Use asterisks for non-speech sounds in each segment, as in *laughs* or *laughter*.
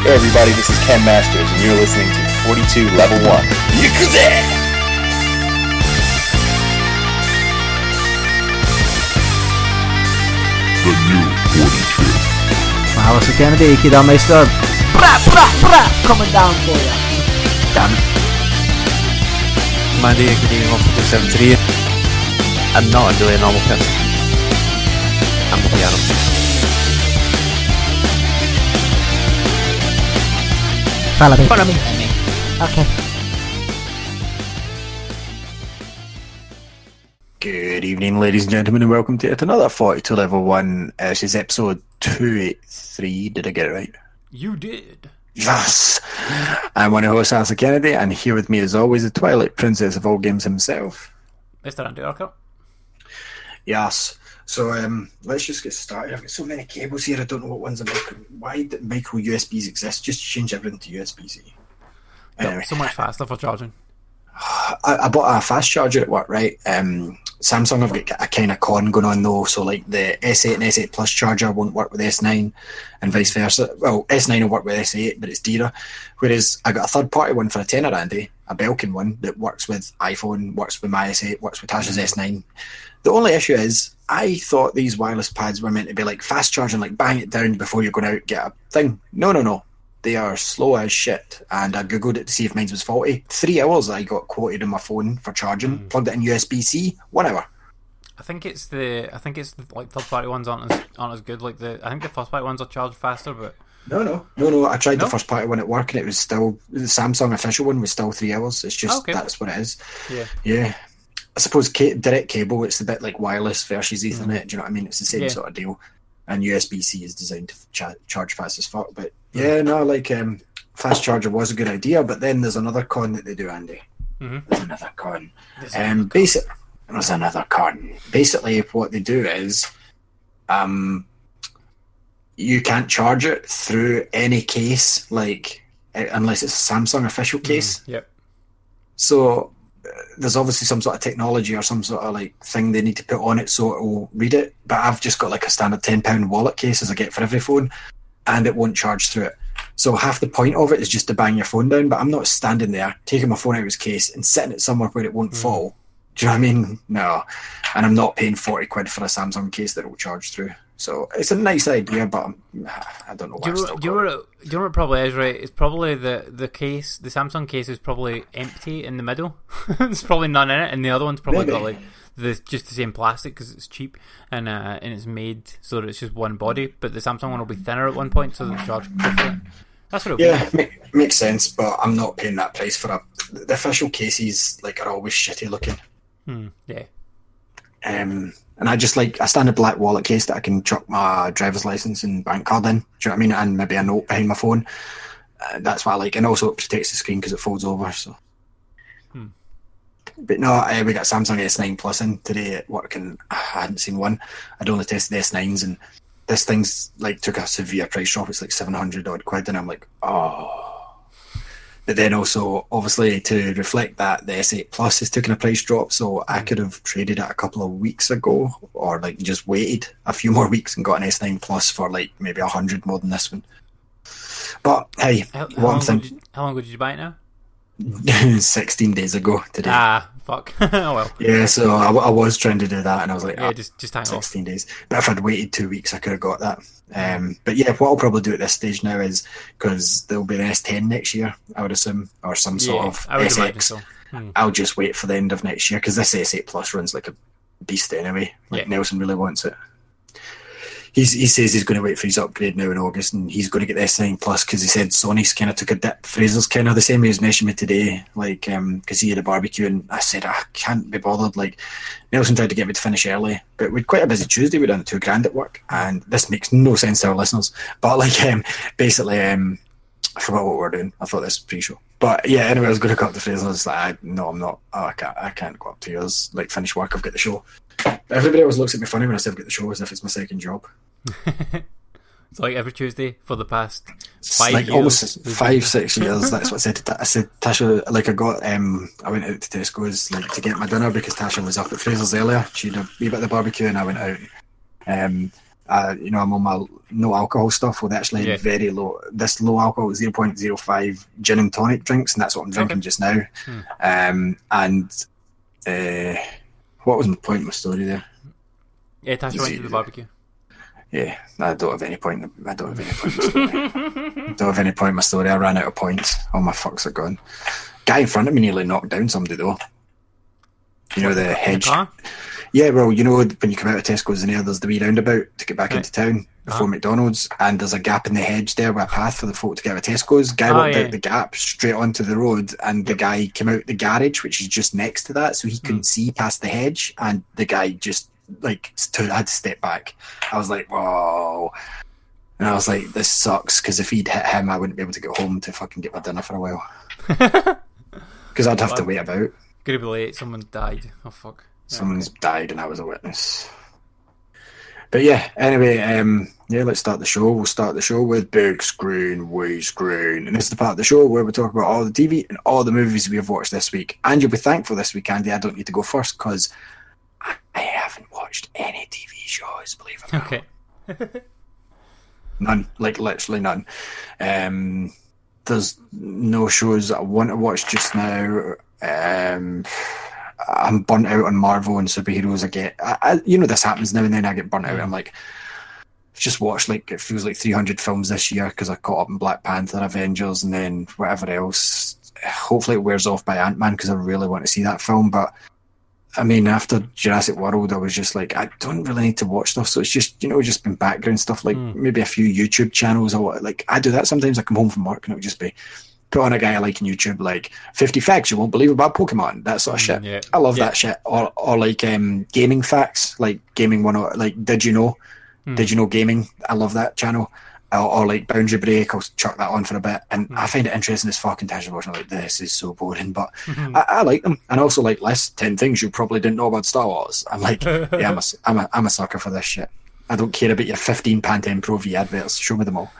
Hey everybody, this is Ken Masters, and you're listening to 42 Level 1. Yakuza! The new 42. Alistair Kennedy, Kid Meister. Bra, bra, bra, coming down for you. Damn it. Mandy Agreeing on 473. I'm not really a normal person. I'm a piano. Follow me. Follow me. Okay. Good evening, ladies and gentlemen, and welcome to yet another 42 Level 1. Uh, this is episode 283. Did I get it right? You did. Yes! I'm one of your hosts, Arthur Kennedy, and here with me, as always, the Twilight Princess of all games himself. Mr. Andy Urquhart. Yes. So um, let's just get started. I've got so many cables here, I don't know what ones are micro. Why did micro USBs exist? Just change everything to USB C. Anyway. So much faster for charging. *sighs* I, I bought a fast charger at work, right? Um, Samsung have got a kind of con going on though, so like the S8 and S8 Plus charger won't work with S9, and vice versa. Well, S9 will work with S8, but it's dearer. Whereas I got a third party one for a tenner, Andy, a Belkin one that works with iPhone, works with my S8, works with Tasha's S9. The only issue is, I thought these wireless pads were meant to be like fast charging, like bang it down before you're going out get a thing. No, no, no. They are slow as shit. And I googled it to see if mine was faulty. Three hours I got quoted on my phone for charging. Mm. Plugged it in USB C. One hour. I think it's the I think it's the, like third party ones aren't as aren't as good. Like the I think the first party ones are charged faster, but No, no, no, no. I tried No? the first party one at work, and it was still the Samsung official one was still three hours. It's just Okay. that's what it is. yeah, Yeah, I suppose ca- direct cable. It's a bit like wireless versus Ethernet. Do you know what I mean? It's the same Mm. Yeah. sort of deal. And USB C is designed to cha- charge fast as fuck. But yeah, no, like um, fast charger was a good idea. But then there's another con that they do, Andy. Mhm. There's another con. There's Um, basic. There's another con. Basically, what they do is, um, you can't charge it through any case, like eh, unless it's a Samsung official case. yep. So there's obviously some sort of technology or some sort of like thing they need to put on it so it will read it. But I've just got like a standard ten pound wallet case as I get for every phone, and it won't charge through it. So half the point of it is just to bang your phone down. But I'm not standing there taking my phone out of its case and setting it somewhere where it won't mm. fall. Do you know what I mean? No, and I'm not paying forty quid for a Samsung case that will charge through. So it's a nice idea, but um, I don't know why. Do you, I've know, do, you know what, you know what probably is right? It's probably the the case, the Samsung case is probably empty in the middle. *laughs* There's probably none in it, and the other one's probably got like the just the same plastic because it's cheap and uh, and it's made so that it's just one body. But the Samsung one will be thinner at one point, so the charge. quicker. That's what Yeah, be. make, makes sense, but I'm not paying that price for a. The official cases like are always shitty looking, Hmm, yeah. Um, and I just like a standard black wallet case that I can chuck my driver's license and bank card in. Do you know what I mean? And maybe a note behind my phone. Uh, that's what I like, and also it protects the screen because it folds over. So, Hmm. but no, uh, we got Samsung S9 Plus in today at work, and I hadn't seen one. I'd only tested the S9s, and this thing's like took a severe price drop. It's like seven hundred odd quid, and I'm like, oh. But then also, obviously, to reflect that, the S8 Plus has taken a price drop, so I mm. could have traded it a couple of weeks ago, or like just waited a few *laughs* more weeks and got an S9 Plus for like maybe a hundred more than this one. But hey, How, how, what I'm long ago did you, how long ago did you buy it now? *laughs* 16 days ago today. Ah, fuck. *laughs* oh well. Yeah, so I, I was trying to do that, and I was like, Yeah, ah, just just hang off. 16 days. But if I'd waited two weeks, I could have got that. Um, but yeah, what I'll probably do at this stage now is because there'll be an S10 next year, I would assume, or some sort Yeah, of I would imagine SX. so. Hmm. I'll just wait for the end of next year because this S8 Plus runs like a beast anyway. Like Yeah. Nelson really wants it. He's, he says he's going to wait for his upgrade now in August, and he's going to get the S9 Plus because he said Sony's kind of took a dip. Fraser's kind of the same. He was me today, like because he had a barbecue, and I said I can't be bothered. Like Nelson tried to get me to finish early, but we'd quite a busy Tuesday. We'd done two grand at work, and this makes no sense to our listeners. But like, *laughs* um, basically, um, I forgot what we were doing. I thought this was pre-show. But yeah, anyway, I was going to go up to Fraser. I was like, I, no, I'm not. Oh, I can't. I can't go up to yours. Like finish work. I've got the show. Everybody always looks at me funny when I say I've got the show, as if it's my second job. *laughs* It's like every Tuesday for the past It's five like years. almost five, six years. That's what I said. I said, Tasha, like I got, um, I went out to Tesco's like to get my dinner because Tasha was up at Fraser's earlier. She had a wee bit of the barbecue, and I went out. Um, uh, you know, I'm on my no alcohol stuff with actually Yeah. very low. This low alcohol, zero point zero five gin and tonic drinks, and that's what I'm drinking Okay. just now. Hmm. Um, and uh, what was my point? in My story there. Yeah, Tasha went to the barbecue. Yeah, I don't have any point. in- I don't have any point. Story. *laughs* don't have any point in my story. I ran out of points. All my fucks are gone. Guy in front of me nearly knocked down somebody though. You know the the hedge. car? Yeah, well, you know when you come out of Tesco's in there, there's the wee roundabout to get back Right. into town before Uh-huh. McDonald's, and there's a gap in the hedge there with a path for the folk to get out of Tesco's. Guy Oh, walked yeah. out the gap straight onto the road, and the guy came out the garage, which is just next to that, so he couldn't see past the hedge, and the guy just like stood, had to step back. I was like, whoa. And I was like, this sucks because if he'd hit him, I wouldn't be able to get home to fucking get my dinner for a while. *laughs* *laughs* Because I'd have to wait about. Gonna be late. Someone died. Oh fuck. Someone's died and I was a witness. But yeah, anyway, um, yeah, let's start the show. We'll start the show with Big Screen, Wee Screen. And this is the part of the show where we talk about all the TV and all the movies we have watched this week. And you'll be thankful this week, Andy. I don't need to go first because I haven't watched any TV shows, believe it or not. Okay. *laughs* None, like literally none. Um, there's no shows that I want to watch just now. Um, I'm burnt out on Marvel and superheroes. I get, I, I, you know, this happens now and then. I get burnt out. I'm like, just watched like it feels like 300 films this year because I caught up in Black Panther, Avengers, and then whatever else. Hopefully, it wears off by Ant Man because I really want to see that film. But I mean, after Jurassic World, I was just like, I don't really need to watch stuff. So it's just, you know, just been background stuff, like Mm. maybe a few YouTube channels or. Like, I do that sometimes. I come home from work and it'll just be put on a guy like on YouTube, like 50 facts you won't believe about Pokemon, that sort of shit. Yeah. I love Yeah. that shit. Or, or like um, gaming facts, like gaming one, or like, did you know? Hmm. Did you know gaming? I love that channel. Or, or like Boundary Break, I'll chuck that on for a bit. And Hmm. I find it interesting as fucking Tasha watching. Like, this is so boring. But I, I like them. And also, like, list 10 things you probably didn't know about Star Wars. I'm like, yeah, I'm a, *laughs* I'm a, I'm a sucker for this shit. I don't care about your 15 Pantene Pro V adverts. Show me them all.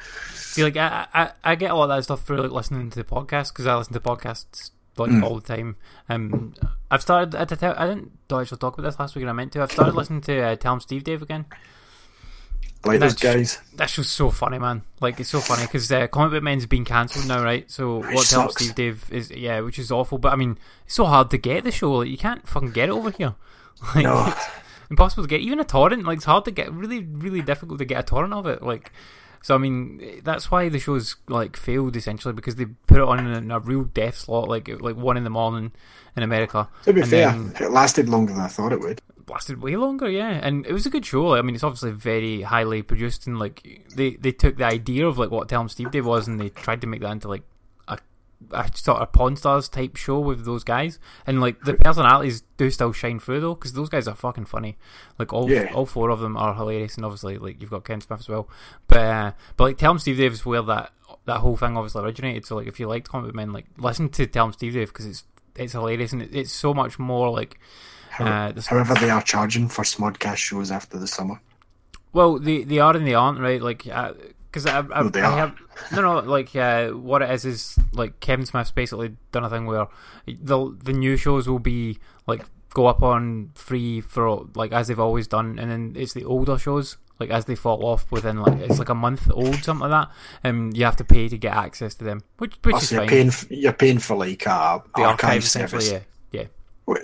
See, like I, I, I get a lot of that stuff through like listening to the podcast because I listen to podcasts like Mm. all the time. Um, I've started. I, did- I didn't actually talk about this last week, and I meant to. I've started listening to uh, Tell 'em Steve Dave again. I like those That's- guys. That show's so funny, man. Like it's so funny because uh, Comic Book Men's been cancelled now, right? So Which what Tell 'em. Steve Dave is yeah, which is awful. But I mean, it's so hard to get the show. Like you can't fucking get it over here. *laughs* Like, No. impossible to get even a torrent. Like it's hard to get. Really, really difficult to get a torrent of it. Like. So I mean, that's why the show's like failed essentially because they put it on in a real death slot, like like one in the morning in America. To be And fair, then- it lasted longer than I thought it would. lasted way longer, yeah. And it was a good show. Like, I mean, it's obviously very highly produced, and like they they took the idea of like what Tell 'em Steve Dave was, and they tried to make that into like a, sort of Pawn Stars type show with those guys. And like the personalities do still shine through though, because those guys are fucking funny. Like all Yeah. all four of them are hilarious, and obviously like you've got Kevin Smith as well. But uh, but like Tell 'em Steve Dave is where that that whole thing obviously originated. So like if you liked comic men, like listen to Tell 'em Steve Dave because it's it's hilarious and it, it's so much more like. Uh, this- However, they are charging for Smodcast shows after the summer. Well, they they are and they aren't, right? Like, because I, I, No, I have no, no. Like, uh, what it is is like Kevin Smith's basically done a thing where the the new shows will be like go up on free for like as they've always done, and then it's the older shows like as they fall off within like it's like a month old something like that, and you have to pay to get access to them, which which is Also, you're fine. paying, you're paying for like a the archive service. yeah, yeah.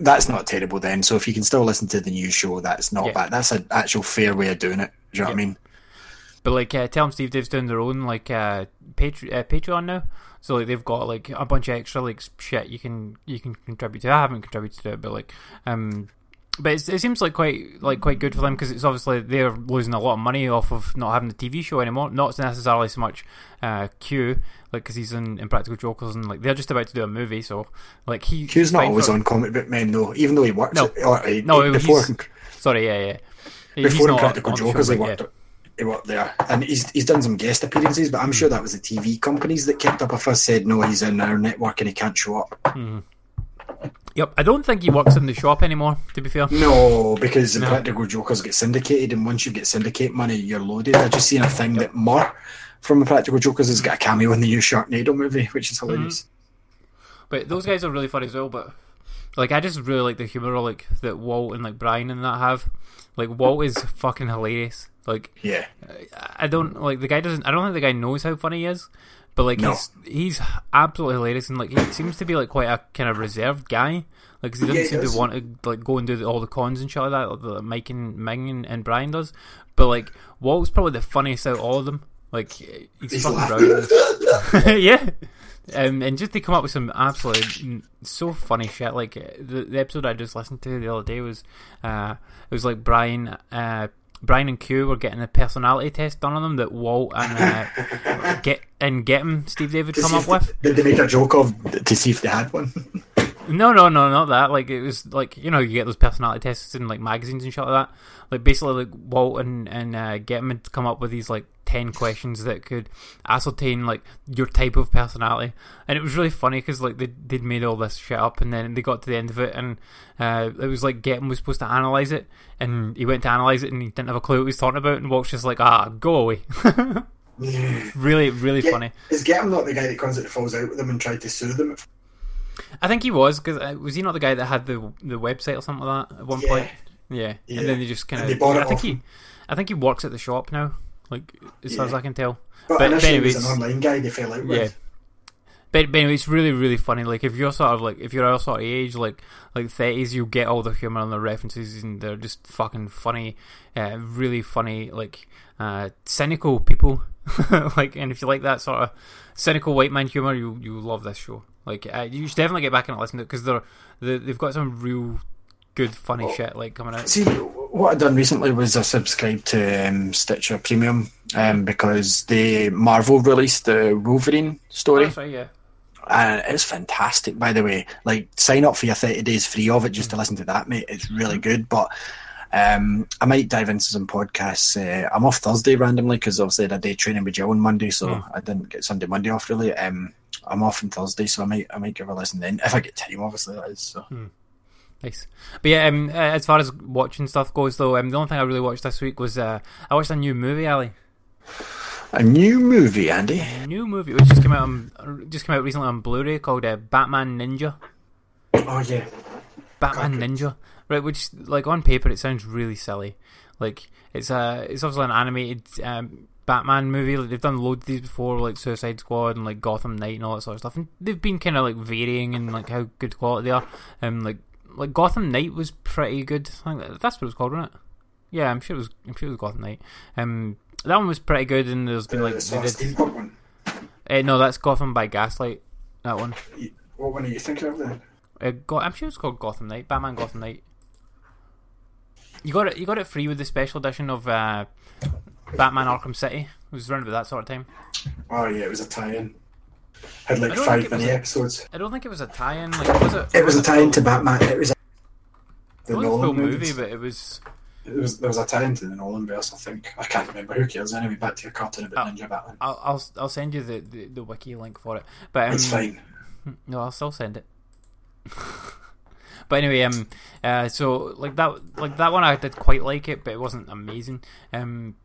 That's not terrible then. So if you can still listen to the new show, that's not Yeah. bad. That's an actual fair way of doing it. Do you know what I mean? But like, uh, tell them Steve Dave's doing their own like uh, Patre- uh, Patreon now. So like they've got like a bunch of extra like shit you can you can contribute to. I haven't contributed to it, but like, um, but it's, it seems like quite like quite good for them because it's obviously they're losing a lot of money off of not having the TV show anymore. Not necessarily so much uh, Q, like because he's in Impractical Jokers and like they're just about to do a movie. So like he Q's not always for- on Comic Book Men though, even though he works. No. at- or, he- No, before Sorry, yeah, yeah. Before Impractical on the show, Jokers, he worked. yeah. He worked there, and he's he's done some guest appearances. But I'm sure that was the TV companies that kept up with us. Said no, he's in our network and he can't show up. Hmm. Yep, I don't think he works in the shop anymore. To be fair, No, because the No. Practical Jokers get syndicated, and once you get syndicate money, you're loaded. I just seen a thing that Murr from the Practical Jokers has got a cameo in the new Sharknado movie, which is hmm. hilarious. but those guys are really funny as well. But like, I just really like the humor like that Walt and like Brian and that have. Like Walt is fucking hilarious. Like Yeah, I don't like the guy doesn't. I don't think the guy knows how funny he is, but like No. he's he's absolutely hilarious and like he seems to be like quite a kind of reserved guy. Like 'cause he doesn't Yeah, he seem does. to want to like go and do the, all the cons and shit like that, like the Mike and Ming and, and Brian does. But like Walt's probably the funniest out of all of them. Like he's, he's fucking brilliant. *laughs* yeah. Um, and just to come up with some absolutely so funny shit. Like the, the episode I just listened to the other day was, uh, it was like Brian, uh, Brian and Q were getting a personality test done on them that Walt and uh, *laughs* get and get him Steve David To come up with. Did they make a joke of to see if they had one? *laughs* No, no, no, not that. Like it was like you know you get those personality tests in like magazines and shit like that. Like basically like Walt and and uh, get him to come up with these like ten questions that could ascertain like your type of personality. And it was really funny because like they they'd made all this shit up and then they got to the end of it and uh, it was like Getting was supposed to analyze it and he went to analyze it and he didn't have a clue what he was talking about and Walt's just like ah go away. *laughs* really, really Get- funny. Is Get not the guy that comes out that falls out with them and tried to sue them? I think he was because uh, was he not the guy that had the the website or something like that at one Yeah. point? Yeah. Yeah. and then they just kind of. I think he. I think he works at the shop now. Like as far as I can tell. But, But initially, it was an online guy they fell out Yeah. with. But, but anyway, it's really really funny. Like if you're sort of like if you're our sort of age, like like thirties, you'll get all the humor and the references, and they're just fucking funny, uh, really funny, like uh, cynical people. *laughs* like, and if you like that sort of cynical white man humor, you you love this show. Like uh, you should definitely get back and listen to it because they're they, they've got some real good funny shit like coming out. See, what I've done recently was I subscribed to um, Stitcher Premium um, because the Marvel released the Wolverine story. Right, yeah. and it's fantastic by the way like sign up for your 30 days free of it just to listen to that mate it's really good but um, I might dive into some podcasts. Uh, I'm off Thursday randomly because obviously I had a day training with Jill on Monday, so Mm. I didn't get Sunday, Monday off really. Um, I'm off on Thursday, so I might I might give a listen then if I get time. Obviously, that is. So. Nice. But yeah, um, uh, as far as watching stuff goes, though, um, the only thing I really watched this week was uh, I watched a new movie, Ali. A new movie, Andy. A new movie which just came out on, just came out recently on Blu-ray called uh, Batman Ninja. Oh yeah, Batman Ninja, right? Which, like, on paper, it sounds really silly. Like, it's a, it's obviously an animated um, Batman movie. Like, they've done loads of these before, like Suicide Squad and like Gotham Knight and all that sort of stuff. And they've been kind of like varying in like how good quality they are. Um, like, like Gotham Knight was pretty good. I think that's what it was called, wasn't it? Yeah, I'm sure it was. I'm sure it was Gotham Knight. Um, that one was pretty good, and there's been like the they did. one. Uh, no, that's Gotham by Gaslight. That one. What one are you thinking of then? Uh, Go- I'm sure it's called Gotham Knight, Batman Gotham Knight. You got it. You got it free with the special edition of uh, Batman Arkham City. It was around about that sort of time. Oh yeah, it was a tie-in. Had like five it mini episodes. I don't think it was a tie-in. Like, was it? It was a tie-in to Batman. It was a, It the full Nolan movie, movies. but it was. It was there was a tie-in to the Nolan verse. I think I can't remember. Who cares? Anyway, back to your cartoon about Oh. Ninja Batman. I'll I'll, I'll send you the, the, the wiki link for it. But um, it's fine. *laughs* No, I'll still send it. *laughs* but anyway, um, uh, so like that, like that one, I did quite like it, but it wasn't amazing. Um,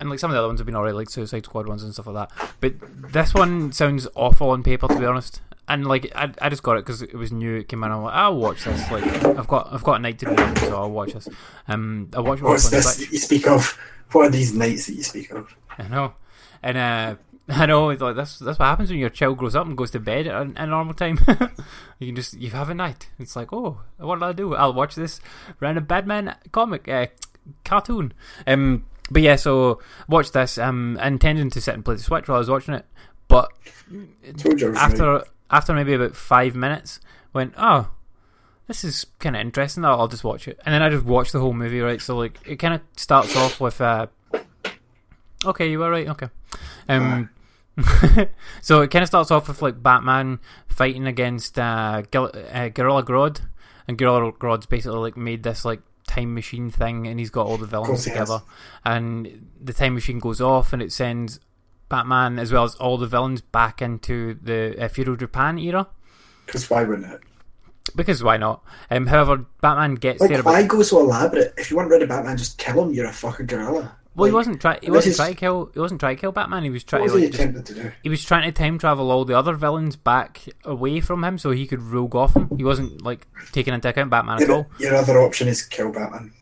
and like some of the other ones have been alright, like Suicide Squad ones and stuff like that. But this one sounds awful on paper, to be honest. And like, I, I just got it because it was new. It came out. I'm like, I'll watch this. Like, I've got I've got a night to do, so I'll watch this. Um, I watch What's this that you speak of? What are these nights that you speak of? I know, and uh, *laughs* I know it's like that's that's what happens when your child grows up and goes to bed at a, normal time. *laughs* you can just you have a night. It's like, oh, what did I do? I'll watch this random Batman comic uh, cartoon. Um, but yeah, so watch this. Um, intending to sit and play the Switch while I was watching it, but Told you I was after right. after maybe about five minutes, went oh. This is kind of interesting. I'll, I'll just watch it, and then I just watched the whole movie. Right, so like it kind of starts off with uh, Okay, you were right. Okay. Um, *laughs* so it kind of starts off with like Batman fighting against uh, Gil- uh, Gorilla Grodd, and Gorilla Grodd's basically like made this like time machine thing, and he's got all the villains course he has. together, and the time machine goes off, and it sends Batman as well as all the villains back into the uh, feudal Japan era. Because why wouldn't it? Because why not? Um, however, Batman gets Like, there. why About, go so elaborate? If you want rid of Batman, just kill him. You're a fucking gorilla. Well, he wasn't trying. He wasn't is- trying to kill. He wasn't trying to kill Batman. He was What trying was to he like, just attempting to do? he was trying to time travel all the other villains back away from him so he could rule Gotham. He wasn't like taking into account Batman Yeah, at all. your other option is kill Batman.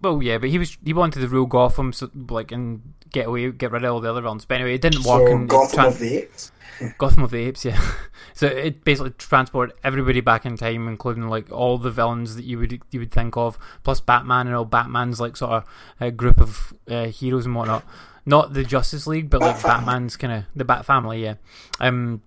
Well, yeah, but he was he wanted to rule Gotham, so, like and get away, get rid of all the other villains. But anyway, it didn't work. So and Gotham tran- of the Apes. Gotham of the Apes, yeah. so it basically transported everybody back in time, including like all the villains that you would you would think of, plus Batman and all Batman's like sort of uh, group of uh, heroes and whatnot. Not the Justice League, but like *laughs* Batman's kind of the Bat family, yeah. Um,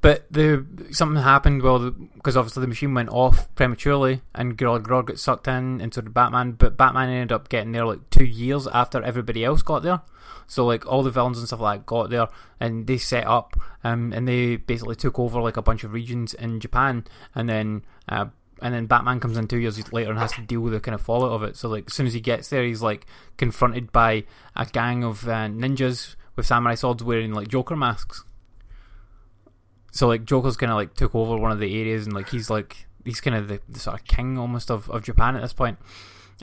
but the something happened well because obviously the machine went off prematurely and Gorilla Grodd got sucked in so did Batman. But Batman ended up getting there like two years after everybody else got there. So like all the villains and stuff like that got there and they set up um, and they basically took over like a bunch of regions in Japan and then uh, and then Batman comes in two years later and has to deal with the kind of fallout of it. So like as soon as he gets there, he's like confronted by a gang of uh, ninjas with samurai swords wearing like Joker masks. So like Joker's kind of like took over one of the areas and like he's like he's kind of the, the sort of king almost of, of Japan at this point.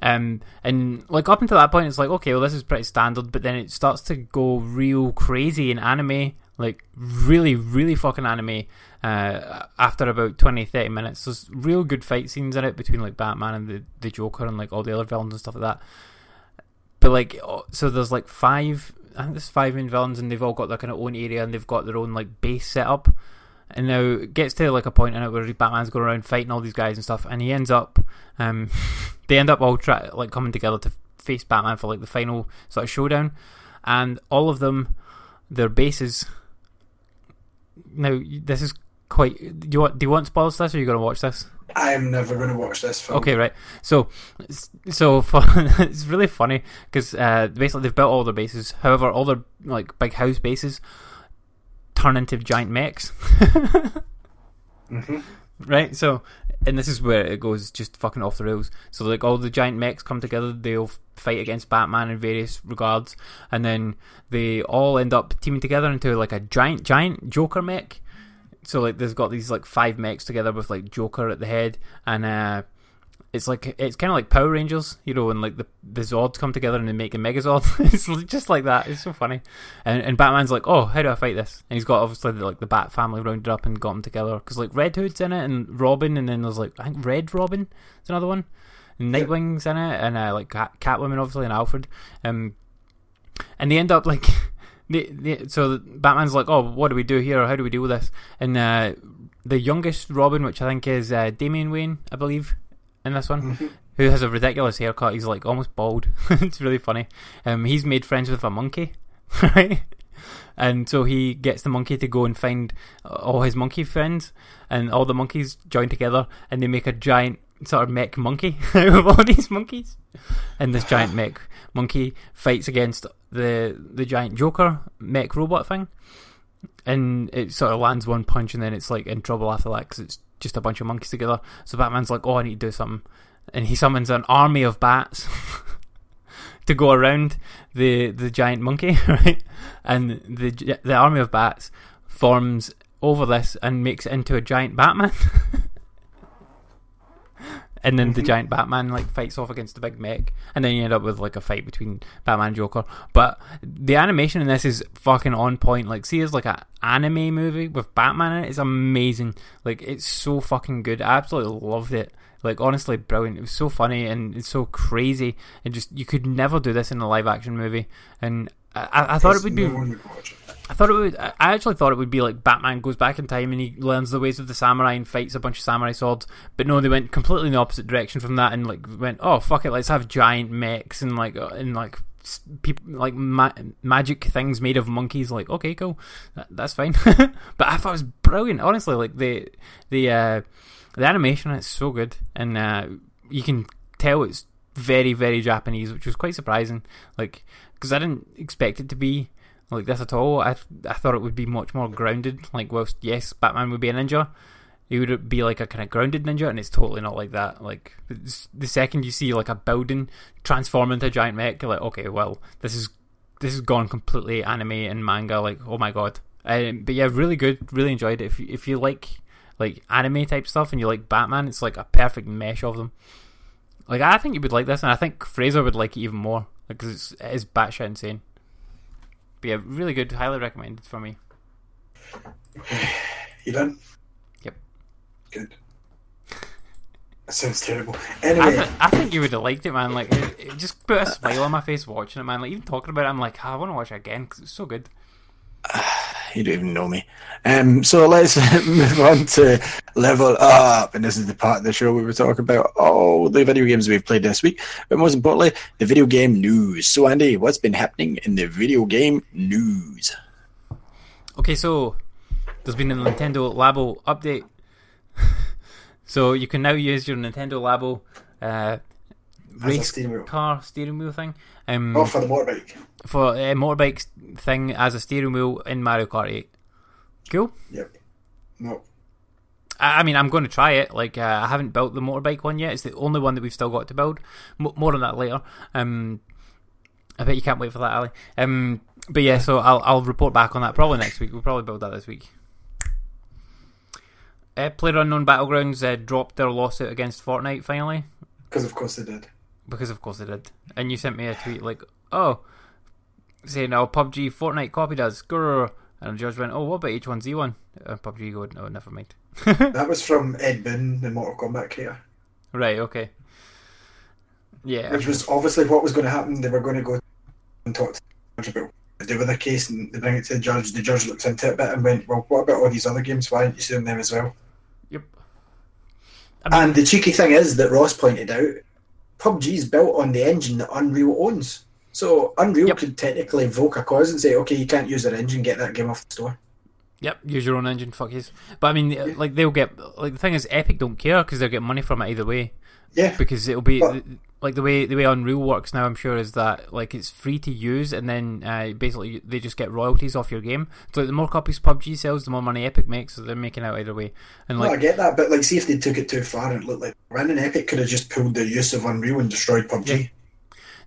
Um, and like up until that point, it's like okay, well this is pretty standard, but then it starts to go real crazy in anime, like really, really fucking anime. Uh, after about 20, 30 minutes, there's real good fight scenes in it between like Batman and the, the Joker and like all the other villains and stuff like that. But like, so there's like five, I think there's five main villains, and they've all got their kind of own area and they've got their own like base set up. And now it gets to like a point in it where Batman's going around fighting all these guys and stuff, and he ends up, um, *laughs* they end up all try like coming together to face Batman for like the final sort of showdown, and all of them, their bases. Now this is quite. Do you want? Do you want spoilers to this, or are you going to watch this? I'm never going to watch this film. Okay, right. So, so *laughs* for, it's really funny because uh, basically they've built all their bases. However, all their like big house bases turn into giant mechs. Right. So, and this is where it goes just fucking off the rails. So, like all the giant mechs come together, they'll fight against Batman in various regards, and then they all end up teaming together into like a giant, giant Joker mech. So, like, there's got these like five mechs together with like Joker at the head, and uh, it's like it's kind of like Power Rangers, you know, and like the the Zords come together and they make a Megazord. *laughs* it's just like that. It's so funny. And and Batman's like, oh, how do I fight this? And he's got obviously the, like the Bat family rounded up and got them together because like Red Hood's in it and Robin, and then there's like I think Red Robin is another one. And Nightwing's in it, and uh, like Cat- Catwoman obviously, and Alfred. Um, and they end up like. *laughs* They, they, so Batman's like, oh, what do we do here? How do we deal with this? And uh, the youngest Robin, which I think is uh, Damian Wayne, I believe, in this one, who has a ridiculous haircut. He's like almost bald. *laughs* it's really funny. Um, he's made friends with a monkey, *laughs* right? And so he gets the monkey to go and find all his monkey friends, and all the monkeys join together, and they make a giant sort of mech monkey *laughs* out of all these monkeys. And this giant mech monkey fights against the the giant Joker mech robot thing, and it sort of lands one punch, and then it's like in trouble after that because it's just a bunch of monkeys together. So Batman's like, "Oh, I need to do something," and he summons an army of bats *laughs* to go around the the giant monkey, *laughs* right? And the the army of bats forms over this and makes it into a giant Batman. *laughs* and then the mm-hmm. giant Batman like fights off against the big mech, and then you end up with like a fight between Batman and Joker. But the animation in this is fucking on point. Like, see, it's like an anime movie with Batman in it. It's amazing. Like, it's so fucking good. I absolutely loved it. Like, honestly, brilliant. It was so funny and it's so crazy. And just you could never do this in a live action movie. And I, I, thought it would be. No would. I thought it would. I actually thought it would be like Batman goes back in time and he learns the ways of the samurai and fights a bunch of samurai swords. But no, they went completely in the opposite direction from that and like went, oh fuck it, let's have giant mechs and like uh, and like people like ma- magic things made of monkeys. Like okay, cool, that, that's fine. *laughs* but I thought it was brilliant. Honestly, like the the uh, the animation is so good and uh, you can tell it's very very Japanese, which was quite surprising. Like because I didn't expect it to be like this at all. I I thought it would be much more grounded. Like, whilst yes, Batman would be a ninja, he would be like a kind of grounded ninja, and it's totally not like that. Like the second you see like a building transform into a giant mech, you're like, okay, well, this is this has gone completely anime and manga. Like, oh my god. Um, but yeah, really good. Really enjoyed it. If if you like like anime type stuff and you like Batman, it's like a perfect mesh of them. Like I think you would like this, and I think Fraser would like it even more because it's it is batshit insane. But yeah, really good. Highly recommended for me. You done? Yep. Good. That sounds terrible. I, Anyway, th- I think you would have liked it, man. Like, it, it just put a smile on my face watching it, man. Like, even talking about it, I'm like, "Ah, I want to watch it again because it's so good. *sighs* you don't even know me. Um, so let's *laughs* move on to level up, and this is the part of the show we were talking about all the video games we've played this week, but most importantly, the video game news. So, Andy, what's been happening in the video game news? Okay, so there's been a Nintendo Labo update. *laughs* so you can now use your Nintendo Labo uh, race steering wheel. car steering wheel thing um, Oh, for the motorbike. for a motorbike thing as a steering wheel in Mario Kart 8. Cool. Yep. No. I I mean, I'm going to try it. Like, uh, I haven't built the motorbike one yet. It's the only one that we've still got to build. M- more on that later. Um, I bet you can't wait for that, Ali. Um, but yeah, so I'll I'll report back on that probably next week. We'll probably build that this week. Uh, PlayerUnknown Battlegrounds uh, dropped their lawsuit against Fortnite finally Because, of course, they did. Because of course they did. And you sent me a tweet like, "Oh, saying oh PUBG Fortnite copied us." Grrr. And George went, "Oh, what about H1Z1?" Uh, PUBG go, "No, never mind." *laughs* That was from Ed Boon, the Mortal Kombat creator. Right. Okay. Yeah. Which was obviously what was going to happen. They were going to go and talk to the judge about what to do with the case, and they bring it to the judge. The judge looks into it a bit and went, "Well, what about all these other games? Why aren't you suing them as well?" Yep. I mean, And the cheeky thing is that Ross pointed out, PUBG's built on the engine that Unreal owns. So Unreal Yep. could technically invoke a cause and say, "Okay, you can't use their engine. Get that game off the store." yep. Use your own engine. Fuck. But I mean, like they'll get like the thing is, Epic don't care because they'll get money from it either way. Yeah, Because it'll be But- like the way the way Unreal works now. I'm sure is that like it's free to use, and then uh, basically they just get royalties off your game. So like, the more copies PUBG sells, the more money Epic makes. So they're making out either way. And no, I get that, but like, see if they took it too far and it looked like Brandon Epic could have just pulled the use of Unreal and destroyed PUBG.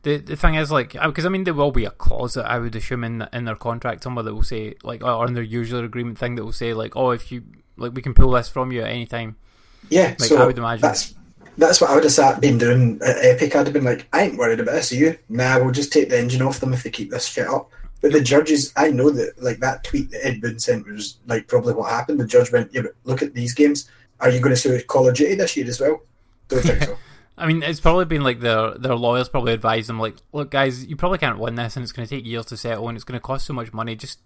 The the thing is, like, because I mean, there will be a clause that I would assume in in their contract somewhere that will say, like, or in their usual agreement thing that will say, like, oh, if you like, we can pull this from you at any time. Yeah, Like, so I would imagine. that's that's what I would have sat been doing at Epic. I'd have been like, I ain't worried about this. Are you? Nah, we'll just take the engine off them if they keep this shit up. But the judges, I know that like that tweet that Ed Boon sent was like probably what happened. The judge went, yeah, but look at these games. Are you going to sue Call of Duty this year as well? Don't think so. *laughs* I mean, it's probably been like their their lawyers probably advised them, like, look, guys, you probably can't win this, and it's going to take years to settle, and it's going to cost so much money. Just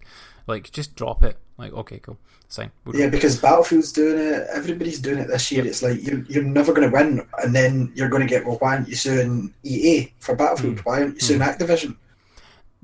like, just drop it. Like, okay, cool, it's fine. We'll Yeah, because Battlefield's doing it. Everybody's doing it this year. It's like you're, you're never going to win, and then you're going to get well. Why aren't you suing EA for Battlefield? Hmm. Why aren't you suing Activision?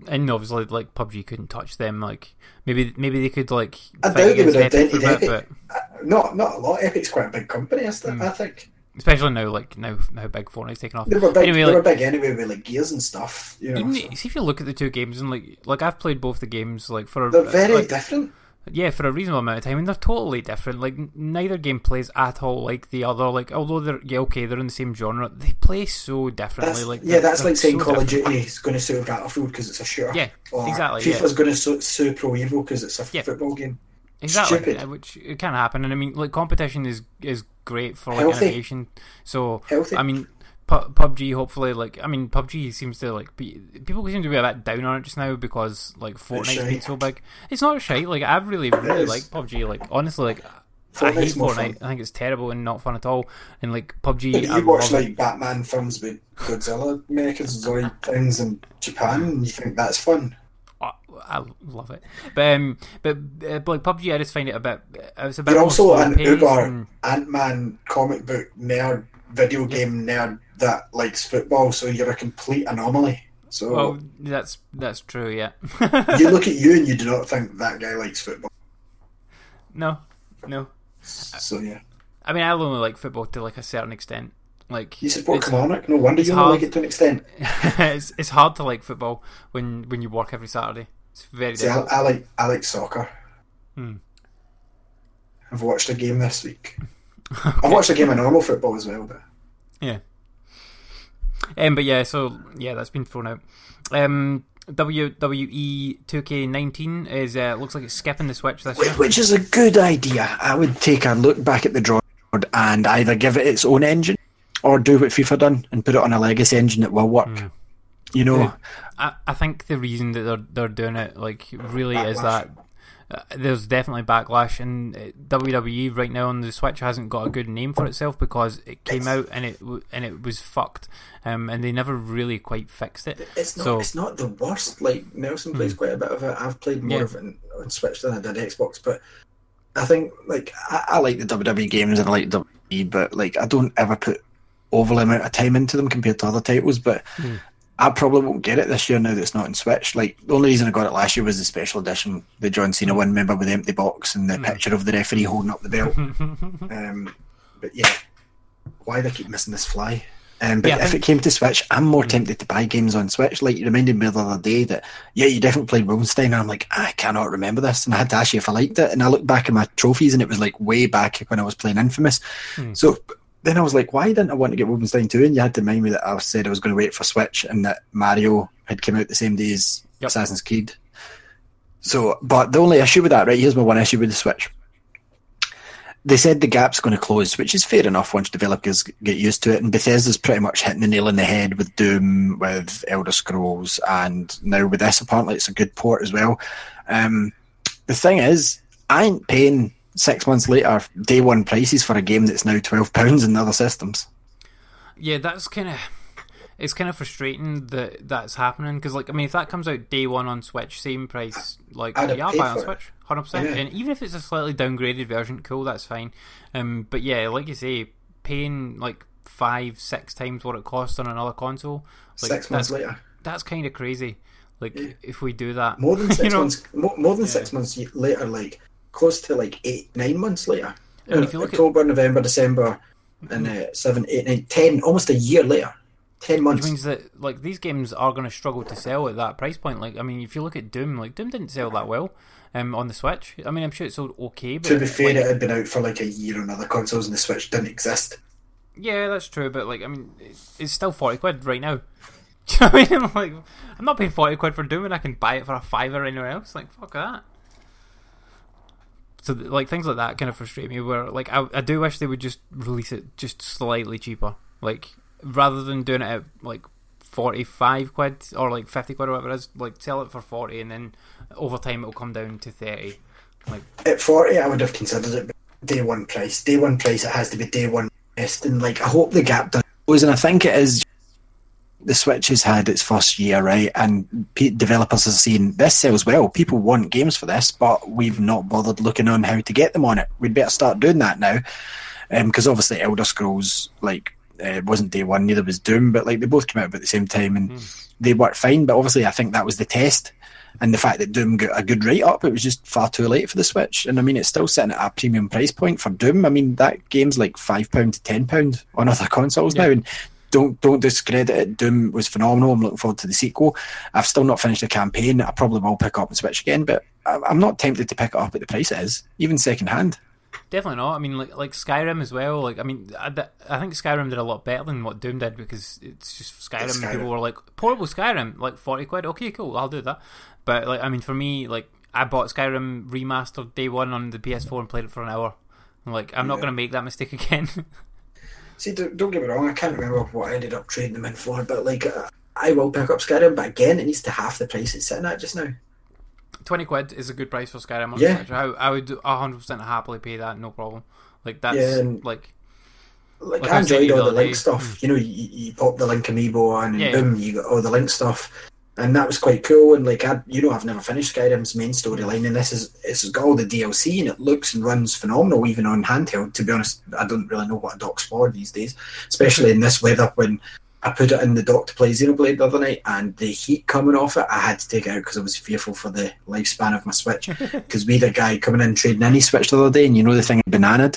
and obviously, like PUBG couldn't touch them. Like, maybe maybe they could like I doubt they would have dented Epic. but Uh, Not not a lot. Epic's quite a big company. Hmm. I think especially now, like now how big Fortnite's taken off. they were big. Anyway, they like, were big anyway with like gears and stuff. You know, Even, so. see if you look at the two games and like like I've played both the games like for a, they're very like, different. yeah for a reasonable amount of time and they're totally different like neither game plays at all like the other like although they're yeah okay they're in the same genre they play so differently That's, like yeah, that's like saying so Call of. Duty is going to sue Battlefield because it's a shooter. Yeah, or exactly, FIFA's yeah. going to sue, sue Pro Evo because it's a Yeah. football game. Exactly stupid. which it can happen and I mean like competition is is great for like Healthy. innovation so Healthy. I mean PUBG hopefully like I mean PUBG seems to like be people seem to be a bit down on it just now because like Fortnite's been so big. It's not a shite. Like I really really like PUBG. Like honestly, like I hate Fortnite. fun. I think it's terrible and not fun at all. And like PUBG, but I you watch love it. like Batman films with Godzilla Americans Zoid things in Japan, and you think that's fun. I love it. But um, but, uh, like PUBG, I just find it a bit. It's a bit You're also an uber and- Ant Man comic book nerd, video game nerd that likes football, so you're a complete anomaly. So Well, that's that's true. Yeah. *laughs* you look at you and you do not think that guy likes football. no, no. So yeah, I mean, I only like football to like a certain extent. Like you support Kilmarnock. No wonder you don't hard. like it to an extent. *laughs* it's it's hard to like football when when you work every Saturday. It's very See, I. I like I like soccer. Hmm. I've watched a game this week. *laughs* I've watched a game of normal football as well, but Yeah. Um, but yeah, so yeah, that's been thrown out. Um, WWE 2K19 is uh, looks like it's skipping the Switch this year. which is a good idea. I would take a look back at the drawing board and either give it its own engine or do what FIFA done and put it on a legacy engine that will work. You know, I, I think the reason that they're they're doing it like really is that uh, there's definitely backlash and uh, WWE right now on the Switch hasn't got a good name for itself because it came out and it and it was fucked um, and they never really quite fixed it. it's not so it's not the worst. Like Nelson plays quite a bit of it. I've played more Yeah. of it on- on Switch than I did Xbox, but I think like I, I like the WWE games and I like WWE, but like I don't ever put overly amount of time into them compared to other titles. But I probably won't get it this year now that it's not in Switch. Like the only reason I got it last year was the special edition, the John Cena one, remember with the empty box and the picture of the referee holding up the belt. *laughs* um, but yeah, why do they keep missing this fly? Um, but Yeah, if think- it came to Switch, I'm more tempted to buy games on Switch. Like you reminded me the other day that yeah, you definitely played Wolfenstein. And I'm like, I cannot remember this, and I had to ask you if I liked it. And I looked back at my trophies, and it was like way back when I was playing Infamous. So then I was like, why didn't I want to get Wolfenstein 2? And you had to remind me that I said I was going to wait for Switch, and that Mario had come out the same day as Yep. Assassin's Creed. So, but the only issue with that, right? Here's my one issue with the Switch they said the gap's going to close, which is fair enough once developers get used to it. And Bethesda's pretty much hitting the nail on the head with Doom, with Elder Scrolls, and now with this. Apparently, it's a good port as well. Um, the thing is, I ain't paying six months later day one prices for a game that's now twelve pounds in other systems. Yeah, that's kind of it's kind of frustrating that that's happening because, like, I mean, if that comes out day one on Switch, same price, like, I'd yeah, I'll buy on it. Switch, hundred percent. Yeah. And even if it's a slightly downgraded version, cool, that's fine. Um, but yeah, like you say, paying like five, six times what it costs on another console, like, six months that's, later, that's kind of crazy. Like, if we do that, more than *laughs* you six know? months, more, more than six months later, like close to like eight, nine months later. I mean, if you look at- October, November, December, and uh, seven, eight, nine, ten, almost a year later, ten months. Which means that like these games are going to struggle to sell at that price point. Like, I mean, if you look at Doom, like Doom didn't sell that well um, on the Switch. I mean, I'm sure it sold okay, but to be fair, like, it had been out for like a year on other consoles, and the Switch didn't exist. yeah, that's true. But like, I mean, it's, it's still forty quid right now. *laughs* Do you know what I mean? *laughs* Like, I'm not paying forty quid for Doom, and I can buy it for a fiver anywhere else. Like, fuck that. So like things like that kind of frustrate me. Where like I, I do wish they would just release it just slightly cheaper. Like rather than doing it at like forty five quid or like fifty quid or whatever it is, like sell it for forty and then over time it'll come down to thirty. Like At forty, I would have considered it day one price. Day one price, it has to be day one best. And like, I hope the gap does and I think it is. The Switch has had its first year, right? And p- developers have seen this sells well. People want games for this, but we've not bothered looking on how to get them on it. We'd better start doing that now, because obviously Elder Scrolls like uh, wasn't day one, neither was Doom, but like they both came out about the same time and they worked fine. But obviously, I think that was the test. And the fact that Doom got a good write up, it was just far too late for the Switch. And I mean, it's still sitting at a premium price point for Doom. I mean, that game's like five pound to ten pound on other consoles now. And don't don't discredit it. Doom was phenomenal. I'm looking forward to the sequel. I've still not finished the campaign. I probably will pick up and Switch again, but I'm not tempted to pick it up at the price it is, even second hand. Definitely not. I mean, like like Skyrim as well. Like, I mean, I, I think Skyrim did a lot better than what Doom did because it's just Skyrim. It's Skyrim. People were like, portable Skyrim, like forty quid. Okay, cool, I'll do that. But like, I mean, for me, like, I bought Skyrim remastered day one on the PS4 and played it for an hour. Like, I'm not gonna make that mistake *laughs* again. See, don't, don't get me wrong. I can't remember what I ended up trading them in for, but like, uh, I will pick up Skyrim. But again, it needs to half the price it's sitting at just now. Twenty quid is a good price for Skyrim. On Yeah. I, I would hundred percent happily pay that, no problem. Like that's Yeah, and- like like, Like I I was saying enjoyed all the link stuff. You know, you, you pop the link amiibo on, and Yeah. boom, you got all the link stuff, and that was quite cool. And like, I, you know, I've never finished Skyrim's main storyline, and this is it's got all the DLC, and it looks and runs phenomenal, even on handheld. To be honest, I don't really know what a dock's for these days, especially in this weather when. I put it in the dock to play Xenoblade the other night, and the heat coming off it, I had to take it out because I was fearful for the lifespan of my Switch. *laughs* Because we had a guy coming in trading any Switch the other day, and you know the thing had bananaed.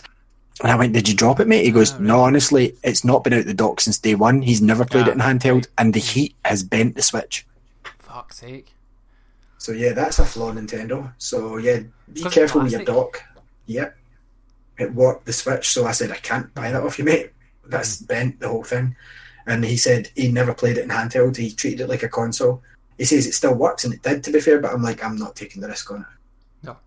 And I went, "Did you drop it, mate?" He goes, "No, honestly, it's not been out the dock since day one. He's never played Ah, it in handheld, and the heat has bent the Switch." Fuck's sake. So yeah, that's a flaw, Nintendo. So yeah, be careful with your dock. Yep. it warped the switch. So I said, I can't buy that off you, mate. That's bent the whole thing. And he said he never played it in handheld. He treated it like a console. He says it still works, and it did, to be fair. But I'm like, I'm not taking the risk on it. No,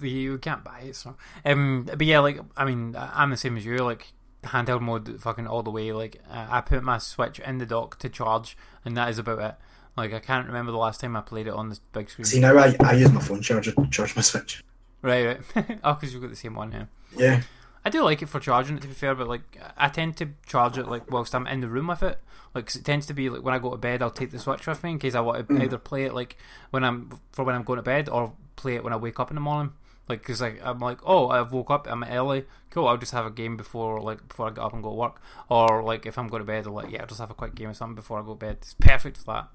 you can't buy it. So, um, but yeah, like I mean, I'm the same as you. Like handheld mode, fucking all the way. Like uh, I put my Switch in the dock to charge, and that is about it. Like I can't remember the last time I played it on this big screen. See now, I, I use my phone charger to charge my Switch. Right, right. *laughs* oh, because you've got the same one here. Yeah, I do like it for charging it to be fair, but like I tend to charge it like whilst I'm in the room with it. Like 'cause it tends to be like when I go to bed, I'll take the switch with me in case I want to mm. either play it like when I'm for when I'm going to bed or play it when I wake up in the morning. Like because like, I'm like oh I've woke up I'm early cool I'll just have a game before like before I get up and go to work or like if I'm going to bed I'll like yeah I'll just have a quick game or something before I go to bed. It's perfect for that.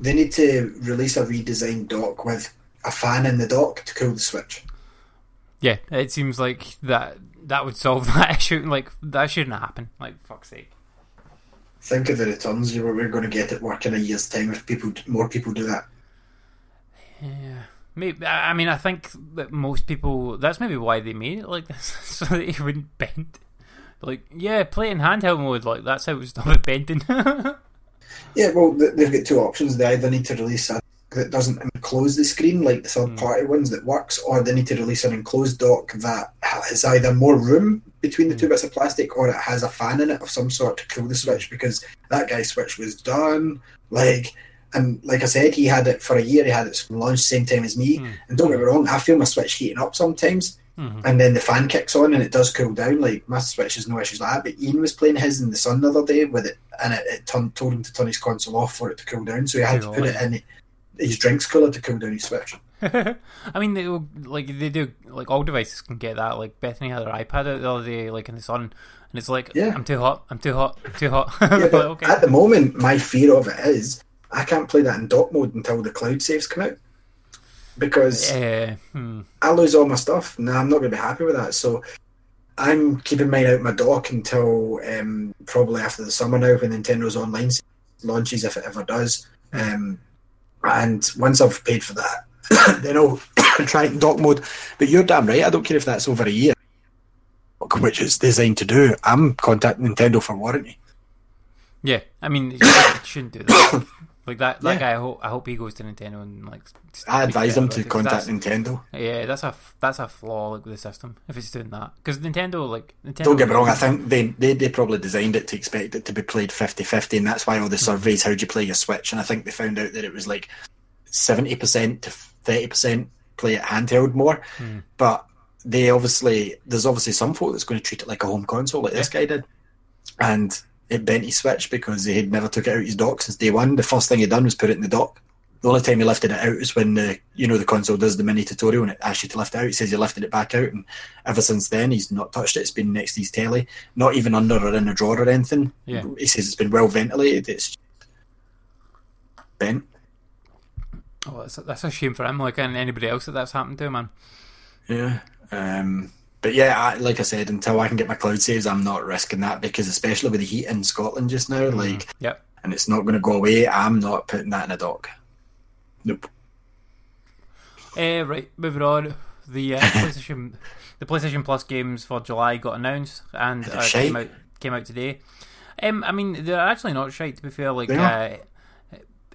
They need to release a redesigned dock with a fan in the dock to cool the Switch. Yeah, it seems like that that would solve *laughs* that issue. Like that shouldn't happen. Like fuck's sake. Think of the returns you were we're going to get at work in a year's time if people more people do that. Yeah. Maybe, I mean, I think that most people. That's maybe why they made it like this, *laughs* so that it wouldn't bend. Like, yeah, play in handheld mode. Like, that's how it stop it bending. *laughs* Yeah, well, they've got two options. They either need to release a that doesn't enclose the screen like the third hmm. party ones that works, or they need to release an enclosed dock that has either more room between the two hmm. bits of plastic or it has a fan in it of some sort to cool the switch because that guy's switch was done. Like, and like I said, he had it for a year. He had it from launch same time as me. Hmm. And don't get me wrong, I feel my switch heating up sometimes. Mm-hmm. And then the fan kicks on and it does cool down. Like my switch has no issues like that. But Ian was playing his in the sun the other day with it, and it, it turned, told him to turn his console off for it to cool down. So he had to put it in his drinks cooler to cool down his switch. *laughs* I mean, they like they do. Like all devices can get that. Like Bethany had her iPad out the other day, like in the sun, and it's like, Yeah. I'm too hot. I'm too hot. I'm too hot. *laughs* Yeah, Like, okay. at the moment, my fear of it is I can't play that in dock mode until the cloud saves come out because Uh, hmm. I lose all my stuff. and I'm not going to be happy with that. So I'm keeping mine out my dock until um, probably after the summer now when Nintendo's online launches, if it ever does. Um, and once I've paid for that, *coughs* then I'll *coughs* try it in dock mode. But you're damn right. I don't care if that's over a year, which it's designed to do. I'm contacting Nintendo for warranty. Yeah, I mean, *coughs* you shouldn't- shouldn't do that. Like that. Yeah. guy. I hope, I hope he goes to Nintendo and like. I advise them to about it, 'cause contact Nintendo. Yeah, that's a that's a flaw like with the system if it's doing that because Nintendo like Nintendo. Don't get me wrong, I think they, they, they probably designed it to expect it to be played 50 50, and that's why all the hmm. surveys, how do you play your Switch? And I think they found out that it was like 70% to 30% play it handheld more. Hmm. But they obviously, there's obviously some folk that's going to treat it like a home console, like this guy did. And it bent his Switch because he had never took it out of his dock since day one. The first thing he done was put it in the dock. The only time he lifted it out is when the you know the console does the mini tutorial and it asks you to lift it out. He says he lifted it back out, and ever since then he's not touched it. It's been next to his telly, not even under or in a drawer or anything. Yeah. He says it's been well ventilated. It's bent. Oh, that's, that's a shame for him. Like and anybody else that that's happened to, man. Yeah. Um, but yeah, I, like I said, until I can get my cloud saves, I'm not risking that because especially with the heat in Scotland just now, like, Yep. and it's not going to go away. I'm not putting that in a dock. Nope. Uh, right, moving on. The uh, *laughs* PlayStation, the PlayStation Plus games for July got announced and uh, came out came out today. Um, I mean, they're actually not shite to be fair. Like uh,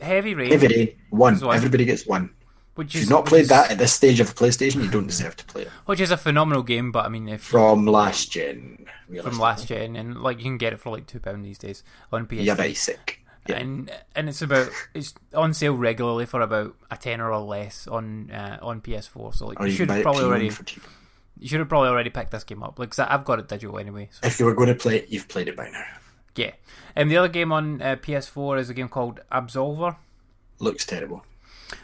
Heavy Rain, Every day, one. That's Everybody gets one. Which If is you've not played is- that at this stage of PlayStation, you don't deserve to play it. which is a phenomenal game. But I mean, if From last gen. from last gen, and like you can get it for like two pound these days on PS. Yeah, basic. Yeah. and and it's about it's on sale regularly for about a tenner or less on uh, on PS4. So like you you should have probably already you should have probably already picked this game up. Like 'cause I've got it digital anyway. So If you were going to play it, you've played it by now. yeah. And the other game on uh, PS4 is a game called Absolver, Looks terrible.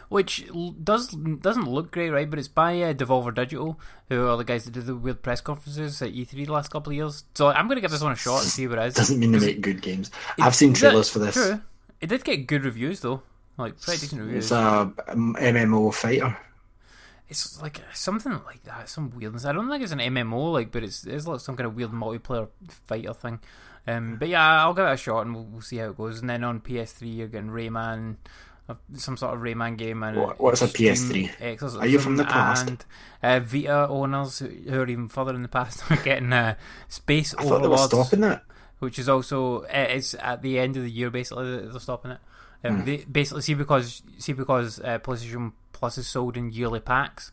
Which does doesn't look great, right? But it's by uh, Devolver Digital, who are the guys that did the weird press conferences at E3 the last couple of years. So I'm going to give this one a shot and see what it is. Doesn't mean they make good games. I've seen trailers for this. True. It did get good reviews though, like pretty decent reviews. It's a um, MMO fighter. It's like something like that, some weirdness. I don't think it's an MMO, like, but it's it's like some kind of weird multiplayer fighter thing. Um, but yeah, I'll give it a shot and we'll, we'll see how it goes. And then on PS3, you're getting Rayman, some sort of Rayman game and What- what's a PS3? Exorcism, Are you from the past? And uh, Vita owners who are even further in the past *laughs* are getting uh, Space I thought they were Overlords, stopping that. which is also uh, it's at the end of the year basically that they're stopping it. Um, Hmm. they basically see because see because uh, PlayStation Plus is sold in yearly packs.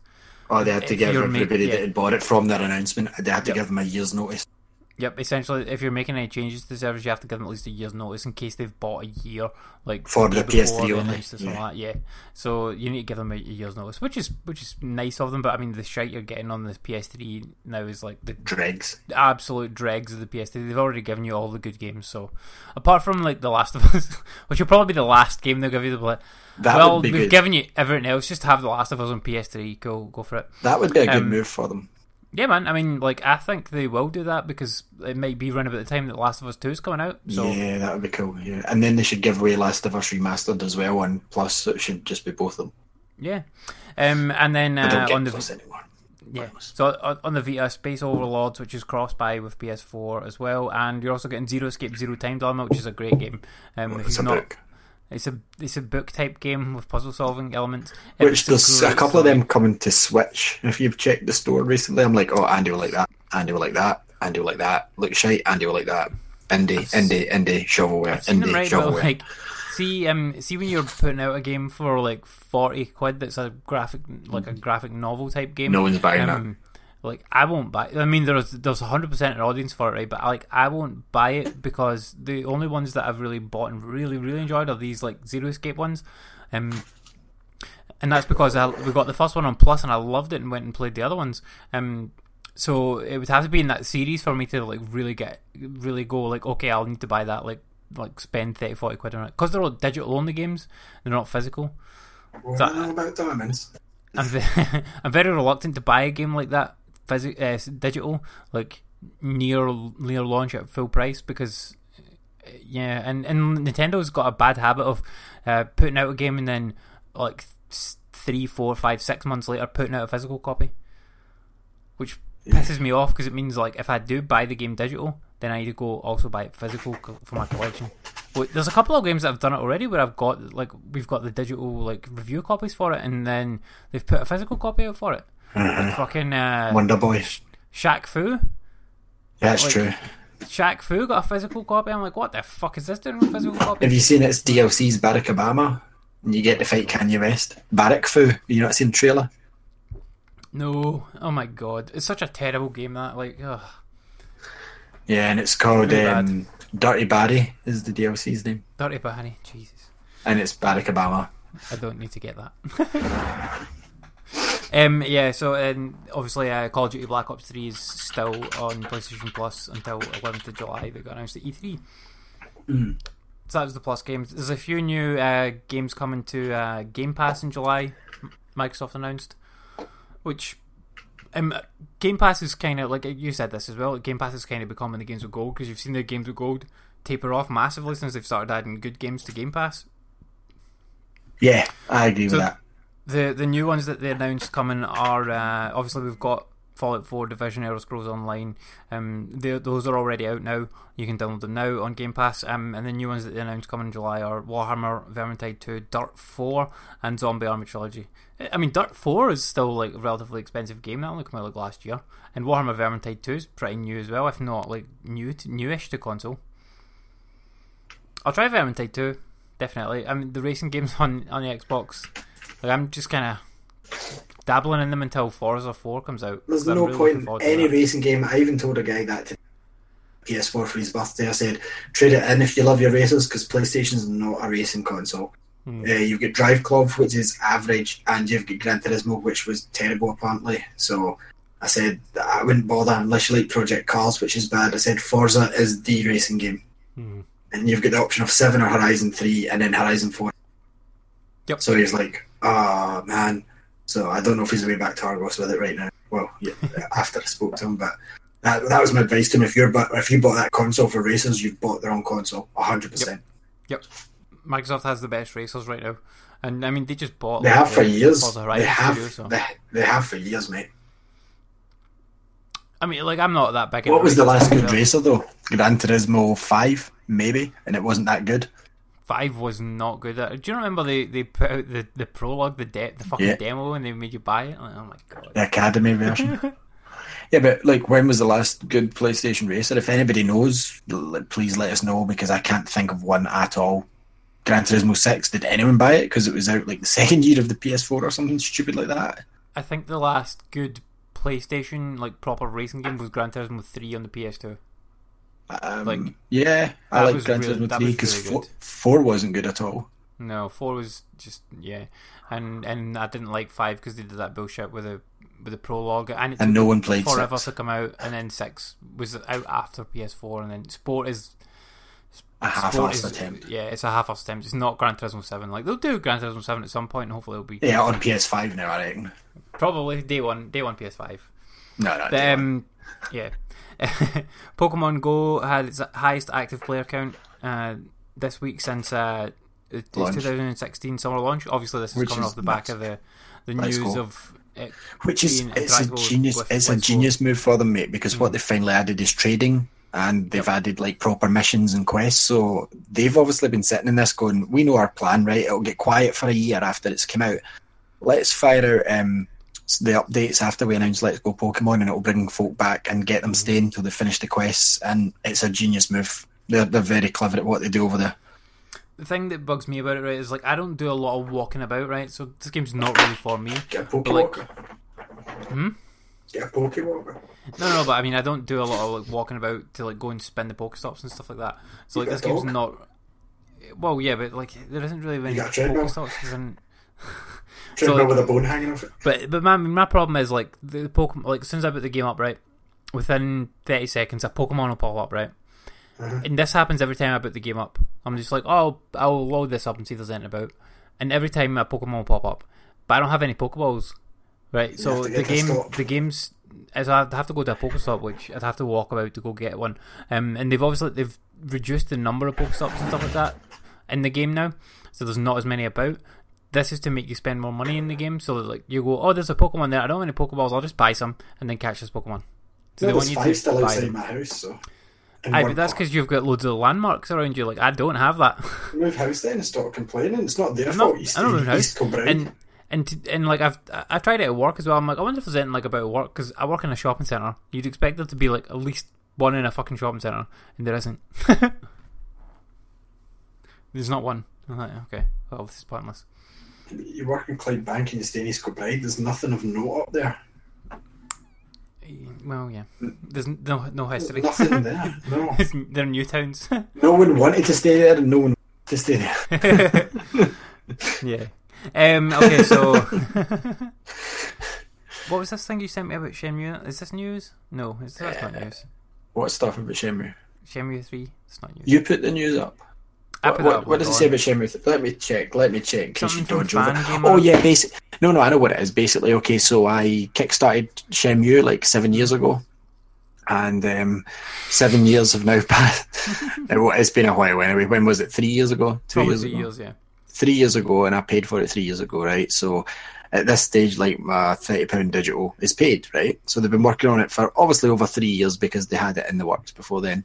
Oh, they had to give everybody yeah. that had bought it from their announcement. They had to Yep. give them a year's notice. Yep, essentially, if you're making any changes to the servers, you have to give them at least a year's notice in case they've bought a year, like For the PS3 they only, yeah. like that, yeah. So you need to give them a, a year's notice, which is which is nice of them. But I mean, the shite you're getting on the PS3 now is like the Dregs. absolute dregs of the PS3. They've already given you all the good games. So apart from like The Last of Us, *laughs* which will probably be the last game they'll give you the play. That well, we've good. given you everything else. Just have The Last of Us on PS3. Go go for it. That would be a good Um, move for them. Yeah, man. I mean, like, I think they will do that because it might be around about the time that Last of Us Two is coming out. So yeah, that would be cool. Yeah, and then they should give away Last of Us remastered as well, and plus so it should just be both of them. yeah. Um, and then uh, on the plus anymore. yeah, so on, the Vita, Space Overlords, which is cross buy with PS4 as well, and you're also getting Zero Escape Zero Time Dilemma, which is a great game. Um, It's a not, book. It's a it's a book type game with puzzle solving elements. Which there's a couple of them coming to Switch. If you've checked the store recently, I'm like, oh, Andy will like that. Andy will like that. Andy will like that. Look shite. Andy will like that. Indie, indie, indie, shovelware, indie, right, shovelware. like, see, um, see when you're putting out a game for like forty quid, that's a graphic, like a graphic novel type game. No one's buying that. Like I won't buy. I mean, there's there's hundred percent an audience for it, right? But like I won't buy it *laughs* because the only ones that I've really bought and really really enjoyed are these like Zero Escape ones, um, and that's because I we got the first one on Plus and I loved it and went and played the other ones. Um, so it would have to be in that series for me to like really get really go like okay, I'll need to buy that like like spend 30 40 quid on it because they're all digital only games. They're not physical. What I know about diamonds? I'm, *laughs* I'm very reluctant to buy a game like that, phys- uh, digital, like near near launch at full price because, uh, yeah, and and Nintendo's got a bad habit of uh, putting out a game and then like three, four, five, six months later putting out a physical copy, which pisses me off because it means like if I do buy the game digital, then I need to go also buy it physical for my collection. Well, there's a couple of games that I've done it already where I've got like we've got the digital like review copies for it, and then they've put a physical copy out for it. Like fucking uh, Wonder Boy. Shaq Fu, That's like- true. Shaq Fu got a physical copy. I'm like, what the fuck is this doing with a physical copy? Have you seen its DLC's Barack Obama? And you get to fight Kanye West. Barack Fu. You not seen the trailer? No, oh my god, it's such a terrible game that like, ugh. Yeah, and it's called Really um, Dirty Barry is the DLC's name. dirty Barry, Jesus. And it's Barack Obama. I don't need to get that. *laughs* um, yeah, so um, obviously, uh, Call of Duty Black Ops Three is still on PlayStation Plus until 11th of July. They got announced at E3. So that was the Plus games. There's a few new uh, games coming to uh, Game Pass in July. Microsoft announced, which um, Game Pass is kind of like you said this as well. Game Pass is kind of becoming the games with gold because you've seen the games with gold taper off massively since they've started adding good games to Game Pass. Yeah, I agree So- with that. The the new ones that they announced coming are uh, obviously we've got Fallout 4, Division, Elder Scrolls Online. Um, those are already out now. You can download them now on Game Pass. Um, and the new ones that they announced coming in July are Warhammer, Vermintide 2, Dirt 4, and Zombie Army Trilogy. I mean, Dirt 4 is still like a relatively expensive game. That only came out like last year, and Warhammer Vermintide 2 is pretty new as well, if not like new to, newish to console. I'll try Vermintide 2, definitely. I mean, the racing games *laughs* on on the Xbox. Like I'm just kind of dabbling in them until Forza 4 comes out. There's no really point in any racing game. I even told a guy that to PS4 for his birthday. I said, trade it in if you love your races because PlayStation's not a racing console. Hmm. Uh, you've got Drive Club, which is average, and you've got Gran Turismo, which was terrible apparently. So I said I wouldn't bother unless you like Project Cars, which is bad. I said Forza is the racing game, Hmm. and you've got the option of Seven or Horizon Three, and then Horizon Four. Yep. So he's like, oh man. So I don't know if he's way back to Argos with it right now. Well, yeah, *laughs* after I spoke to him, but that, that was my advice to him. If you're bu- if you bought that console for racers, you've bought the wrong console, hundred percent. Yep. Microsoft has the best racers right now, and I mean they just bought. They like, have for years. They have. studio, so- They, they have for years, mate. I mean, like I'm not that big. What was the last good racer though? Gran Turismo Five, maybe, and it wasn't that good. Five was not good. At, do you remember they, they put out the, the prologue, the de- the fucking Yeah. demo, and they made you buy it? Like, oh my god! The Academy version. *laughs* yeah, but like, when was the last good PlayStation racer? If anybody knows, please let us know because I can't think of one at all. Gran Turismo 6, did anyone buy it? Because it was out like the second year of the PS4 or something stupid like that. I think the last good PlayStation like proper racing game was Gran Turismo Three on the PS2. Um, Like, yeah, I like Gran Turismo that 3 because really four, 4 wasn't good at all. No, four was just yeah, and and I didn't like five because they did that bullshit with a with a prologue, and it And no one played forever 6. to come out, and then six was out after PS4, and then Sport is A half-assed attempt. Yeah, it's a half-assed attempt. It's not Gran Turismo Seven. Like they'll do Gran Turismo Seven at some point, and hopefully it'll be Yeah, on PS5 now, I reckon. probably day one, day one PS5. No, no, But, um, yeah. *laughs* Pokemon Go had its highest active player count uh, this week since uh, its Launch. 2016 summer launch. Obviously, this is Which coming is off the back of the the news go. of Which is it's a genius. it's a genius move for them, mate. Because Mm. what they finally added is trading, and they've added like proper missions and quests. So they've obviously been sitting in this, going, "We know our plan, right? It'll get quiet for a year after it's come out. Let's fire out um, the updates after we announce Let's Go Pokemon, and it'll bring folk back and get Mm. them staying until they finish the quests. And it's a genius move. They're they're very clever at what they do over there. The thing that bugs me about it, right, is like I don't do a lot of walking about, right? So this game's not really for me. Get a But, like- Hmm? Get a Pokewalker. No, no, but I mean, I don't do a lot of like walking about to like go and spin the Pokestops and stuff like that. So like this game's dog? not. Well, yeah, but like there isn't really many got a treadmill? Pokestops. *laughs* isn't- Treadmill like- with a bone hanging off it. But but my my problem is like the Pokemon. Like as soon as I put the game up, right, within thirty seconds, a Pokemon will pop up, right. Uh-huh. And this happens every time I put the game up. I'm just like, oh, I'll load this up and see if there's anything about. And every time a Pokemon will pop up, but I don't have any Pokeballs, right? so the game, the game's, is I'd have to go to a Pokestop, which I'd have to walk about to go get one. Um, and they've obviously they've reduced the number of Pokestops and stuff like that in the game now, so there's not as many about. This is to make you spend more money in the game, so that like you go, oh, there's a Pokemon there. I don't have any Pokeballs. I'll just buy some and then catch this Pokemon. So they want you to buy them. my house, so. Aye, but that's because you've got loads of landmarks around you. Like I don't have that. *laughs* move house then and stop complaining. It's not their I'm not, fault. You I don't stay live in a house. And and to, and like I've I've tried it at work as well. I'm like I wonder if there's anything like about work because I work in a shopping center. You'd expect there to be like at least one in a fucking shopping center, and there isn't. *laughs* there's not one. I'm like, okay, well this is pointless. You work in Clyde Bank and you stay in East Kilbride. There's nothing of note up there. Well, yeah, there's no no history. Nothing there. *laughs* No. They're new towns. *laughs* No one wanted to stay there, and no one wanted to stay there. *laughs* yeah. Um. Okay. So, what was this thing you sent me about Shenmue? Is this news? No, is that's not news. What stuff about Shenmue? Shenmue three. It's not news. You put the news up. What, what, what does it say about Shenmue? Let me check. Let me check. in case you Something dodge over. Oh yeah, basic. No, no, I know what it is. Basically, okay. So I kickstarted Shenmue like seven years ago, and um, seven years have now *laughs* passed. It's been a while anyway. When was it? Three years ago? Two Probably years ago? years. Yeah. three years ago, and I paid for it three years ago, right? So at this stage, like my thirty pound digital is paid, right? So they've been working on it for obviously over three years because they had it in the works before then.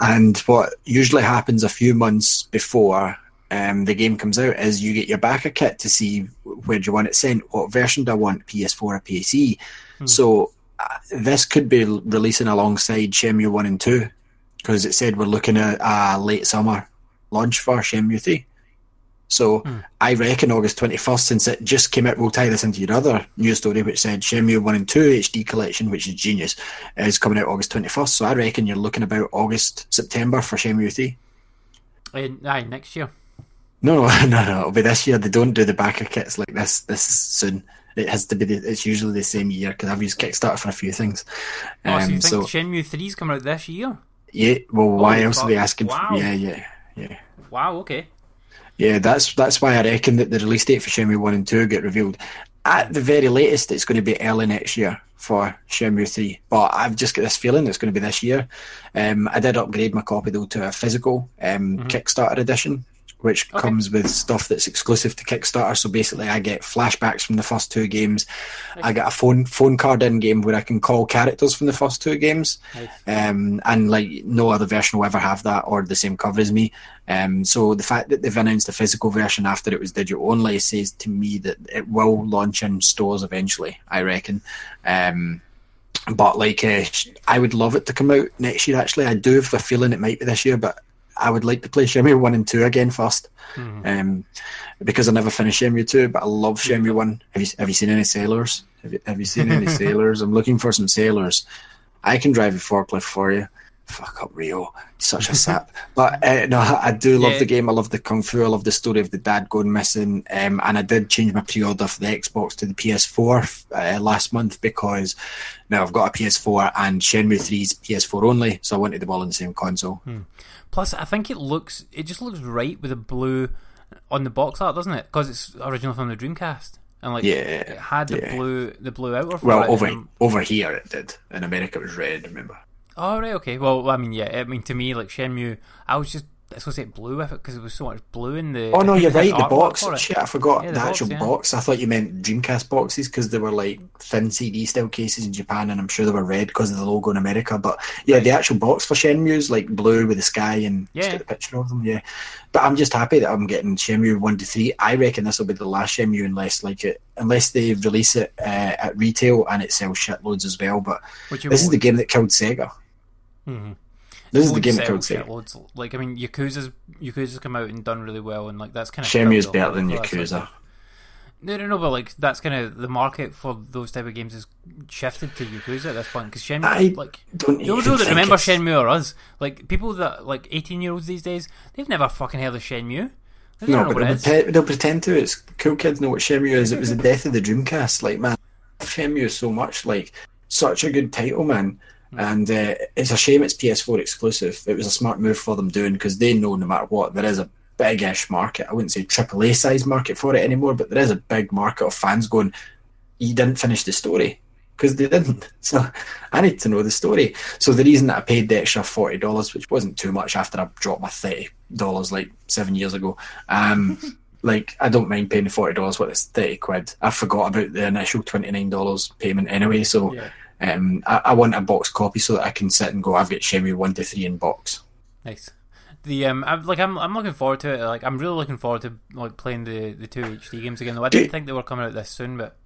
And what usually happens a few months before um, the game comes out is you get your backer kit to see where do you want it sent, what version do I want, PS4 or PC. So uh, this could be releasing alongside Shenmue one and two because it said we're looking at a late summer launch for Shenmue three. So I reckon August 21st, since it just came out, we'll tie this into your other news story, which said Shenmue 1 and 2 HD collection, which is genius, is coming out August 21st. So I reckon you're looking about August, September for Shenmue 3. Uh, aye, next year. No, *laughs* no, no, no, it'll be this year. They don't do the backer kits like this this soon. It has to be, the, it's usually the same year because I've used Kickstarter for a few things. Oh, so you Um, think so, Shenmue 3's coming out this year? yeah, well, why Holy else are they asking? Wow. For, yeah, yeah, yeah. Wow. Okay. Yeah, that's that's why I reckon that the release date for Shenmue one and two get revealed. At the very latest, it's going to be early next year for Shenmue three. But I've just got this feeling it's going to be this year. Um, I did upgrade my copy though to a physical um, Kickstarter edition, which Okay. comes with stuff that's exclusive to Kickstarter. So basically, I get flashbacks from the first two games. I get a phone phone card in game where I can call characters from the first two games, um, and like no other version will ever have that or the same cover as me. Um, so the fact that they've announced a physical version after it was digital only says to me that it will launch in stores eventually. I reckon. Um, but like, uh, I would love it to come out next year. Actually, I do have a feeling it might be this year, but I would like to play Shenmue one and two again first, um, because I never finished Shenmue two. But I love Shenmue one. Have you have you seen any sailors? Have you, have you seen any *laughs* sailors? I'm looking for some sailors. I can drive a forklift for you. Fuck up Ryo, such a sap. *laughs* But uh, no, I do love Yeah. the game. I love the kung fu. I love the story of the dad going missing. Um, and I did change my pre-order for the Xbox to the PS4 uh, last month because now I've got a PS4 and Shenmue 3's PS4 only, so I wanted them all on the same console. Plus, I think it looks it just looks right with the blue on the box art, doesn't it? Because it's original from the Dreamcast, and like Yeah, it had the yeah. blue the blue outer. For Well, it, over and- over here it did. In America, it was red. Remember? Oh right, okay. Well, I mean, yeah. I mean, to me, like Shenmue, I was just blue with it because there was so much blue in the. Oh no, you're right. The box. Shit, I forgot Yeah, the, the box, actual yeah. box. I thought you meant Dreamcast boxes because they were like thin CD style cases in Japan, and I'm sure they were red because of the logo in America. But yeah, the actual box for Shenmue's like blue with the sky and Yeah. just the picture of them. Yeah, but I'm just happy that I'm getting Shenmue one to three. I reckon this will be the last Shenmue unless like it unless they release it uh, at retail and it sells shitloads as well. But it this is the game that killed Sega. Mhm. This is the game that killed Sega. Like I mean, Yakuza's Yakuza's come out and done really well, and like that's kind of Shenmue's better than oh, Yakuza. No, no, no, but like that's kind of the market for those type of games is shifted to Yakuza at this point because Shenmue, I like don't those people that remember it's- Shenmue or us, like people that like eighteen year olds these days, they've never fucking heard of Shenmue. No, but they'll, pretend, they'll pretend to. It's cool kids know what Shenmue is. It was the death of the Dreamcast. Like man, Shenmue so much. Like such a good title, man. And uh, it's a shame it's PS4 exclusive. It was a smart move for them doing because they know no matter what there is a big-ish market. I wouldn't say AAA size market for it anymore, but there is a big market of fans going. You didn't finish the story because they didn't. *laughs* So I need to know the story. So the reason that I paid the extra forty dollars, which wasn't too much after I dropped my thirty dollars like seven years ago, um, *laughs* like I don't mind paying the forty dollars, What it's thirty quid. I forgot about the initial twenty nine dollars payment anyway. So Yeah. Um, I, I want a box copy so that I can sit and go. I've got Shenmue one to three in box. Nice. The um, I'm like I'm I'm looking forward to it. Like I'm really looking forward to like playing the the two HD games again. Though I Do- didn't think they were coming out this soon, but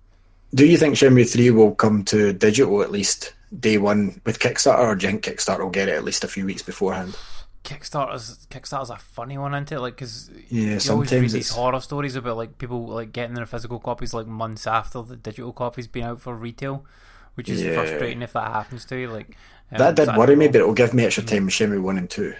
Do you think Shenmue three will come to digital at least day one with Kickstarter, or do you think Kickstarter will get it at least a few weeks beforehand? Kickstarter's Kickstarter's a funny one, isn't it? Like because Yeah, you always read sometimes these it's horror stories about like people like getting their physical copies like months after the digital copies been out for retail, which is Yeah. frustrating if that happens to you. Like um, that did worry me, but it'll give me extra time with Shenmue one and two.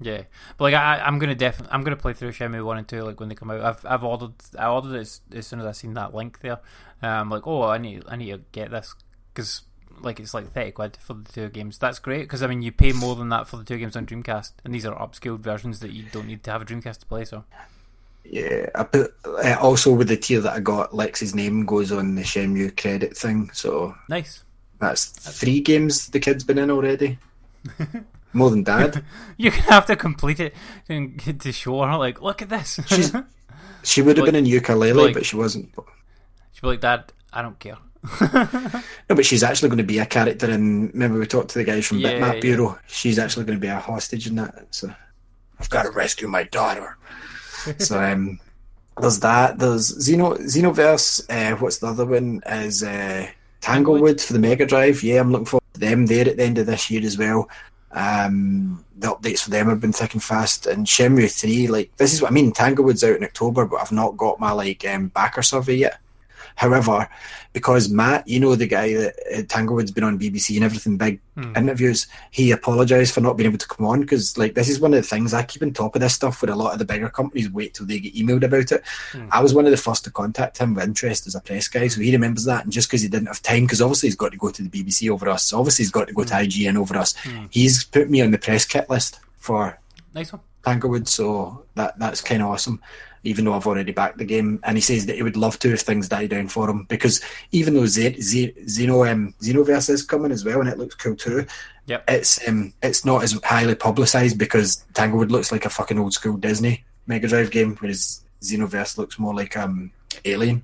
Yeah, but like I, I'm gonna definitely, I'm gonna play through Shenmue one and two like when they come out. I've, I've ordered, I ordered it as, as soon as I seen that link there. I'm like, oh, I need, I need to get this because like it's like thirty quid for the two games. That's great because I mean you pay more than that for the two games on Dreamcast, and these are upscaled versions that you don't need to have a Dreamcast to play. So Yeah, I put uh, also with the tier that I got, Lex's name goes on the Shenmue credit thing, so nice. that's three games the kid's been in already. *laughs* More than dad. You're gonna have to complete it and get to show her like, look at this. She's- *laughs* She would have Like- been in Yooka-Laylee, like- but she wasn't. She'll be like, Dad, I don't care. *laughs* No, but she's actually going to be a character in. Remember, we talked to the guys from Yeah, Bitmap yeah. Bureau. She's actually going to be a hostage in that. So I've got to rescue my daughter. So um, there's that. There's Xeno Xenoverse. Uh, what's the other one? Is uh, Tanglewood for the Mega Drive. Yeah, I'm looking forward to them there at the end of this year as well. Um, the updates for them have been thick and fast. And Shenmue three, like this is what I mean. Tanglewood's out in October, but I've not got my like um, backer survey yet. However, because Matt, you know the guy that uh, Tanglewood's been on BBC and everything, big Hmm. interviews, he apologised for not being able to come on because, like, this is one of the things I keep on top of this stuff. Where a lot of the bigger companies wait till they get emailed about it. Hmm. I was one of the first to contact him with interest as a press guy, so he remembers that. And just because he didn't have time, because obviously he's got to go to the BBC over us, so obviously he's got to go to IGN over us. Hmm. He's put me on the press kit list for Nice one. Tanglewood, so that that's kind of awesome. Even though I've already backed the game, and he says that he would love to if things die down for him, because even though Z- Z- Xeno um, Xenoverse is coming as well, and it looks cool too, Yep. it's um it's not as highly publicised because Tanglewood looks like a fucking old school Disney Mega Drive game, whereas Xenoverse looks more like um Alien.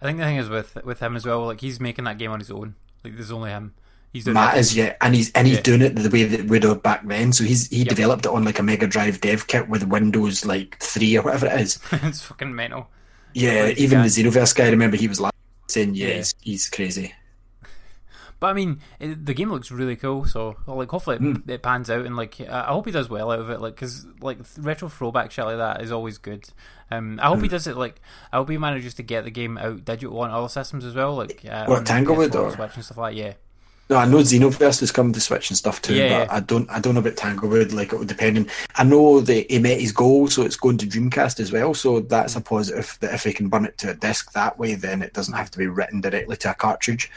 I think the thing is with with him as well. Like he's making that game on his own. Like there's only him. He's doing Matt it. is yeah, and he's and he's Yeah. doing it the way that we'd have back then. So he's he Yep. developed it on like a Mega Drive dev kit with Windows like three or whatever it is. *laughs* it's fucking mental. Yeah, Crazy even guy. the Xenoverse guy. I remember he was like saying, yeah, Yeah. He's, he's crazy. *laughs* But I mean, it, the game looks really cool. So like, hopefully Hmm. it, it pans out, and like, I hope he does well out of it. Like, because like retro throwback shit like that is always good. Um, I hope Hmm. he does it. Like, I hope he manages to get the game out digital on other systems as well. Like, uh, What, on Tanglewood PS4, or- Switch and stuff like. Yeah. No, I know Xenoverse is coming to Switch and stuff too, Yeah, but I don't I don't know about Tanglewood. Like it would depend. On, I know that he met his goal, so it's going to Dreamcast as well. So that's a positive. That if he can burn it to a disc that way, then it doesn't have to be written directly to a cartridge.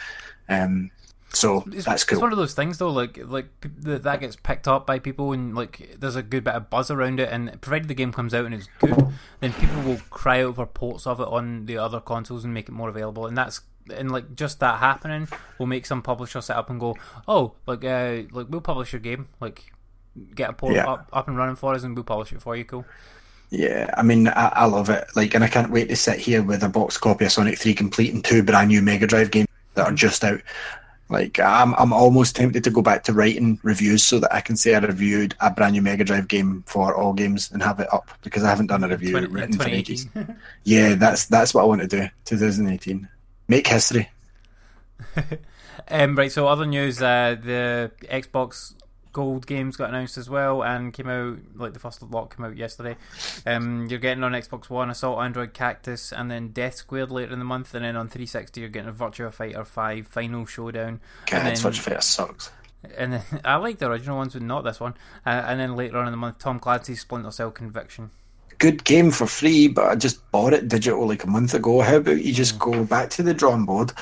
Um, so It's, that's cool. it's one of those things though, like like that that gets picked up by people, and like there's a good bit of buzz around it. And provided the game comes out and it's good, then people will cry out for ports of it on the other consoles and make it more available. And that's and like just that happening will make some publisher sit up and go, oh, like uh, like we'll publish your game, like get a port Yeah. up up and running for us, and we'll publish it for you. Cool. Yeah, I mean, I, I love it. Like, and I can't wait to sit here with a box copy of Sonic Three complete and two brand new Mega Drive games that are just out. Like, I'm I'm almost tempted to go back to writing reviews so that I can say I reviewed a brand new Mega Drive game for all games and have it up because I haven't done a review 20, written for ages. 2018. *laughs* Yeah, that's that's what I want to do. 2018, make history. *laughs* Um, right, so other news, uh, the Xbox Gold games got announced as well and came out, like the first lot came out yesterday. Um, you're getting on Xbox One Assault Android Cactus and then Death Squared later in the month, and then on 360 you're getting a Virtua Fighter 5 Final Showdown. God, and then, Switch Fighter sucks. and then *laughs* I like the original ones, but not this one. Uh, and then later on in the month, Tom Clancy's Splinter Cell Conviction. Good game for free, but I just bought it digital like a month ago. How about you just go back to the drawing board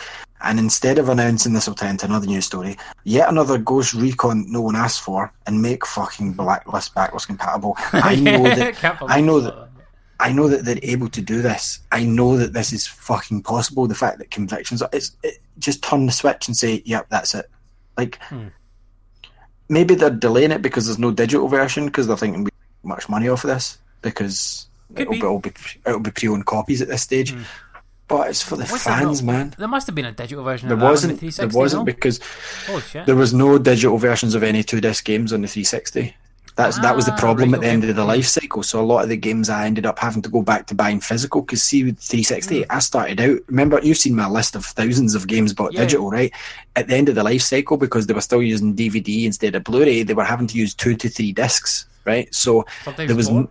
and instead of announcing this will turn into another news story, yet another Ghost Recon no one asked for, and make fucking Blacklist backwards compatible. I *laughs* know that I know that. I know that they're able to do this. I know that this is fucking possible. The fact that convictions, it's it, just turn the switch and say, "Yep, that's it." Like Hmm. maybe they're delaying it because there's no digital version because they're thinking we make much money off of this because Could it'll be. be. it'll be it'll be pre-owned copies at this stage. Hmm. But it's for the What's fans, man. There must have been a digital version There of that on the wasn't. 360. There wasn't no? because there was no digital versions of any two disc games on the 360. That's that was the Ah, problem right, at the okay. end of the life cycle. So a lot of the games I ended up having to go back to buying physical because see with 360 Hmm. I started out. Remember you've seen my list of thousands of games bought Yeah. digital, right? At the end of the life cycle because they were still using DVD instead of Blu-ray, they were having to use two to three discs, right? So Sometimes there was. more.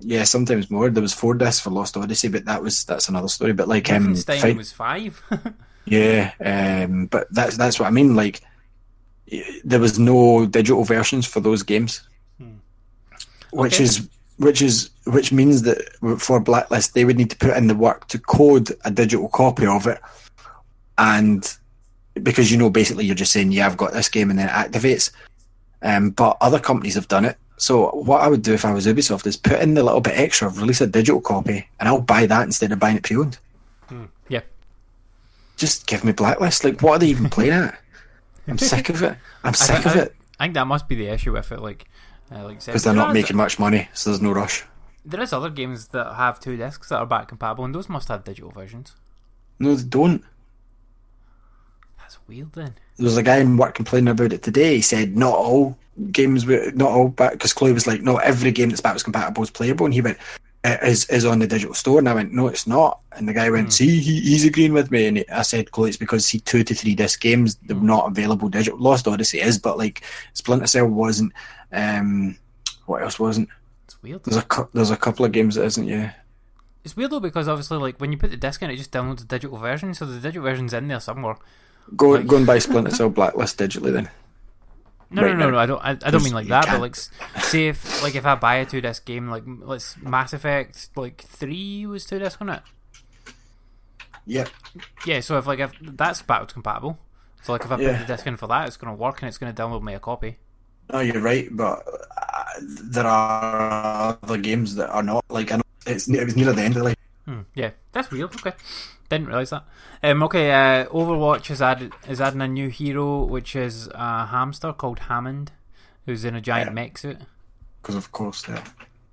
Yeah, sometimes more. There was four discs for Lost Odyssey, but that was that's another story. But like, um, Fight- was five. *laughs* yeah, um, but that's that's what I mean. Like, there was no digital versions for those games, which Okay. is which is which means that for Blacklist they would need to put in the work to code a digital copy of it, and because you know basically you're just saying yeah I've got this game and then it activates, um, but other companies have done it. So what I would do if I was Ubisoft is put in the little bit extra, release a digital copy, and I'll buy that instead of buying it pre-owned. yeah. just give me blacklist. Like, what are they even *laughs* playing at? I'm sick of it. I'm sick think- of I, it I think that must be the issue with it. Like, uh, like because they're not are- making much money, so there's no rush. There is other games that have two discs that are back compatible, and those must have digital versions. No, they don't. That's weird. Then There was a guy in work complaining about it today. He said not all games, were not all back because Chloe was like, no, every game that's backwards compatible is playable, and he went. "Uh, Is is on the digital store, and I went, no, it's not. And the guy went, see, he, he's agreeing with me, and I said, Chloe, it's because he two to three disc games they're not available digital. Lost Odyssey is, but like Splinter Cell wasn't. Um, what else wasn't? it's weird. There's a there's a couple of games that isn't. Yeah, It's weird though because obviously, like when you put the disc in, it just downloads the digital version, so the digital version's in there somewhere. Go Like- go and buy Splinter Cell Blacklist digitally then. No, Right no, no, now. no. I don't. I, I don't mean like that. But like, s- say if like if I buy a two disc game, like let's Mass Effect like three was two disc on it. Yeah. Yeah, so if like if that's backwards compatible, so like if I put Yeah. the disc in for that, it's going to work and it's going to download me a copy. No, you're right, but uh, there are other games that are not like I know it's it was near the end of the life. Hmm, yeah, that's real. Okay, didn't realize that. Um, okay, uh, Overwatch has added is adding a new hero, which is a hamster called Hammond, who's in a giant Yeah. mech suit. Because of course, they are.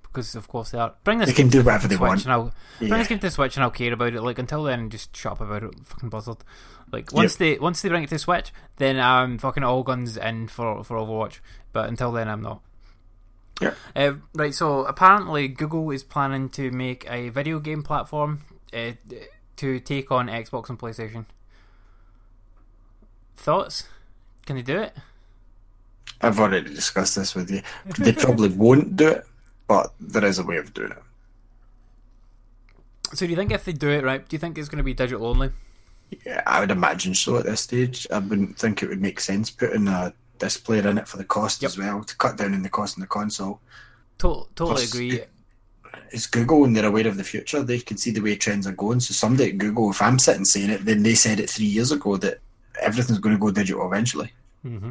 because of course they are. Bring this They can do whatever they Switch want. And I'll, Bring this game to the Switch and I'll care about it. Like until then, just shut up about it. Fucking buzzard. Like once they once they bring it to Switch, then I'm fucking all guns in for for Overwatch. But until then, I'm not. Yeah. Uh, right. So apparently, Google is planning to make a video game platform uh, to take on Xbox and PlayStation. Thoughts? Can they do it? I've already discussed this with you. They probably *laughs* won't do it, but there is a way of doing it. So do you think if they do it right, do you think it's going to be digital only? Yeah, I would imagine so at this stage. I wouldn't think it would make sense putting a display in it for the cost Yep. as well to cut down on the cost on the console. To- totally Plus, agree. It's Google and they're aware of the future. They can see the way trends are going. So somebody at Google, if I'm sitting saying it, then they said it three years ago that everything's going to go digital eventually. hmm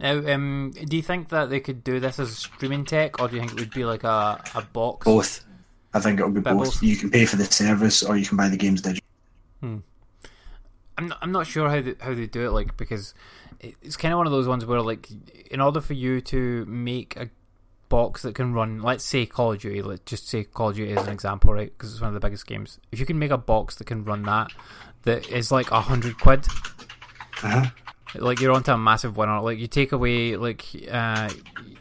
Now, um, do you think that they could do this as streaming tech, or do you think it would be like a, a box? Both. I think it'll be both. both. You can pay for the service or you can buy the games digital. I'm not, I'm not sure how they, how they do it, like because it's kind of one of those ones where like in order for you to make a box that can run, let's say Call of Duty, let's just say Call of Duty as an example, right? Because it's one of the biggest games. If you can make a box that can run that, that is like a hundred quid. Uh-huh. like you're onto a massive winner. Like you take away like uh,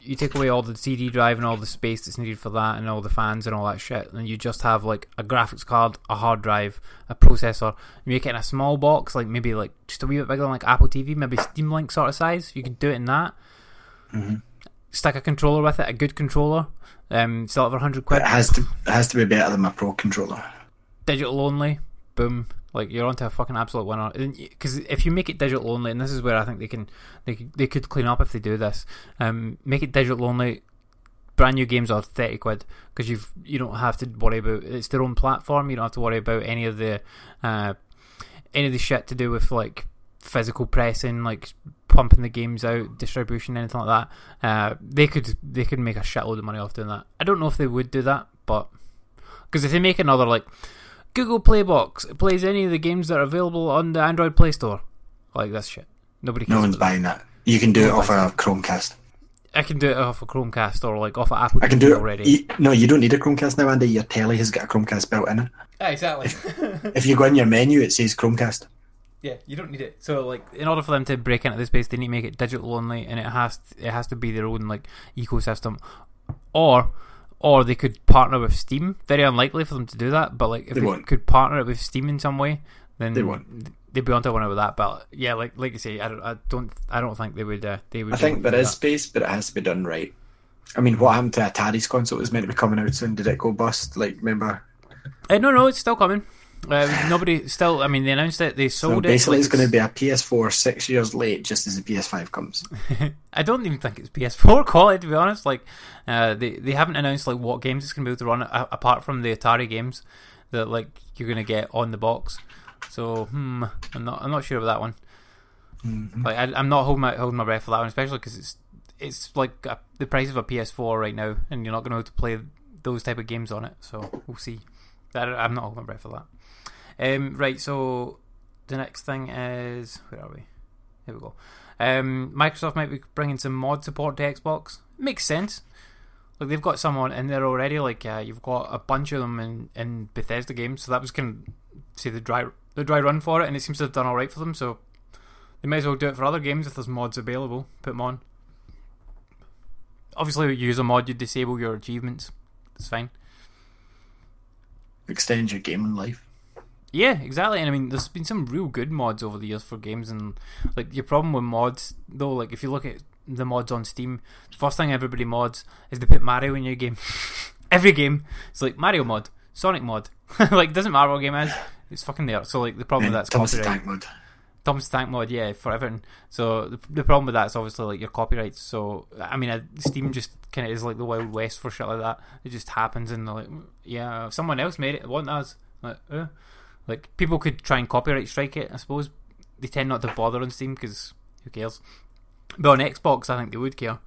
you take away all the CD drive and all the space that's needed for that, and all the fans and all that shit, and you just have like a graphics card, a hard drive, a processor. You make it in a small box, like maybe like just a wee bit bigger than like Apple TV, maybe Steam Link sort of size. You could do it in that. Stick a controller with it, a good controller. Um, sell it for hundred quid. it has to it has to be better than my pro controller. digital only, boom, like you're onto a fucking absolute winner. Because if you make it digital only, and this is where I think they can, they could, they could clean up if they do this. Um, make it digital only. Brand new games are thirty quid because you've you don't have to worry about it's their own platform. You don't have to worry about any of the, uh, any of the shit to do with like physical pressing, like pumping the games out, distribution, anything like that. Uh, they could they could make a shitload of money off doing that. I don't know if they would do that, but because if they make another like Google Playbox it plays any of the games that are available on the Android Play Store. Like this shit. Nobody cares. No one's about that. buying that. You can do it off a Chromecast. I can do it off a Chromecast or like off an Apple I can TV do it already. You, no, you don't need a Chromecast now, Andy. Your telly has got a Chromecast built in it. Yeah, exactly. If you go in your menu, it says Chromecast. Yeah, you don't need it. So like, in order for them to break into this space, they need to make it digital only, and it has to, it has to be their own like ecosystem, or or they could partner with Steam. Very unlikely for them to do that, but like if They they, could partner it with Steam in some way, then They won't. They'd be onto one with that, but yeah, like like you say, I don't, I don't, I don't think they would. Uh, they would. I think able to there do is that. space, but it has to be done right. I mean, what happened to Atari's console? It was meant to be coming out soon. Did it go bust? Like, remember? Uh, no, no, it's still coming. Uh, nobody still. I mean, they announced it. They So sold basically, it. Basically, it's going to be a PS4 six years late, just as the PS5 comes. *laughs* I don't even think it's PS4 *laughs* quality to be honest. Like, uh, they they haven't announced like what games it's gonna be able to run a- apart from the Atari games that like you're gonna get on the box. So hmm, I'm not I'm not sure about that one. Like I, I'm not holding my holding my breath for that one, especially because it's it's like a, the price of a PS4 right now, and you're not gonna be able to play those type of games on it. So we'll see. I'm not holding my breath for that. Um, right, so the next thing is where are we? Here we go. Um, Microsoft might be bringing some mod support to Xbox. Makes sense. Like they've got someone in there already. Like uh, you've got a bunch of them in, in Bethesda games. So that was kind of say the dry the dry run for it, and it seems to have done all right for them. So they might as well do it for other games if there's mods available. Put them on. Obviously, you use a mod, you disable your achievements. It's fine. Extend your gaming life. Yeah, exactly. And I mean, there's been some real good mods over the years for games, and like your problem with mods, though, like if you look at the mods on Steam, the first thing everybody mods is they put Mario in your game. *laughs* Every game, it's like Mario mod, Sonic mod. *laughs* like doesn't matter what game it is, it's fucking there. So like the problem with that's Thomas the copyright. Tank Mode. Thomas Tank mod, yeah, for everything. So the, the problem with that is obviously like your copyrights. So I mean, uh, Steam just kind of is like the wild west for shit like that. It just happens, and they're like, yeah, if someone else made it, it wasn't us. Like, uh. Like people could try and copyright strike it. I suppose they tend not to bother on Steam because who cares? But on Xbox, I think they would care.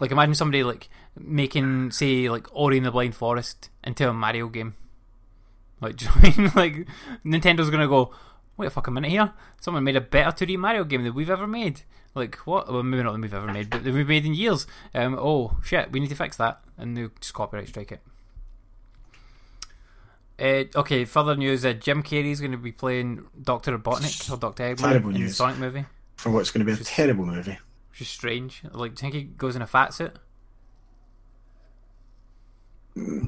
Like imagine somebody like making say like Ori and the Blind Forest into a Mario game. Like, *laughs* do you know I mean? Like Nintendo's gonna go, wait a fucking minute here. Someone made a better 2D Mario game than we've ever made. Like what? Well, maybe not than we've ever made, but that we've made in years. Um, oh shit, we need to fix that, and they just copyright strike it. Uh, okay, further news: uh, Jim Carrey is going to be playing Doctor Robotnik or Doctor Eggman Terrible in the news. Sonic movie, For what's going to be a terrible movie. which is strange. Like, do you think he goes in a fat suit?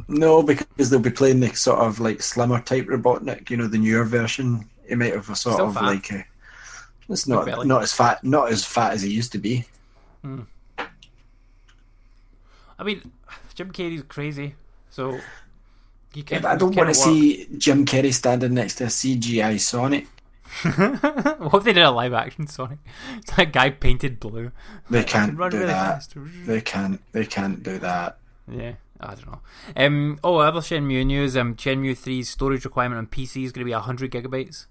No, because they'll be playing the sort of like slimmer type Robotnik, you know, the newer version. He might have a sort Still of fat. like a, it's not not as fat not as fat as he used to be. I mean, Jim Carrey's crazy, so you Yeah, I don't want to see Jim Carrey standing next to a CGI Sonic. *laughs* what if they did a live action Sonic? *laughs* That guy painted blue. They *laughs* can can't do really that. fast. They can't. They can't do that. Yeah, I don't know. Um, oh, other Shenmue news. Um, Shenmue 3's storage requirement on PC is going to be hundred gigabytes.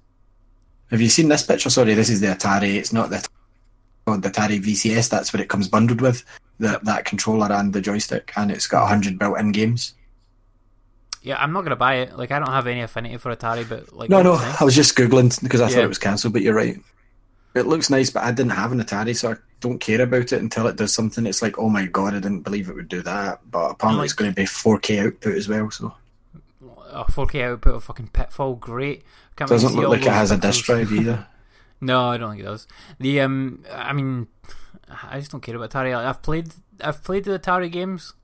Have you seen this picture? Sorry, this is the Atari. It's not the, oh, the Atari VCS. That's what it comes bundled with. The, that controller and the joystick, and it's got hundred built-in games. Yeah, I'm not going to buy it. Like, I don't have any affinity for Atari, but like, No, no, nice. I was just googling because I Yeah. thought it was cancelled. But you're right. It looks nice, but I didn't have an Atari, so I don't care about it until it does something. It's like, oh my god, I didn't believe it would do that. But apparently, it's going to be 4K output as well. So a 4K output of fucking Pitfall, great. Can't doesn't look like it has a disk drive either. *laughs* *laughs* No, I don't think it does. The um, I mean, I just don't care about Atari. Like, I've played, I've played the Atari games,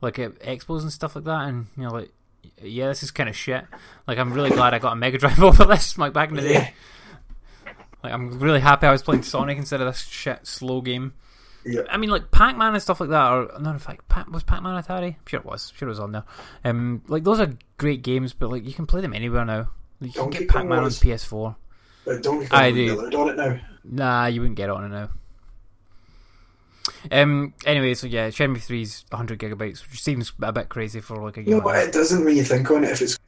like at expos and stuff like that, and you know, like, yeah, this is kind of shit. Like, I'm really glad I got a Mega Drive *laughs* over this, like back in the day. Like, I'm really happy I was playing Sonic instead of this shit slow game. Yeah. I mean, like Pac-Man and stuff like that. Or no, in fact, Pac- was Pac-Man Atari? I'm sure it was. I'm sure it was on there. Um, like those are great games, but like you can play them anywhere now. You can Donkey get Pac-Man on PS4. But don't I do. on it now. Nah, you wouldn't get it on it now. Um. Anyway, so yeah, Shenmue 3's 100 gigabytes, which seems a bit crazy for like a game. No, but it doesn't when you think on it. If it's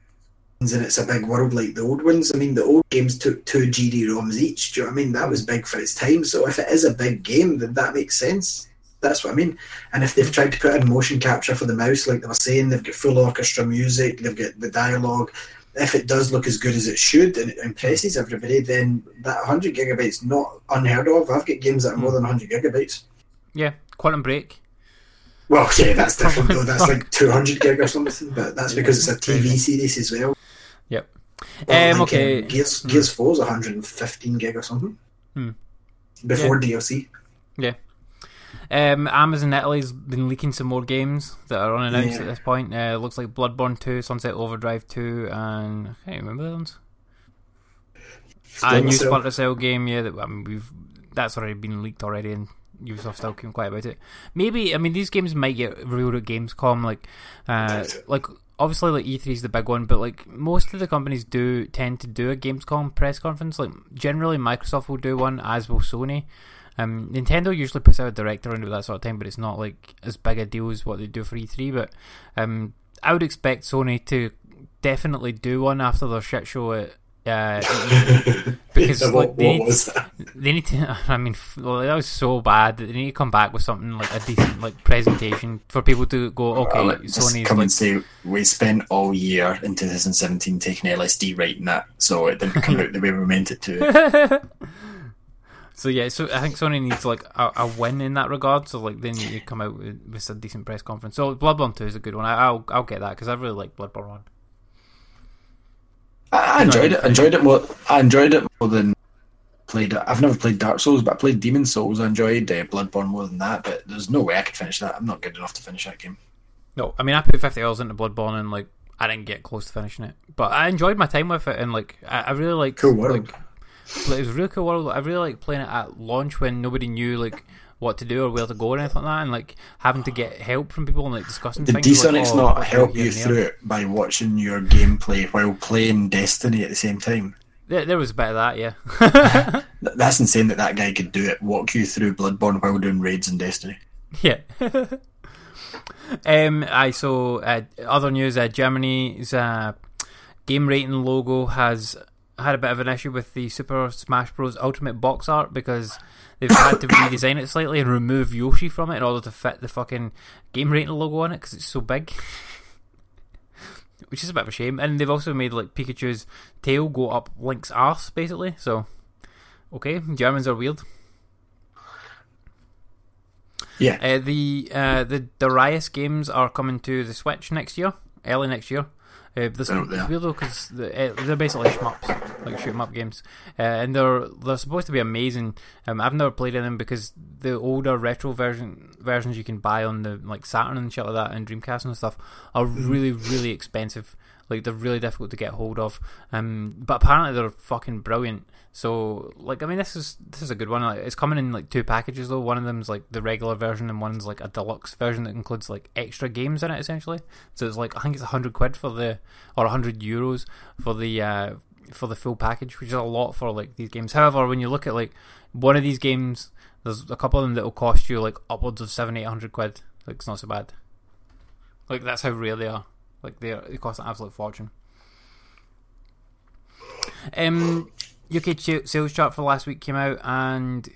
and it's a big world like the old ones. I mean, the old games took two GD ROMs each. Do you know what I mean? That was big for its time. So if it is a big game, then that makes sense. That's what I mean. And if they've tried to put in motion capture for the mouse, like they were saying, they've got full orchestra music, they've got the dialogue. If it does look as good as it should and it impresses everybody, then that 100 gigabytes not unheard of. I've got games that are more than 100 gigabytes. Yeah, Quantum Break. Well, yeah, that's different though. That's like 200 gig or something, but that's because it's a TV series as well. Yep. Well, Um, okay. um, Gears, Gears 4 is 115 gig or something. Hmm. Before DLC. Yeah. Um, Amazon Italy's been leaking some more games that are unannounced Yeah. at this point. Uh, looks like Bloodborne 2, Sunset Overdrive 2, and I can't remember the ones. A new. Splinter Cell game, yeah. That, I mean, we've that's already been leaked already, and Ubisoft still keeping quiet about it. Maybe I mean these games might get revealed at Gamescom, like, uh, *laughs* like obviously like E3 is the big one, but like most of the companies do tend to do a Gamescom press conference. Like generally, Microsoft will do one, as will Sony. Um, Nintendo usually puts out a direct around that sort of time, but it's not like as big a deal as what they do for E3. But um, I would expect Sony to definitely do one after their shit show at. Uh, because *laughs* Yeah, like, they, what need, that? they need to. *laughs* I mean, well, that was so bad that they need to come back with something like a decent like presentation for people to go. Okay, Well, Sony's come like, and say we spent all year in 2017 taking LSD writing that, so it didn't come out the way we meant it to. *laughs* So yeah, so I think Sony needs like a, a win in that regard. So like they need to come out with, with a decent press conference. So Bloodborne Two is a good one. I, I'll I'll get that because I really like Bloodborne One. I, I enjoyed it. I enjoyed it more. I enjoyed it more than played. it. I've never played Dark Souls, but I played Demon Souls. I enjoyed uh, Bloodborne more than that. But there's no way I could finish that. I'm not good enough to finish that game. No, I mean I put fifty hours into Bloodborne and like I didn't get close to finishing it, but I enjoyed my time with it and like I, I really liked Cool world. Like, like, it was a really cool world. I really like playing it at launch when nobody knew like what to do or where to go or anything like that, and like having to get help from people and like discussing Did things. D-Sonic's like, oh, not help you there. through it by watching your gameplay while playing Destiny at the same time? There, there was a bit of that, yeah. *laughs* That's insane that that guy could do it. Walk you through Bloodborne while doing raids in Destiny. *laughs* Yeah. um. I so uh, other news. Uh, Germany's uh, game rating logo has had a bit of an issue with the Super Smash Bros. Ultimate box art because they've had to redesign it slightly and remove Yoshi from it in order to fit the fucking game rating logo on it because it's so big. which is a bit of a shame. And they've also made like Pikachu's tail go up Link's arse, basically. So, okay, Germans are weird. Yeah. Uh, the uh, the Darius games are coming to the Switch next year, early next year. Uh, this Oh, yeah. weird though because the, uh, they're basically shmups, like shoot 'em up games, uh, and they're they're supposed to be amazing. Um, I've never played in them because the older retro version versions you can buy on the like Saturn and shit like that and Dreamcast and stuff are Mm-hmm. really really expensive. Like they're really difficult to get hold of. Um, but apparently they're fucking brilliant. So like I mean this is this is a good one. Like, it's coming in like two packages though. One of them's like the regular version and one's like a deluxe version that includes like extra games in it essentially. So it's like I think it's hundred quid for the or hundred euros for the uh, for the full package, which is a lot for like these games. However, when you look at like one of these games, there's a couple of them that will cost you like upwards of seven eight hundred quid. Like it's not so bad. Like that's how rare they are. Like they are, they cost an absolute fortune. Um, UK sales chart for last week came out and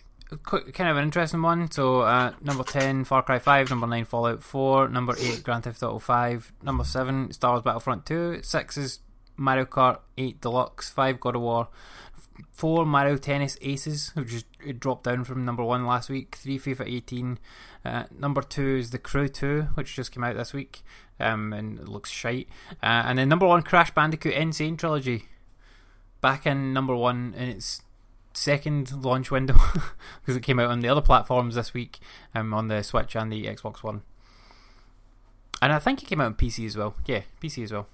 kind of an interesting one. So uh, number ten, Far Cry Five. Number nine, Fallout Four. Number eight, Grand Theft Auto Five. Number seven, Star Wars Battlefront Two. Six is Mario Kart Eight Deluxe. Five, God of War. Four, Mario Tennis Aces, which is dropped down from number one last week. Three, FIFA 18. Uh, number two is The Crew 2, which just came out this week, um, and it looks shite. Uh, and then number one, Crash Bandicoot N. Sane Trilogy, back in number one in its second launch window *laughs* because it came out on the other platforms this week, um, on the Switch and the Xbox One. And I think it came out on PC as well. Yeah, PC as well.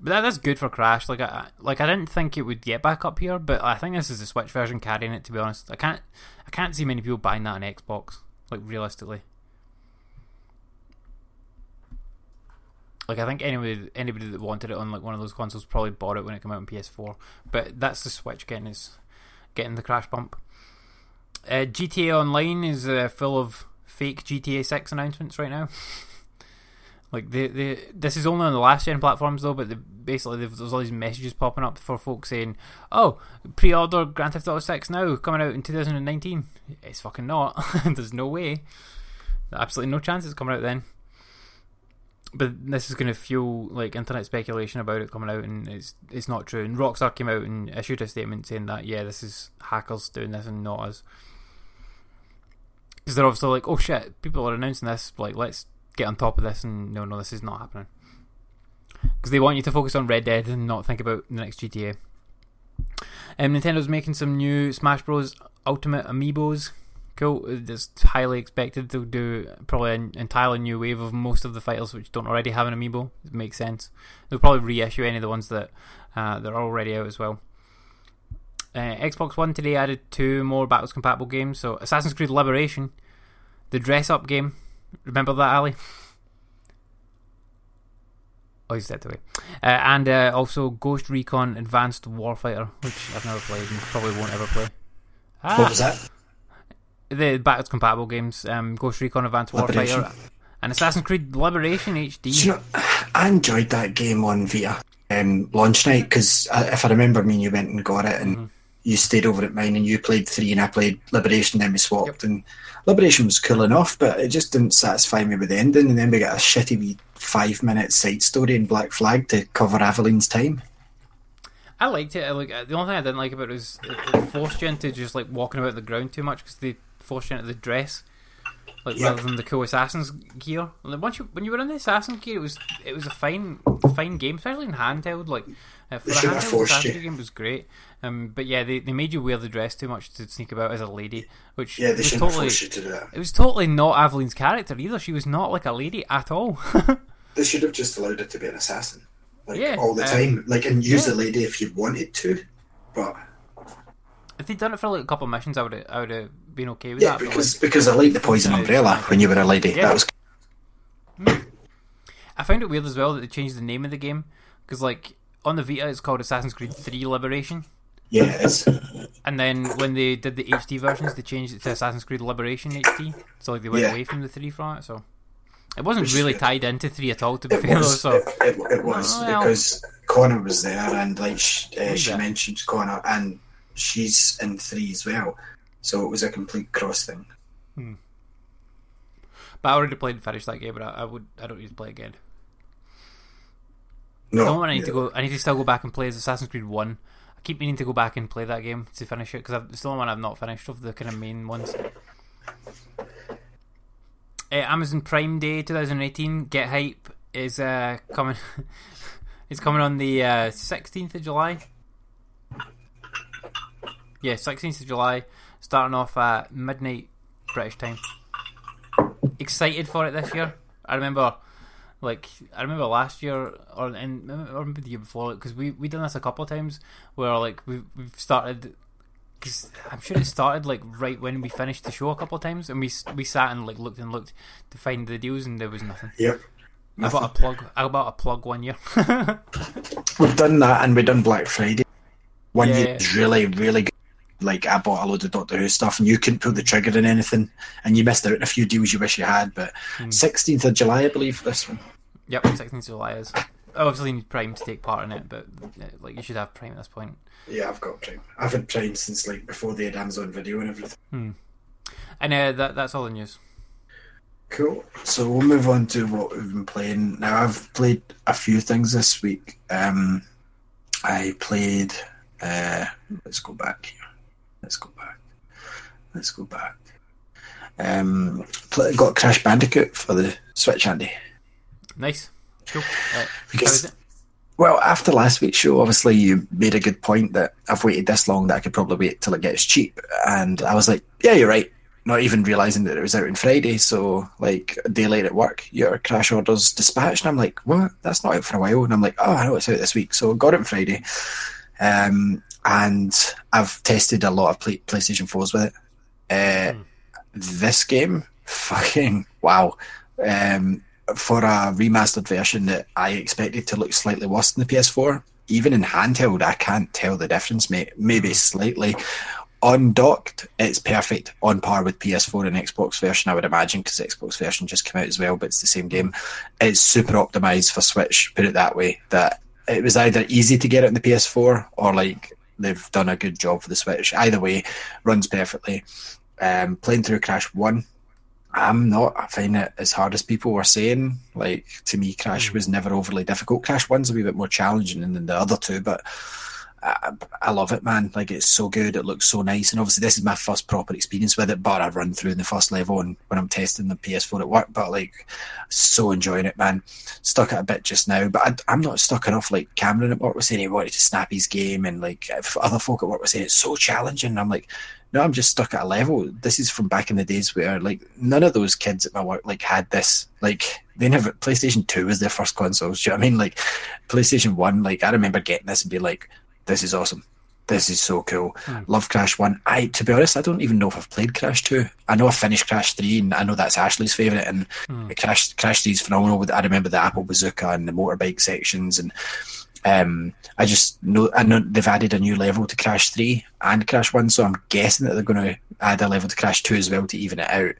But that, that's good for Crash. Like I like I didn't think it would get back up here, but I think this is the Switch version carrying it. To be honest, I can't I can't see many people buying that on Xbox. Like realistically, like I think anybody anybody that wanted it on like one of those consoles probably bought it when it came out on PS4. But that's the Switch getting its getting the crash bump. Uh, GTA Online is uh, full of fake GTA Six announcements right now. *laughs* Like they, they, this is only on the last gen platforms though, but they, basically there's all these messages popping up for folks saying, "Oh, pre-order Grand Theft Auto Six now, coming out in 2019." It's fucking not. *laughs* there's no way. Absolutely no chance it's coming out then. But this is going to fuel like internet speculation about it coming out, and it's it's not true. And Rockstar came out and issued a statement saying that yeah, this is hackers doing this and not us. Because they're obviously like, oh shit, people are announcing this. Like, let's get on top of this and no no this is not happening. Because they want you to focus on Red Dead and not think about the next GTA um, Nintendo's making some new Smash Bros. Ultimate Amiibos. Cool. It's highly expected they'll do probably an entirely new wave of most of the fighters which don't already have an Amiibo. It makes sense. They'll probably reissue any of the ones that uh, that are already out as well. Uh, Xbox One today added two more backwards compatible games. So Assassin's Creed Liberation the dress up game Remember that, Ali? Oh, he stepped away. Uh, and uh, also Ghost Recon Advanced Warfighter, which I've never played and probably won't ever play. Ah, What was that? The backwards compatible games, um, Ghost Recon Advanced Liberation. Warfighter, and Assassin's Creed Liberation HD. You know, I enjoyed that game on Vita um, launch night because if I remember, me and you went and got it, and Mm-hmm. you stayed over at mine, and you played three, and I played Liberation. Then we swapped, and Liberation was cool enough, but it just didn't satisfy me with the ending. And then we got a shitty wee five minute side story in Black Flag to cover Aveline's time. I liked it. I like the only thing I didn't like about it was it, it forced you into just like walking about the ground too much because they forced you into the dress, like Yeah. rather than the cool assassin's gear. Like once you when you were in the assassin's gear, it was it was a fine fine game, especially in handheld. Like uh, for They should have forced you. Game, was great. Um, but yeah, they, they made you wear the dress too much to sneak about as a lady, which Yeah, they shouldn't totally have forced you to do that. it was totally not Aveline's character either. She was not like a lady at all. *laughs* They should have just allowed it to be an assassin, like Yeah, all the um, time, like and use yeah. the lady if you wanted to. But if they'd done it for like a couple of missions, I would have I would have been okay with yeah, that. but, because like, because I liked the poison umbrella when you were a lady. Yeah. That was I found it weird as well that they changed the name of the game because, like, on the Vita it's called Assassin's Creed Three Liberation, Yes. *laughs* and then when they did the HD versions, they changed it to Assassin's Creed Liberation HD. So like they went Yeah. away from the three from it. So it wasn't Which really tied into three at all. To be It fair, was. so It, it, it was Well. because Connor was there, and like sh- uh, she mentioned Connor, and she's in three as well. So it was a complete cross thing. but I already played and finished that game, but I, I would I don't need to play again. No, The one I need to go, I need to still go back and play is Assassin's Creed One. I keep meaning to go back and play that game to finish it because it's the only one I've not finished of the kind of main ones. Uh, Amazon Prime Day 2018 Get Hype is uh, coming. *laughs* it's coming on the uh, 16th of July. Yeah, 16th of July, starting off at midnight British time. Excited for it this year. I remember, like, I remember last year or and or maybe the year before, because we we done this a couple of times where like we we've started. Cause I'm sure it started like right when we finished the show a couple of times, and we we sat and like looked and looked to find the deals, and there was nothing. Yep. I bought a plug. I bought a plug one year. *laughs* We've done that, and we've done Black Friday. One Yeah. year was really, really good. Like I bought a load of Doctor Who stuff, and you couldn't pull the trigger in anything, and you missed out on a few deals you wish you had. But Hmm. sixteenth of July, I believe, this one. Yep, 16th of July is. Obviously, you need Prime to take part in it, but like you should have Prime at this point. Yeah, I've got Prime. I've had Prime since like before they had Amazon Video and everything. And uh, that that's all the news. Cool. So we'll move on to what we've been playing. Now I've played a few things this week. Um, I played. Uh, let's go back here. Let's go back. Let's go back. Um, got Crash Bandicoot for the Switch, Andy. Nice, cool. Uh, Because- is it? Well, after last week's show, obviously you made a good point that I've waited this long that I could probably wait till it gets cheap, and I was like, yeah, you're right. Not even realizing that it was out on Friday, so like a day late at work, your crash orders dispatched, and I'm like, what? That's not out for a while, and I'm like, oh, I know it's out this week, so I got it on Friday, um, and I've tested a lot of play- PlayStation 4s with it. Uh, This game, fucking wow. Um, for a remastered version that I expected to look slightly worse than the PS4. Even in handheld, I can't tell the difference, mate. Maybe slightly. Undocked, it's perfect, on par with PS4 and Xbox version, I would imagine, because Xbox version just came out as well, but it's the same game. It's super optimized for Switch, put it that way. That it was either easy to get it on the PS4 or like they've done a good job for the Switch. Either way, runs perfectly. Um, playing through Crash 1, I'm not finding it as hard as people were saying. Like to me, Crash was never overly difficult. Crash One's a wee bit more challenging than the other two, but I, I love it, man. Like it's so good. It looks so nice, and obviously this is my first proper experience with it. But I run through in the first level and when I'm testing the PS4 at work. But like, so enjoying it, man. Stuck at a bit just now, but I, I'm not stuck enough. Like Cameron at work was saying, he wanted to snap his game, and like other folk at work were saying it's so challenging. And I'm like, no, I'm just stuck at a level. This is from back in the days where like none of those kids at my work like had this. Like they never PlayStation Two was their first consoles. Do you know I mean? Like PlayStation One, like I remember getting this and be like, this is awesome. This is so cool. Love Crash One. I to be honest, I don't even know if I've played Crash Two. I know I finished Crash Three, and I know that's Ashley's favorite. And Crash Crash Three is phenomenal. With I remember the Apple Bazooka and the motorbike sections, and um, I just know I know they've added a new level to Crash Three and Crash One, so I'm guessing that they're going to add a level to Crash Two as well to even it out.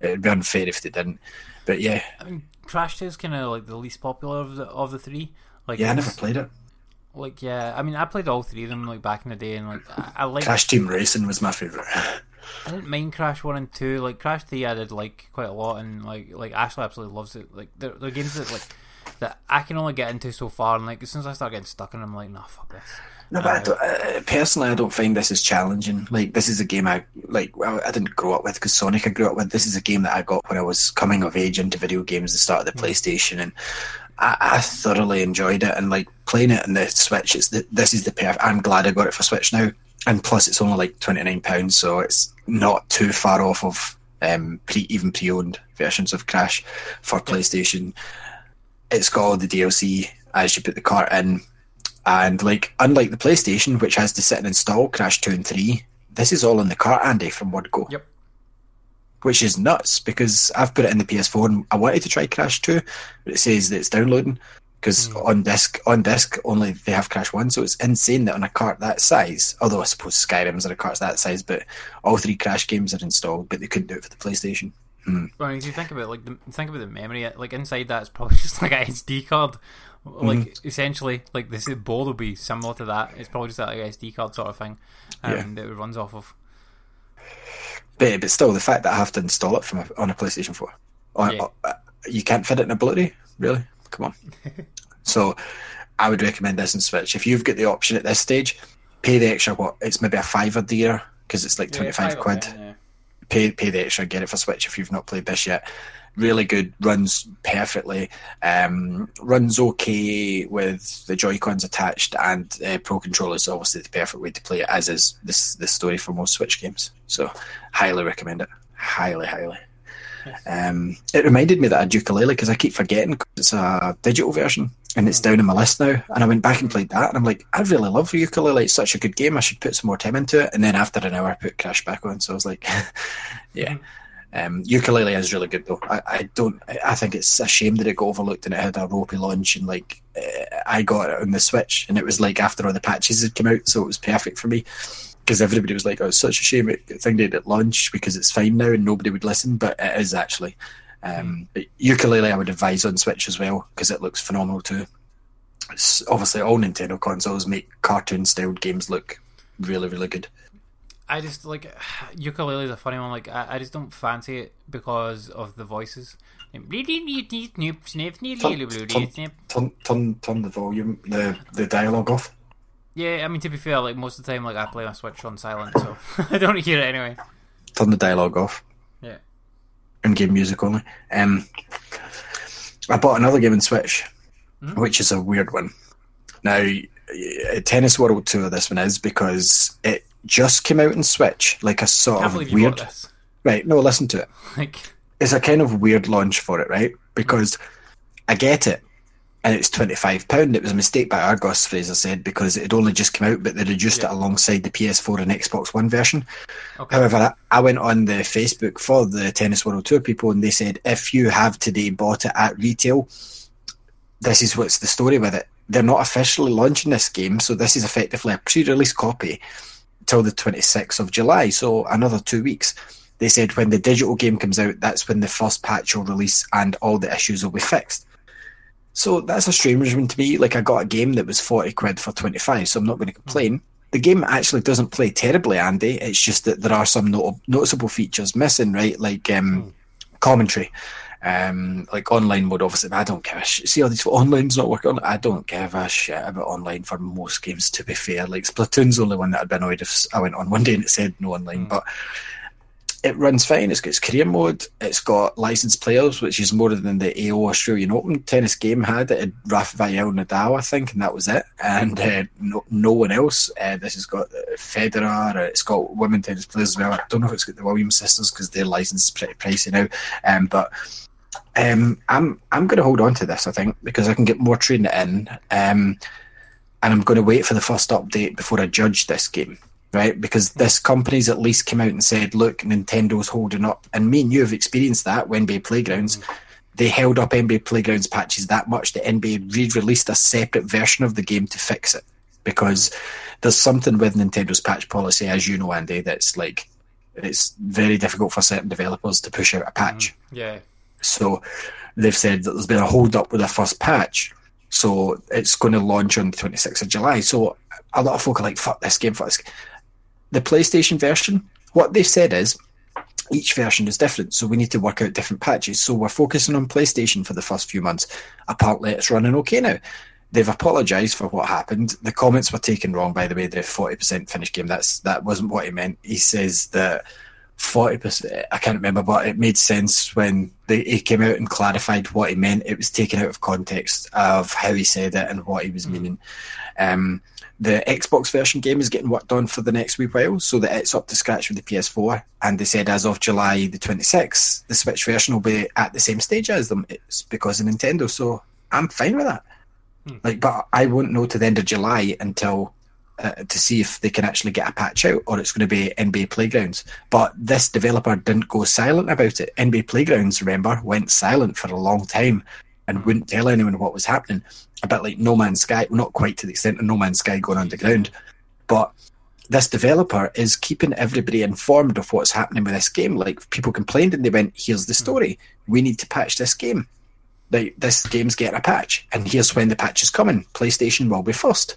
It'd be unfair if they didn't. But yeah, I mean, Crash Two is kind of like the least popular of the of the three. Like, yeah, I never played it. Like, yeah, I mean, I played all three of them like back in the day, and like, I, I like. Crash Team Racing was my favorite. I didn't mind Crash One and Two. Like Crash Three, I did like quite a lot, and like like Ashley absolutely loves it. Like they're, they're games that like that I can only get into so far, and like as soon as I start getting stuck in, them, I'm like, nah, fuck this. No, but I don't, uh, personally, I don't find this as challenging. Like, this is a game I like. Well, I didn't grow up with because Sonic I grew up with. This is a game that I got when I was coming of age into video games, the start of the PlayStation, and I, I thoroughly enjoyed it. And like playing it on the Switch, it's the, this is the perfect. I'm glad I got it for Switch now, and plus it's only like twenty nine pounds, so it's not too far off of um, pre even pre owned versions of Crash for PlayStation. It's got all the DLC as you put the cart in. And like, unlike the PlayStation, which has to sit and install Crash Two and Three, this is all in the cart, Andy, from one go. Yep. Which is nuts because I've put it in the PS4 and I wanted to try Crash Two, but it says that it's downloading because on disc on disc only they have Crash One, so it's insane that on a cart that size. Although I suppose Skyrim's on a cart that size, but all three Crash games are installed, but they couldn't do it for the PlayStation. Well, if you think about it, like the, think about the memory, like inside that is probably *laughs* just like a SD card. Like Mm-hmm. essentially, like this board will be similar to that. It's probably just like a SD card sort of thing, um, Yeah. that it runs off of. But, but still, the fact that I have to install it from a, on a PlayStation 4, on, Yeah. uh, you can't fit it in a Blu-ray, really? Come on. *laughs* so, I would recommend this on Switch. If you've got the option at this stage, pay the extra. What it's maybe a fiver a year because it's like twenty five quid. Pay pay the extra, get it for Switch if you've not played this yet. Really good, runs perfectly, um, runs okay with the Joy Cons attached, and uh, Pro Controller is obviously the perfect way to play it, as is this the story for most Switch games. So, highly recommend it. Highly, highly. Um, it reminded me that I had Yooka-Laylee because I keep forgetting 'cause it's a digital version and it's down in my list now. And I went back and played that, and I'm like, I really love Yooka-Laylee. It's such a good game. I should put some more time into it. And then after an hour, I put Crash back on. So I was like, *laughs* yeah. Um, Yooka-Laylee is really good though. I, I don't. I- think it's a shame that it got overlooked and it had a ropey launch and like uh, I got it on the Switch and it was like after all the patches had come out, so it was perfect for me because everybody was like, "Oh, it's such a shame it thing did at launch because it's fine now and nobody would listen," but it is actually. Um, but Yooka-Laylee, I would advise on Switch as well because it looks phenomenal too. It's obviously all Nintendo consoles make cartoon-styled games look really, really good. I just like *sighs* Yooka-Laylee is a funny one. Like I, I just don't fancy it because of the voices. Turn, turn, turn the volume, the the dialogue off. Yeah, I mean to be fair, like most of the time, like I play my Switch on silent, so *laughs* I don't hear it anyway. Turn the dialogue off. Yeah. and game music only. Um, I bought another game in Switch, which is a weird one. Now, Tennis World Tour, this one is because it just came out in Switch, like a sort of weird. Right? No, listen to it. Like It's a kind of weird launch for it, right? Because I get it, and it's twenty five pound. It was a mistake by Argos, Fraser said, because it had only just come out, but they reduced Yeah. it alongside the PS4 and Xbox One version. okay, However, I, I went on the Facebook for the Tennis World Tour people, and they said if you have today bought it at retail, this is what's the story with it. They're not officially launching this game, so this is effectively a pre-release copy till the 26th of July, so another two weeks. They said when the digital game comes out, that's when the first patch will release and all the issues will be fixed. So that's a strange one to me. Like I got a game that was 40 quid for 25, so I'm not going to complain. The game actually doesn't play terribly, Andy. It's just that there are some not- noticeable features missing, right? Like um, commentary, um, like online mode. Obviously, I don't give a shit. See, all these *laughs* online's not working. I don't give a shit about online for most games. To be fair, like Splatoon's the only one that I'd be annoyed if I went on one day and it said no online, but it runs fine. It's got its career mode. It's got licensed players, which is more than the AO Australian Open tennis game had. It had Rafael Nadal, I think, and that was it. And uh, no, no one else. Uh, this has got uh, Federer. Uh, it's got women tennis players as well. I don't know if it's got the Williams sisters because their license is pretty pricey now. Um, but um, I'm I'm going to hold on to this, I think, because I can get more training in. Um, and I'm going to wait for the first update before I judge this game, right? Because this company's at least came out and said, look, Nintendo's holding up. And me and you have experienced that when NBA Playgrounds. They held up NBA Playgrounds patches that much that NBA re released a separate version of the game to fix it. Because there's something with Nintendo's patch policy, as you know, Andy, that's like, it's very difficult for certain developers to push out a patch. yeah, So they've said that there's been a hold up with the first patch. So it's going to launch on the 26th of July. So a lot of folk are like, fuck this game, fuck this. game." The PlayStation version, what they've said is each version is different. So we need to work out different patches. So we're focusing on PlayStation for the first few months. Apparently it's running okay now. They've apologised for what happened. The comments were taken wrong, by the way. The forty percent finished game. That's that wasn't what he meant. He says that forty percent. I can't remember, but it made sense when they, he came out and clarified what he meant. It was taken out of context of how he said it and what he was meaning. Um, the Xbox version game is getting worked on for the next wee while, so that it's up to scratch with the PS4. And they said as of July the 26th, the Switch version will be at the same stage as them. It's because of Nintendo, so I'm fine with that. Like, but I won't know to the end of July until uh, to see if they can actually get a patch out, or it's going to be NBA Playgrounds. But this developer didn't go silent about it. NBA Playgrounds, remember, went silent for a long time and wouldn't tell anyone what was happening. A bit like No Man's Sky, well, not quite to the extent of No Man's Sky going underground, but this developer is keeping everybody informed of what's happening with this game. Like people complained and they went, "Here's the story. We need to patch this game. Like this game's getting a patch, and here's when the patch is coming. PlayStation will be first."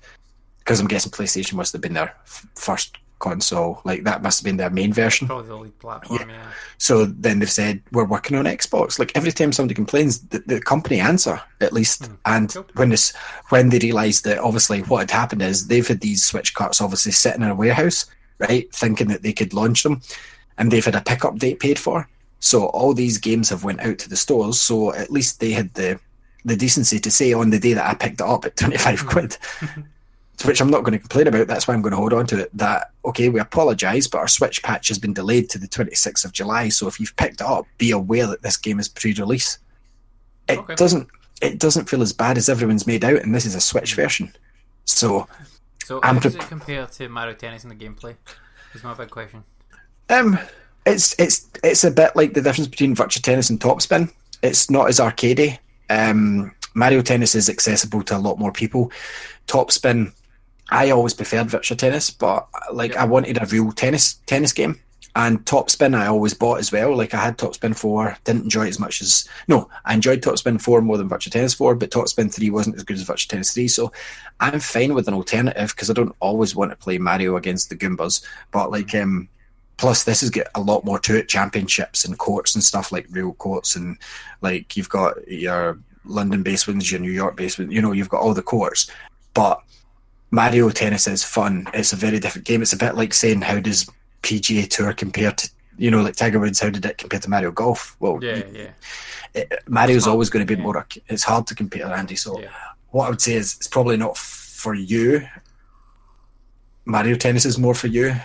Because I'm guessing PlayStation must have been their f- first console. Like that must have been their main version. Probably the lead platform. Yeah. So then they've said we're working on Xbox. Like every time somebody complains, the, the company answer at least. Hmm. And Cool. when this, when they realised that obviously what had happened is they've had these Switch carts obviously sitting in a warehouse, right, thinking that they could launch them, and they've had a pickup date paid for. So all these games have went out to the stores. So at least they had the the decency to say on the day that I picked it up at twenty *laughs* five hmm. quid. *laughs* Which I'm not going to complain about. That's why I'm going to hold on to it. That okay, we apologise, but our Switch patch has been delayed to the 26th of July. So if you've picked it up, be aware that this game is pre-release. It Okay. doesn't. It doesn't feel as bad as everyone's made out, and this is a Switch version. So So I'm how does pre- it compare to Mario Tennis in the gameplay? Is my big question. Um, it's it's it's a bit like the difference between Virtua Tennis and Top Spin. It's not as arcadey. Um, Mario Tennis is accessible to a lot more people. Top Spin, I always preferred Virtua Tennis, but like I wanted a real tennis tennis game. And Top Spin, I always bought as well. Like I had Top Spin four, didn't enjoy it as much as no, I enjoyed Top Spin four more than Virtua Tennis four, but Top Spin three wasn't as good as Virtua Tennis three. So I'm fine with an alternative because I don't always want to play Mario against the Goombas. But like, um, plus this has got a lot more to it championships and courts and stuff like real courts and like you've got your london based ones your new york based ones you know you've got all the courts but mario tennis is fun it's a very different game it's a bit like saying how does pga tour compare to you know like tiger woods how did it compare to mario golf well Yeah, yeah. it, mario's hard, always going to be yeah. more it's hard to compare andy so Yeah. what i would say is it's probably not for you mario tennis is more for you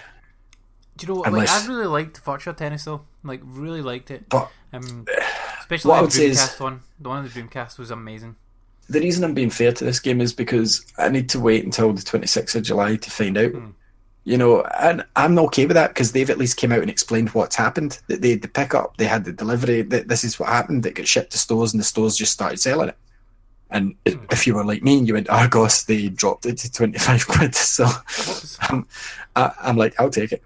Do you know what? Unless- Like, I really liked Virtua Tennis though. Like, really liked it. but Um, especially What I the would say is- one. The one on the Dreamcast was amazing. The reason I'm being fair to this game is because I need to wait until the 26th of July to find out. Hmm. You know, and I'm okay with that because they've at least came out and explained what's happened. That they had the pickup, they had the delivery. That this is what happened. It got shipped to stores, and the stores just started selling it. And Hmm. if you were like me and you went Argos, they dropped it to 25 *laughs* quid. So I'm, I, I'm like, I'll take it.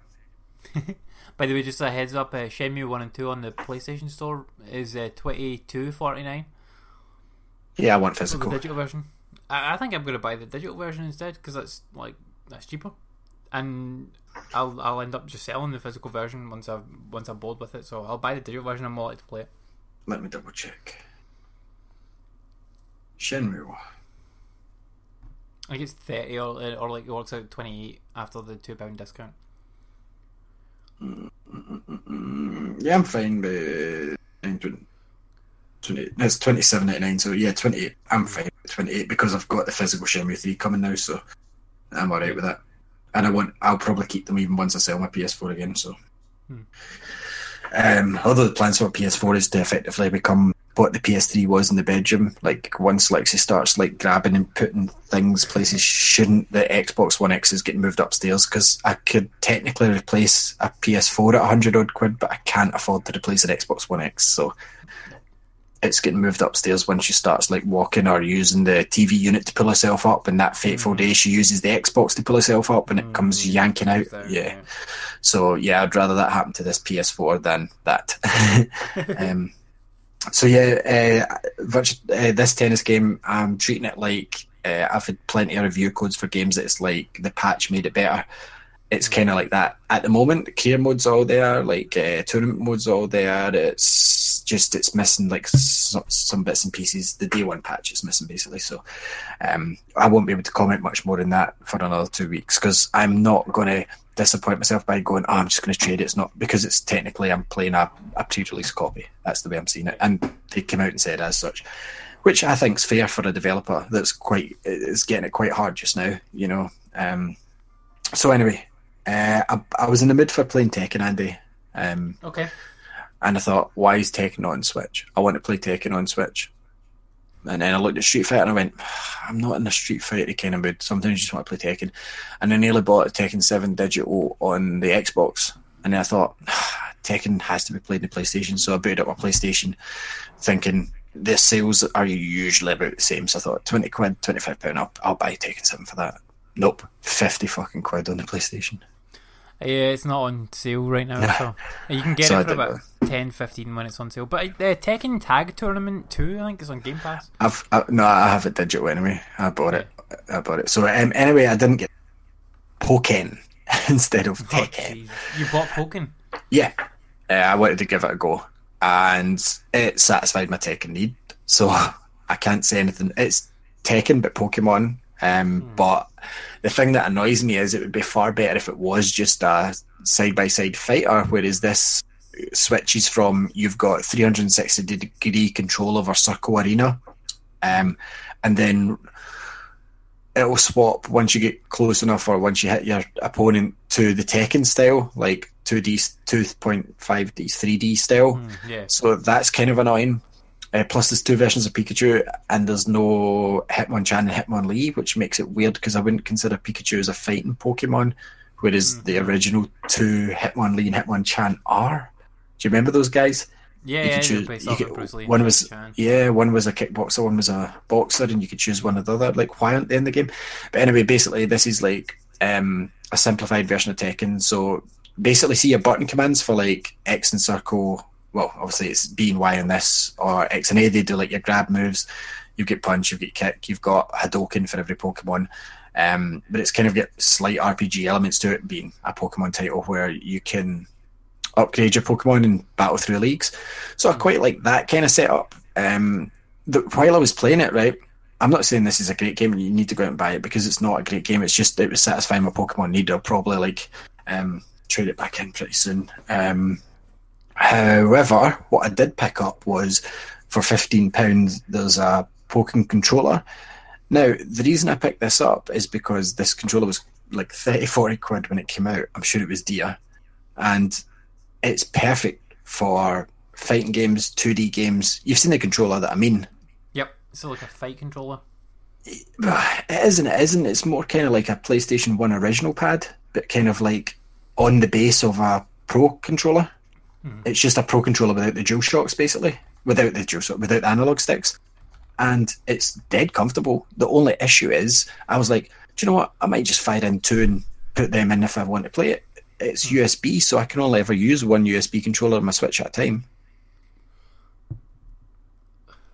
*laughs* By the way, just a heads up: uh, Shenmue One and Two on the PlayStation Store is uh, twenty two forty nine Yeah, I want physical. digital version. I, I think I'm going to buy the digital version instead because that's like that's cheaper, and I'll I'll end up just selling the physical version once I've once I'm bored with it. So I'll buy the digital version. I'm more likely to play it. Let me double check. Shenmue. I think it's thirty or or like it works out twenty eight after the two pound discount. Mm, mm, mm, mm yeah, I'm fine with 20, 20 it's twenty seven ninety nine. So yeah, twenty eight. I'm fine with twenty eight because I've got the physical Shenmue three coming now, so I'm alright with that. And I want, I'll probably keep them even once I sell my PS4 again. So, Hmm. um, although the plans for PS4 is to effectively become what the PS3 was in the bedroom. Like once Lexi starts like grabbing and putting things places shouldn't, the Xbox One X is getting moved upstairs because I could technically replace a PS4 at hundred odd quid, but I can't afford to replace an Xbox One X. So it's getting moved upstairs when she starts like walking or using the TV unit to pull herself up. And that fateful day, she uses the Xbox to pull herself up, and it comes Mm, yanking out. there, Yeah. So yeah, I'd rather that happen to this PS4 than that. *laughs* um, so yeah, uh, uh, this tennis game, I'm treating it like uh, I've had plenty of review codes for games that it's like the patch made it better. It's kind of like that at the moment. Career mode's all there, like uh, tournament mode's all there. It's just it's missing like some, some bits and pieces. The day one patch is missing basically. So um, I won't be able to comment much more than that for another two weeks because I'm not going to disappoint myself by going, oh, I'm just going to trade it. It's not because it's technically I'm playing a, a pre-release copy. That's the way I'm seeing it, and they came out and said as such, which I think is fair for a developer that's quite is getting it quite hard just now. You know. Um, so anyway, uh, I, I was in the mood for playing Tekken, Andy. Um, Okay. And I thought, why is Tekken on Switch? I want to play Tekken on Switch. And then I looked at Street Fighter and I went, I'm not in a Street Fighter kind of mood. Sometimes you just want to play Tekken. And I nearly bought a Tekken 7 digital on the Xbox. And then I thought, ah, Tekken has to be played in the PlayStation. So I booted up my PlayStation thinking the sales are usually about the same. So I thought, 20 quid, 25 pound, I'll, I'll buy Tekken 7 for that. Nope, 50 fucking quid on the PlayStation. Yeah, it's not on sale right now, so *laughs* you can get So it for about 10, 15 when it's on sale. But uh, Tekken Tag Tournament 2, I think, is on Game Pass. I've I, no, I have it digital anyway. I bought it. I bought it. So um, anyway, I didn't get Pokken *laughs* instead of Oh, Tekken. Jesus. You bought Pokken? Yeah, uh, I wanted to give it a go, and it satisfied my Tekken need. So *laughs* I can't say anything. It's Tekken, but Pokemon. Um, But the thing that annoys me is it would be far better if it was just a side by side fighter, whereas this switches from you've got 360 degree control over Circle Arena, um, and then it'll swap once you get close enough or once you hit your opponent to the Tekken style, like 2D, 2.5D, 3D style. Mm, yeah. So that's kind of annoying. Uh, plus, there's two versions of Pikachu, and there's no Hitmonchan and Hitmonlee, which makes it weird because I wouldn't consider Pikachu as a fighting Pokemon, whereas the original two Hitmonlee and Hitmonchan are. Do you remember those guys? Yeah, You yeah, could choose- you could- Lee. one was Chan. yeah, one was a kickboxer, one was a boxer, and you could choose one or the other. Like, why aren't they in the game? But anyway, basically, this is like um, a simplified version of Tekken. So basically, see your button commands for like X and circle. Well, obviously it's B and Y in this, or X and A. They do like your grab moves. You get punch, you get kick, you've got Hadoken for every Pokemon. Um, but it's kind of got slight RPG elements to it, being a Pokemon title where you can upgrade your Pokemon and battle through leagues. So I quite like that kind of setup. Um, the, while I was playing it, right, I'm not saying this is a great game and you need to go out and buy it because it's not a great game. It's just it was satisfying my Pokemon need. I'll probably like um, trade it back in pretty soon. Um, however, what I did pick up was for fifteen pounds. There's a Pokemon controller. Now, the reason I picked this up is because this controller was like 30, 40 quid when it came out. I'm sure it was dear. And it's perfect for fighting games, 2D games. You've seen the controller that I mean. Yep, it's like a fight controller. *sighs* It isn't, it isn't. It's more kind of like a PlayStation 1 original pad, but kind of like on the base of a Pro controller. Hmm. It's just a Pro controller without the Dual Shocks, basically. Without the Dual without the analog sticks. And it's dead comfortable. The only issue is, I was like, do you know what? I might just fire in two and put them in if I want to play it. It's hmm. USB, so I can only ever use one USB controller on my Switch at a time.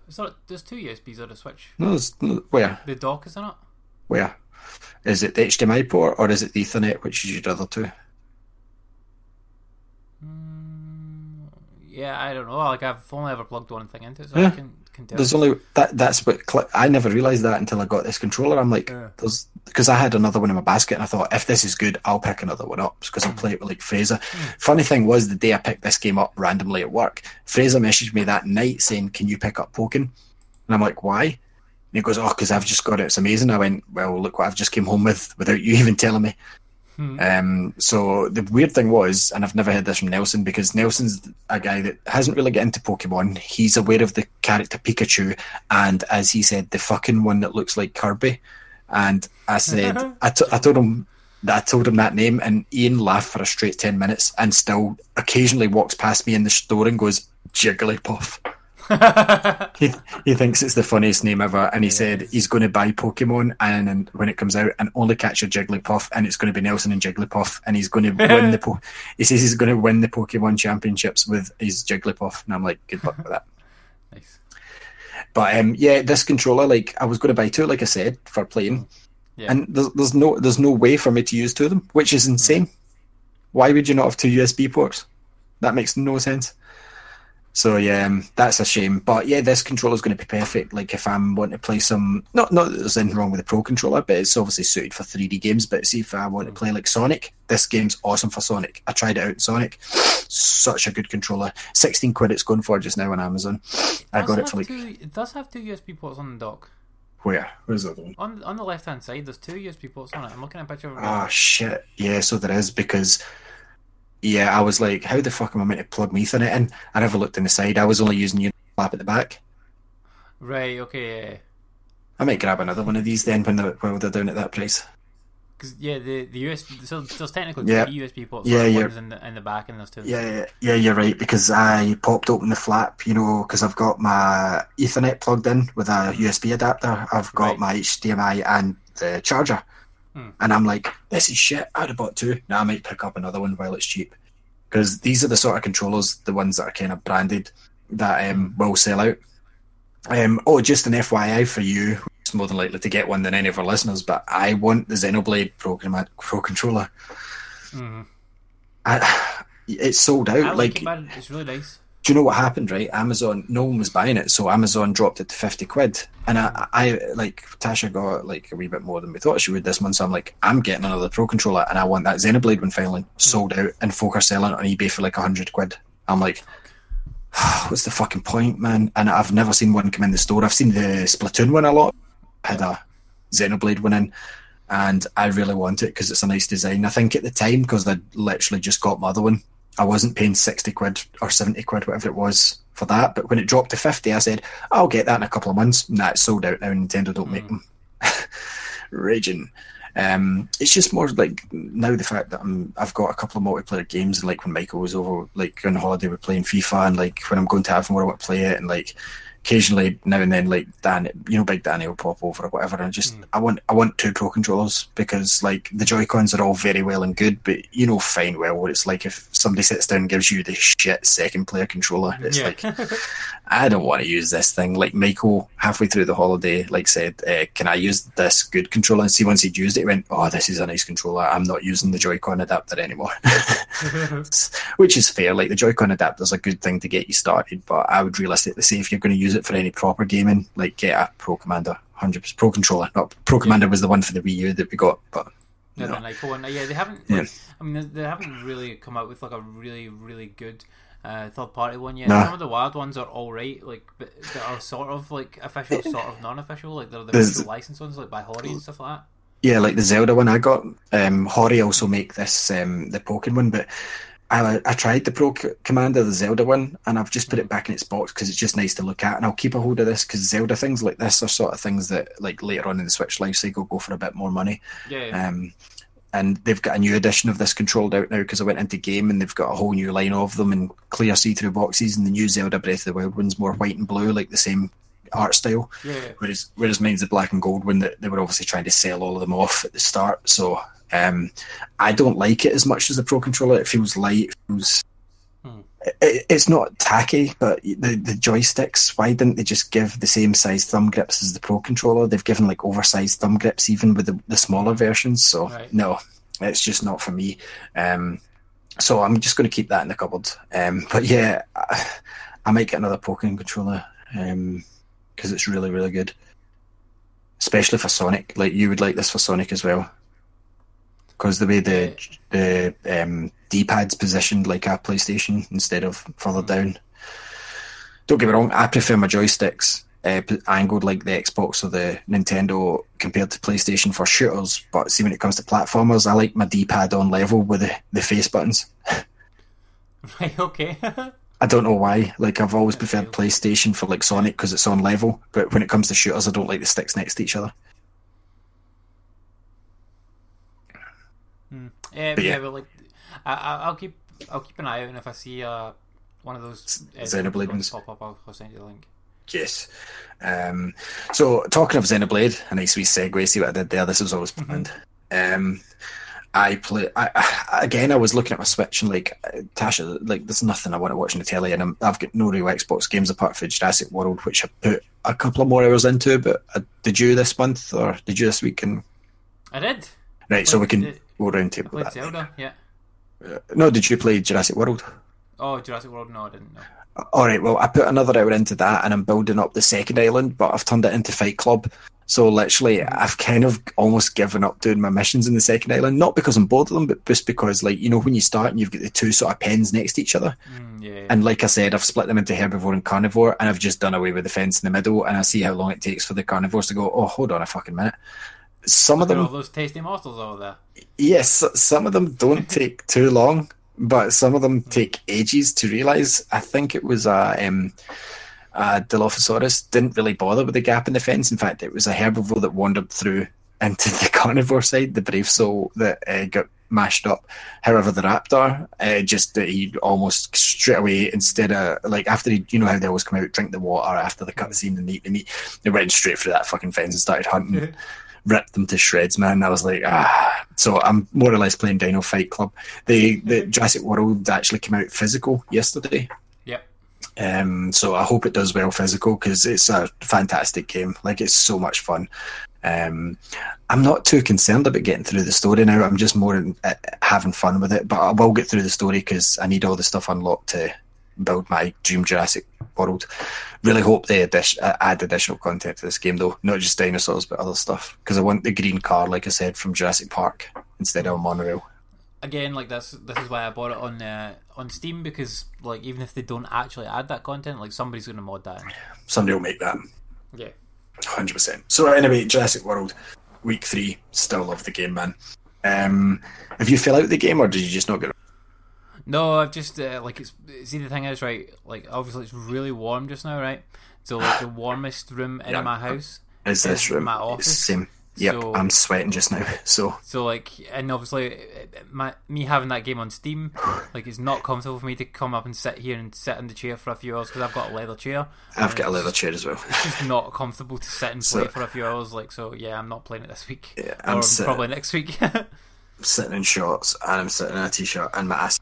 It's not, there's two USBs on the Switch. No, there's, no, where? The dock is in it. Where? Is it the HDMI port or is it the Ethernet, which is your other two? Yeah, I don't know. Like I've only ever plugged one thing into it, so Yeah. I can, can tell. There's only that. That's what I never realized that until I got this controller. I'm like, Yeah. there's because I had another one in my basket, and I thought if this is good, I'll pick another one up because I'll play it with like Fraser. Hmm. Funny thing was, the day I picked this game up randomly at work, Fraser messaged me that night saying, "Can you pick up Pokken?" And I'm like, "Why?" And he goes, "Oh, because I've just got it. It's amazing." I went, "Well, look what I've just came home with without you *laughs* even telling me." Um, so the weird thing was, and I've never heard this from Nelson because Nelson's a guy that hasn't really got into Pokemon. He's aware of the character Pikachu, and as he said, the fucking one that looks like Kirby. And I said, *laughs* I, t- I told him that I told him that name, and Ian laughed for a straight ten minutes, and still occasionally walks past me in the store and goes Jigglypuff. *laughs* he, he thinks it's the funniest name ever, and he said he's going to buy Pokemon and, and when it comes out and only catch a Jigglypuff, and it's going to be Nelson and Jigglypuff, and he's going *laughs* to win the. Po- he says he's going to win the Pokemon Championships with his Jigglypuff, and I'm like, good luck with that. *laughs* nice. But um, yeah, this controller, like I was going to buy two, like I said, for playing, Yeah. and there's, there's no there's no way for me to use two of them, which is insane. Why would you not have two USB ports? That makes no sense. So yeah, um, that's a shame. But yeah, this controller is going to be perfect. Like if I'm wanting to play some, not not that there's anything wrong with the Pro controller, but it's obviously suited for 3D games. But see if I want to play like Sonic, this game's awesome for Sonic. I tried it out in Sonic, such a good controller. 16 quid it's going for just now on Amazon. I got it for like two, it does have two USB ports on the dock. where? Where's the other one? On on the left hand side, there's two USB ports on it. I'm looking at a picture of it. Ah shit. Yeah, so there is because yeah, I was like, how the fuck am I meant to plug my Ethernet in? I never looked in the side. I was only using Unilap at the back. Right. Okay. I might grab another one of these then when they're, while they're down at that place. Because yeah, the the USB. So there's technically Yeah. three USB ports. Yeah, Yeah. in the in the back, and there's two. Yeah, yeah, yeah, you're right because I popped open the flap, you know, because I've got my Ethernet plugged in with a USB adapter. I've got Right. my HDMI and the charger, Hmm. and I'm like, this is shit. I'd have bought two. Now I might pick up another one while it's cheap because these are the sort of controllers, the ones that are kind of branded that um, will sell out. Um, oh, just an FYI for you, it's more than likely to get one than any of our listeners, but I want the Xenoblade Pro, Pro controller. I, *sighs* it's sold out. I like, like it, man. It's really nice. Do you know what happened? Right, Amazon. No one was buying it, so Amazon dropped it to fifty quid. And I, I like Tasha got like a wee bit more than we thought she would this month. So I'm like, I'm getting another Pro controller, and I want that Xenoblade one finally sold out, and folk are selling it on eBay for like hundred quid. I'm like, *sighs* what's the fucking point, man? And I've never seen one come in the store. I've seen the Splatoon one a lot. Had a Xenoblade one in, and I really want it because it's a nice design. I think at the time, because I literally just got my other one, I wasn't paying 60 quid or 70 quid, whatever it was, for that. But when it dropped to 50, I said, I'll get that in a couple of months. Nah, it's sold out now. Nintendo don't make them. *laughs* Raging. Um, it's just more like now the fact that I'm, I've got a couple of multiplayer games, and like when Michael was over, like on holiday, we're playing FIFA, and like when I'm going to Avonmore, I want to play it, and like occasionally now and then, like Dan, you know, Big Danny will pop over or whatever, and just I want I want two pro controllers because like the Joy Cons are all very well and good, but you know fine well what it's like if somebody sits down and gives you the shit second player controller. It's Yeah. like I don't want to use this thing. Like Michael, halfway through the holiday, like said, uh, "Can I use this good controller?" And see, once he'd used it, he went, "Oh, this is a nice controller. I'm not using the Joy-Con adapter anymore," *laughs* *laughs* which is fair. Like the Joy-Con adapter is a good thing to get you started, but I would realistically say if you're going to use it for any proper gaming, like get a Pro Commander, hundred percent Pro controller. Not Pro Commander was the one for the Wii U that we got, but Yeah, No. one. Yeah, they haven't. Yeah. Like, I mean, they- they haven't really come out with like a really, really good uh, third party one yet. Some of the wild ones are all right, like but that are sort of like official, *laughs* sort of non-official. Like they're the There's- licensed ones, like by Hori and stuff like that. Yeah, like the Zelda one I got. Um, Hori also make this um, the Pokemon one, but I I tried the Pro Commander, the Zelda one, and I've just put it back in its box because it's just nice to look at, and I'll keep a hold of this because Zelda things like this are sort of things that like later on in the Switch life cycle go for a bit more money. Yeah, yeah. Um, and they've got a new edition of this controlled out now because I went into game and they've got a whole new line of them in clear see-through boxes, and the new Zelda Breath of the Wild one's more white and blue, like the same art style. yeah, yeah. Whereas, whereas mine's the black and gold one that they were obviously trying to sell all of them off at the start. So um, I don't like it as much as the Pro controller. It feels light. It feels. Hmm. It, it's not tacky, but the the joysticks. Why didn't they just give the same size thumb grips as the Pro controller? They've given like oversized thumb grips even with the, the smaller versions. So Right. no, it's just not for me. Um, so I'm just going to keep that in the cupboard. Um, but yeah, I, I might get another Pokemon controller. Um, because it's really really good especially for sonic like you would like this for sonic as well because the way the the um, d-pad's positioned like a playstation instead of further down don't get me wrong i prefer my joysticks uh, angled like the xbox or the nintendo compared to playstation for shooters but see when it comes to platformers i like my d-pad on level with the, the face buttons *laughs* Right. Okay. *laughs* I don't know why. Like I've always preferred PlayStation for like Sonic because it's on level, but when it comes to shooters, I don't like the sticks next to each other. Yeah, But yeah, yeah. but like, I, I- I'll keep, I'll keep an eye out, and if I see uh, one of those uh, Xenoblade ones. pop up, I'll, I'll send you the link. Yes. Um, so talking of Xenoblade, a nice wee segue. See what I did there. This was always planned. Um, I play I, I, again. I was looking at my Switch and like uh, Tasha, like there's nothing I want to watch on the telly, and I'm, I've got no real Xbox games apart from Jurassic World, which I put a couple of more hours into. But uh, did you this month or did you this week? And I did. right, so we can Played- go round I played that. Zelda. Yeah. No, did you play Jurassic World? Oh, Jurassic World. No, I didn't know. All right, well, I put another hour into that, and I'm building up the second island, but I've turned it into Fight Club. So literally, I've kind of almost given up doing my missions in the second island, not because I'm bored of them, but just because, like, you know, when you start and you've got the two sort of pens next to each other, Mm, yeah. yeah. and like I said, I've split them into herbivore and carnivore, and I've just done away with the fence in the middle, and I see how long it takes for the carnivores to go. Oh, hold on a fucking minute. Some of them all those tasty monsters over there. Yes, some of them don't *laughs* take too long, but some of them take ages to realize. I think it was a, um, a Dilophosaurus didn't really bother with the gap in the fence. In fact, it was a herbivore that wandered through into the *laughs* carnivore side, the brave soul that uh, got mashed up. However, the raptor uh, just uh, he almost straight away instead of like after he, you know how they always come out drink the water after the cutscene and eat the meat, they went straight through that fucking fence and started hunting *laughs* ripped them to shreds, man. I was like, ah. So I'm more or less playing Dino Fight Club. The the Jurassic World actually came out physical yesterday. Yep. Um, so I hope it does well physical because it's a fantastic game. Like it's so much fun. Um, I'm not too concerned about getting through the story now. I'm just more in, uh, having fun with it. But I will get through the story because I need all the stuff unlocked to build my dream Jurassic World. Really hope they uh, add additional content to this game, though, not just dinosaurs but other stuff. Because I want the green car, like I said, from Jurassic Park instead of a monorail. Again, like this, this is why I bought it on uh, on Steam because like even if they don't actually add that content, like somebody's going to mod that. In. Somebody will make that. Yeah. Hundred percent. So anyway, Jurassic World, week three. Still love the game, man. Um, have you fill out the game, or did you just not get? No, I've just uh, like it's. See, the thing is, right? Like, obviously, it's really warm just now, right? So, like, the warmest room in Yeah. my house Is this room? my It's office. same. Yep, So- I'm sweating just now. *laughs* So So like, and obviously, uh, my me having that game on Steam, *sighs* like, it's not comfortable for me to come up and sit here and sit in the chair for a few hours because I've got a leather chair. I've got a leather chair as well. It's just not comfortable to sit and play So- for a few hours. Like, so yeah, I'm not playing it this week, Yeah, I'm probably next week. I'm *laughs* sitting in shorts and I'm sitting in a t-shirt and my ass.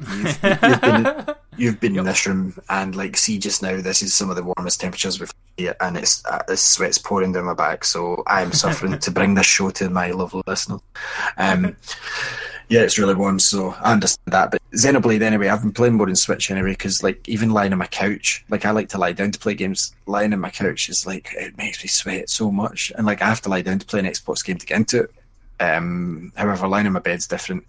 You've, *laughs* you've been, you've been in this room and like see just now. This is some of the warmest temperatures we've had, and it's uh, the sweat's pouring down my back. So I'm suffering *laughs* to bring this show to my lovely listeners. Um, yeah, it's really warm, so I understand that. But Xenoblade, anyway, I've been playing more on Switch anyway because like even lying on my couch, like I like to lie down to play games. Lying on my couch is like it makes me sweat so much, and like I have to lie down to play an Xbox game to get into it. Um, however, lying on my bed's different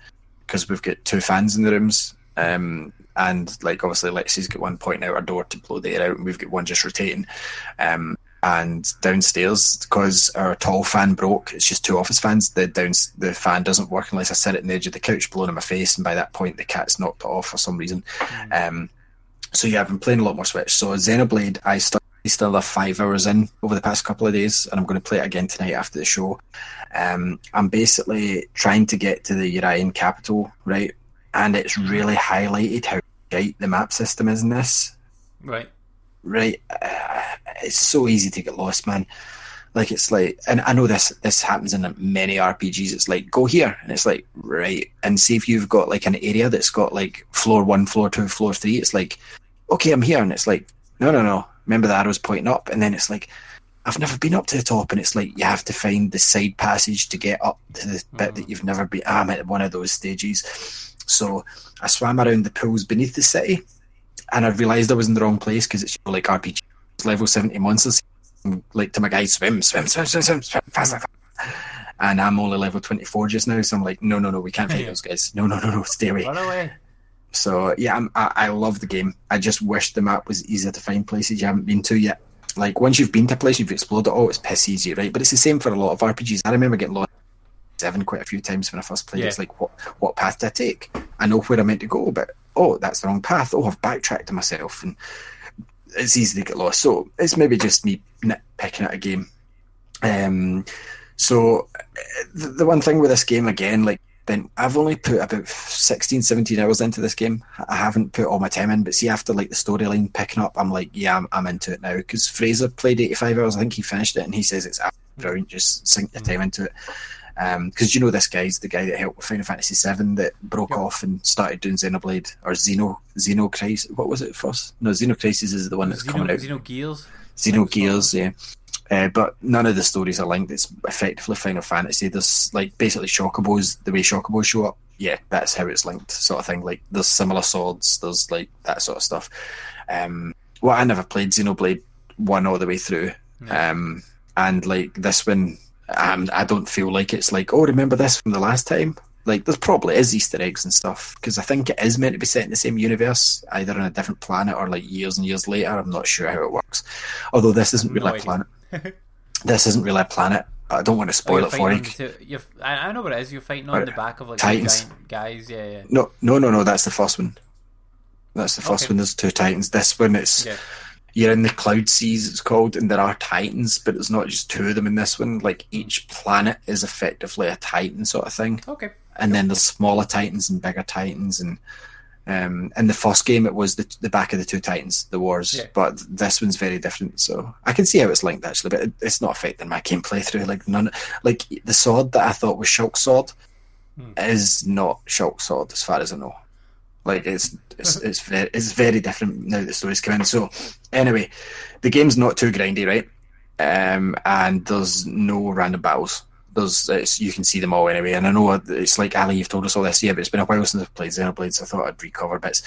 because we've got two fans in the rooms. Um, and like obviously Lexi's got one pointing out our door to blow the air out, and we've got one just rotating. Um, and downstairs, because our tall fan broke, it's just two office fans. The down the fan doesn't work unless I sit at the edge of the couch, blowing in my face, and by that point the cat's knocked it off for some reason. Um, so yeah, I've been playing a lot more Switch. So Xenoblade, I still still have five hours in over the past couple of days, and I'm going to play it again tonight after the show. Um, I'm basically trying to get to the Urian capital, right? And it's really highlighted how tight the map system is in this, right. right? Uh, it's so easy to get lost, man. Like it's like, and I know this this happens in many RPGs. It's like go here, and it's like right, and see if you've got like an area that's got like floor one, floor two, floor three. It's like okay, I'm here, and it's like no, no, no. Remember the arrows pointing up, and then it's like I've never been up to the top, and it's like you have to find the side passage to get up to the bit that you've never been. I'm at one of those stages, so I swam around the pools beneath the city, and I realised I was in the wrong place because it's like RPG level seventy monsters. Like to my guys, swim, swim, swim, swim, swim, swim, faster, faster. And I'm only level twenty four just now, so I'm like, no, no, no, we can't fight those guys. No, no, no, no, stay away. Run away. So yeah, I'm, I, I love the game. I just wish the map was easier to find places you haven't been to yet. Like once you've been to a place, you've explored it all. It's piss easy, right? But it's the same for a lot of RPGs. I remember getting lost seven quite a few times when I first played. Yeah. It's like what what path did I take? I know where I meant to go, but oh, that's the wrong path. Oh, I've backtracked to myself, and it's easy to get lost. So it's maybe just me nitpicking at a game. Um, so the, the one thing with this game again, like then I've only put about 16, 17 hours into this game. I haven't put all my time in, but see after like the storyline picking up, I'm like, yeah, I'm, I'm into it now. Because Fraser played 85 hours, I think he finished it, and he says it's brilliant. Just sink your time into it. Because you know this guy's the guy that helped with Final Fantasy VII that broke off and started doing Xenoblade or Xeno Xeno Crisis. What was it first? No, Xeno Crisis is the one that's coming out. Xeno, Xenogears. Xenogears, yeah. Uh, but none of the stories are linked. It's effectively Final Fantasy. There's like basically Chocobos, the way Chocobos show up. Yeah, that's how it's linked, sort of thing. Like there's similar swords, there's like that sort of stuff. Um, well, I never played Xenoblade one all the way through, um, and like this one, um, I don't feel like it's like oh, remember this from the last time. Like there's probably is Easter eggs and stuff because I think it is meant to be set in the same universe, either on a different planet or like years and years later. I'm not sure how it works. Although this isn't really No a planet. *laughs* this isn't really a planet. I don't want to spoil you're it for you. two- you're, I, I know what it is. You're fighting on the back of like Titans. giant guys. Yeah, yeah. No, no, no, no. That's the first one. That's the first Okay. one. There's two titans. This one, it's Yeah. You're in the cloud seas. It's called, and there are titans, but it's not just two of them in this one. Like each planet is effectively a titan sort of thing, Okay. and then there's smaller titans and bigger titans, and um, in the first game it was the the back of the two titans, the wars. Yeah. But this one's very different, so I can see how it's linked actually, but it, it's not affecting my gameplay through. Like none, like the sword that I thought was Shulk's sword Hmm. is not Shulk's sword, as far as I know. Like it's it's it's very it's very different now that the story's come in. So anyway, the game's not too grindy, right? um, and there's no random battles. There's you can see them all anyway, and I know it's like Ali, you've told us all this, yeah, but it's been a while since I've played Xenoblade, so I thought I'd recover bits.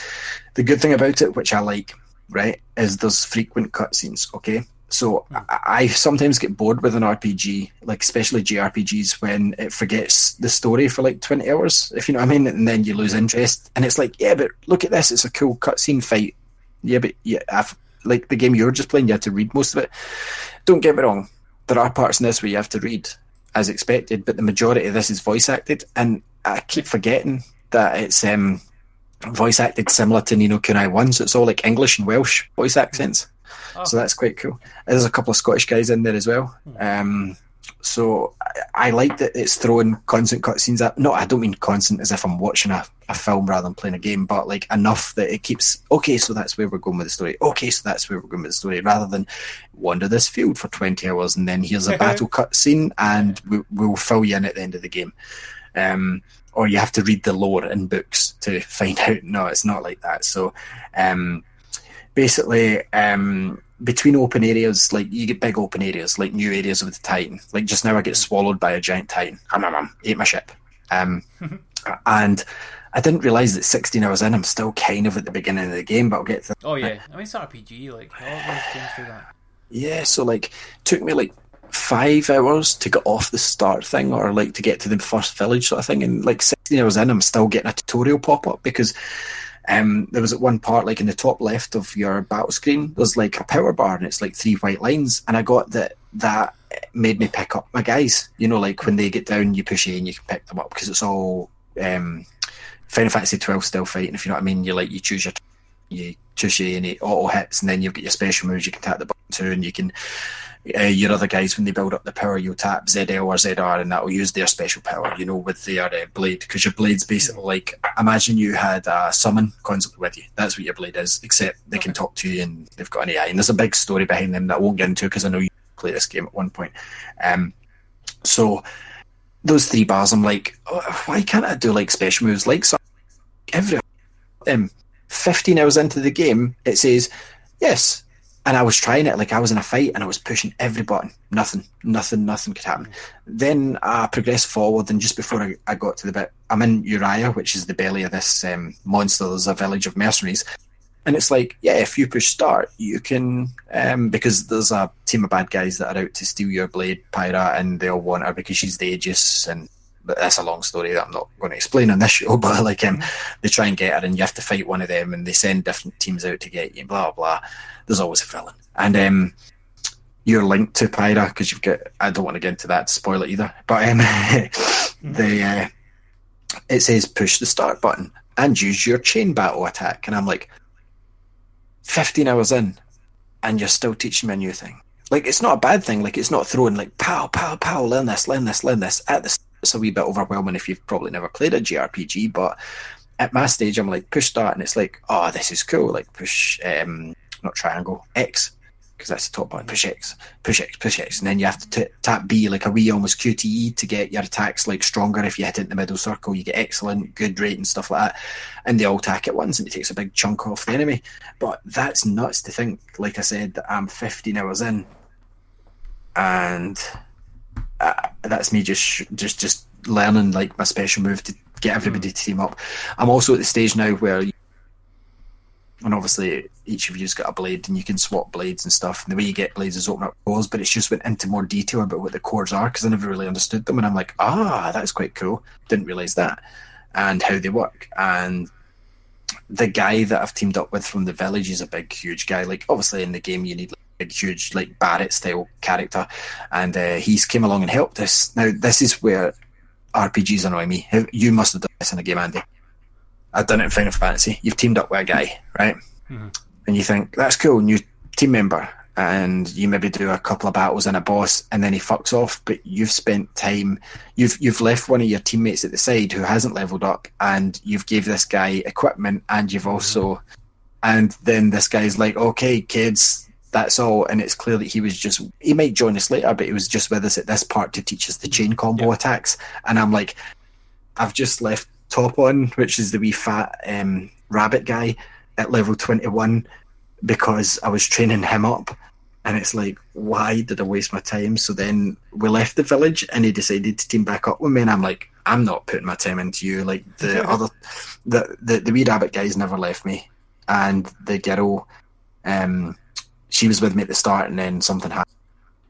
The good thing about it, which I like, right, is there's frequent cutscenes. Okay, so I, I sometimes get bored with an RPG, like especially JRPGs, when it forgets the story for like twenty hours, if you know what I mean, and then you lose interest. And it's like, yeah, but look at this, it's a cool cutscene fight. Yeah, but yeah, I've like the game you're just playing, you have to read most of it. Don't get me wrong, there are parts in this where you have to read as expected, but the majority of this is voice acted, and I keep forgetting that it's um, voice acted similar to Ni no Kuni One, so it's all like English and Welsh voice accents. So that's quite cool. There's a couple of Scottish guys in there as well. Um, so I, I like that it's throwing constant cutscenes at. No, I don't mean constant as if I'm watching a, a film rather than playing a game, but like enough that it keeps okay. So that's where we're going with the story. Okay, so that's where we're going with the story, rather than wander this field for twenty hours and then here's a *laughs* battle cutscene and we, we'll fill you in at the end of the game. Um, or you have to read the lore in books to *laughs* find out. No, it's not like that. So, um, basically, um, between open areas, like you get big open areas, like new areas of the Titan. Like just now, I get swallowed by a giant Titan. I'm um, um, ate my ship. Um, *laughs* and I didn't realize that 16 hours in, I'm still kind of at the beginning of the game, but I'll get to Oh yeah, I mean it's RPG. Like all those games do that. Yeah, so like took me like five hours to get off the start thing or like to get to the first village sort of thing and like 16 hours in I'm still getting a tutorial pop up because um there was at one part like in the top left of your battle screen there's like a power bar and it's like three white lines. And I got that that made me pick up my guys. You know like when they get down you push A and you can pick them up because it's all um Final Fantasy 12 still fighting if you know what I mean. You like you choose your you choose A and it auto hits and then you've got your special moves you can tap the button to and you can uh, your other guys when they build up the power you'll tap ZL or ZR and that will use their special power you know with their uh, blade because your blade's basically like imagine you had a summon constantly with you. That's what your blade is except they can talk to you and they've got an AI and there's a big story behind them that I won't get into because I know you play this game at one point. Um, so those three bars I'm like oh, why can't I do like special moves? Like some every um, 15 hours into the game it says yes and I was trying it like I was in a fight and I was pushing every button. Nothing, nothing, nothing could happen. Then I progressed forward, and just before I, I got to the bit, I'm in Uraya, which is the belly of this um, monster. There's a village of mercenaries, and it's like, yeah, if you push start, you can um, because there's a team of bad guys that are out to steal your blade, Pyra, and they all want her because she's the Aegis and. That's a long story that I'm not going to explain on this show. *laughs* But like, um, they try and get her, and you have to fight one of them, and they send different teams out to get you. Blah blah. There's always a villain, and um, you're linked to Pyra because you've got. I don't want to get into that to spoil it either. But um, *laughs* the uh, it says push the start button and use your chain battle attack, and I'm like, 15 hours in, and you're still teaching me a new thing. Like it's not a bad thing. Like it's not throwing like pow pow pow. Learn this, learn this, learn this. At the it's a wee bit overwhelming if you've probably never played a JRPG, but at my stage, I'm like push start, and it's like, oh, this is cool. Like push, um, not triangle, X, because that's the top button. Push X, push X, push X, and then you have to t- tap B like a wee almost QTE to get your attacks like stronger. If you hit it in the middle circle, you get excellent, good rate and stuff like that. And they all attack at once, and it takes a big chunk off the enemy. But that's nuts to think. Like I said, that I'm 15 hours in, and uh, that's me just just just learning like my special move to get everybody to team up. I'm also at the stage now where, and obviously each of you's got a blade and you can swap blades and stuff. And the way you get blades is open up cores, but it's just went into more detail about what the cores are because I never really understood them. And I'm like, ah, that's quite cool. Didn't realize that and how they work. And the guy that I've teamed up with from the village is a big, huge guy. Like obviously in the game you need like, big, huge like Barret style character, and uh, he's came along and helped us. Now this is where RPGs annoy me. You must have done this in a game, Andy. I've done it in Final Fantasy. You've teamed up with a guy, right? And you think that's cool, new team member, and you maybe do a couple of battles and a boss, and then he fucks off. But you've spent time, you've you've left one of your teammates at the side who hasn't leveled up, and you've gave this guy equipment, and you've also, and then this guy's like, okay, kids, that's all. And it's clear that he was just, he might join us later, but he was just with us at this part to teach us the chain combo attacks. And I'm like, I've just left top on, which is the wee fat um, rabbit guy at level 21 because I was training him up. And it's like, why did I waste my time? So then we left the village, and he decided to team back up with me, and I'm like, I'm not putting my time into you. Like the *laughs* other, the, the the wee rabbit guys never left me, and the girl, um, she was with me at the start, and then something happened.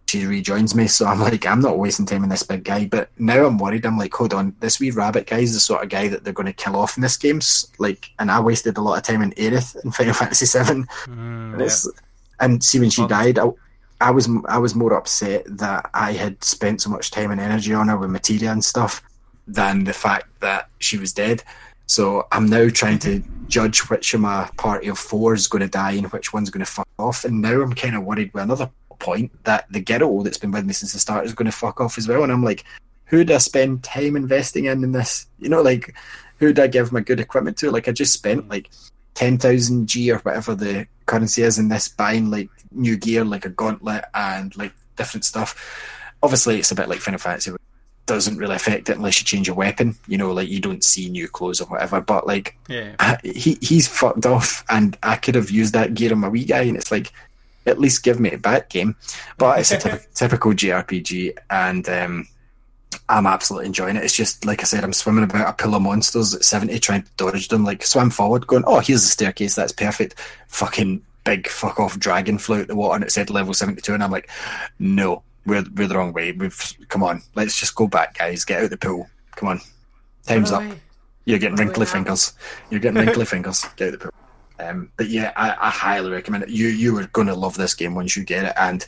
She rejoins me, so I'm like, I'm not wasting time on this big guy. But now I'm worried. I'm like, hold on, this wee rabbit guy is the sort of guy that they're going to kill off in this game. Like, and I wasted a lot of time in Aerith in Final *laughs* Fantasy Seven. Mm, And, it's, and see when she died, I, I was I was more upset that I had spent so much time and energy on her with materia and stuff than the fact that she was dead. So I'm now trying to judge which of my party of four is going to die and which one's going to fuck off. And now I'm kind of worried with another point that the girl that's been with me since the start is going to fuck off as well. And I'm like, who do I spend time investing in in this? You know, like who do I give my good equipment to? Like I just spent like ten thousand G or whatever the currency is in this buying like new gear, like a gauntlet and like different stuff. Obviously, it's a bit like Final Fantasy. Doesn't really affect it unless you change your weapon. You know, like you don't see new clothes or whatever. But like yeah. I- he he's fucked off, and I could have used that gear on my wee guy, and it's like at least give me a back game. But it's a *laughs* typ- typical JRPG, and um, I'm absolutely enjoying it. It's just like I said, I'm swimming about a pool of monsters at 70, trying to dodge them. Like swim forward, going, oh, here's the staircase, that's perfect. Fucking big fuck off dragon flew out the water, and it said level 72, and I'm like, no, we're we're the wrong way. We've come on, let's just go back, guys. Get out of the pool. Come on, time's up. You're getting What wrinkly fingers. You're getting wrinkly *laughs* fingers. Get out the pool. Um, but yeah, I, I highly recommend it. You you are going to love this game once you get it. And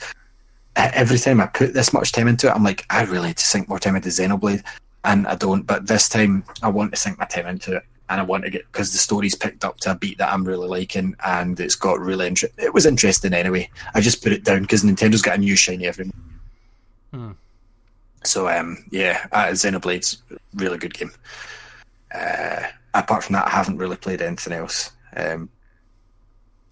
every time I put this much time into it, I'm like, I really need to sink more time into Xenoblade, and I don't. But this time, I want to sink my time into it, and I want to get because the story's picked up to a beat that I'm really liking, and it's got really inter- It was interesting anyway. I just put it down because Nintendo's got a new shiny every. month. Hmm. So um, yeah, uh, Xenoblade's really good game. Uh, apart from that, I haven't really played anything else. Um,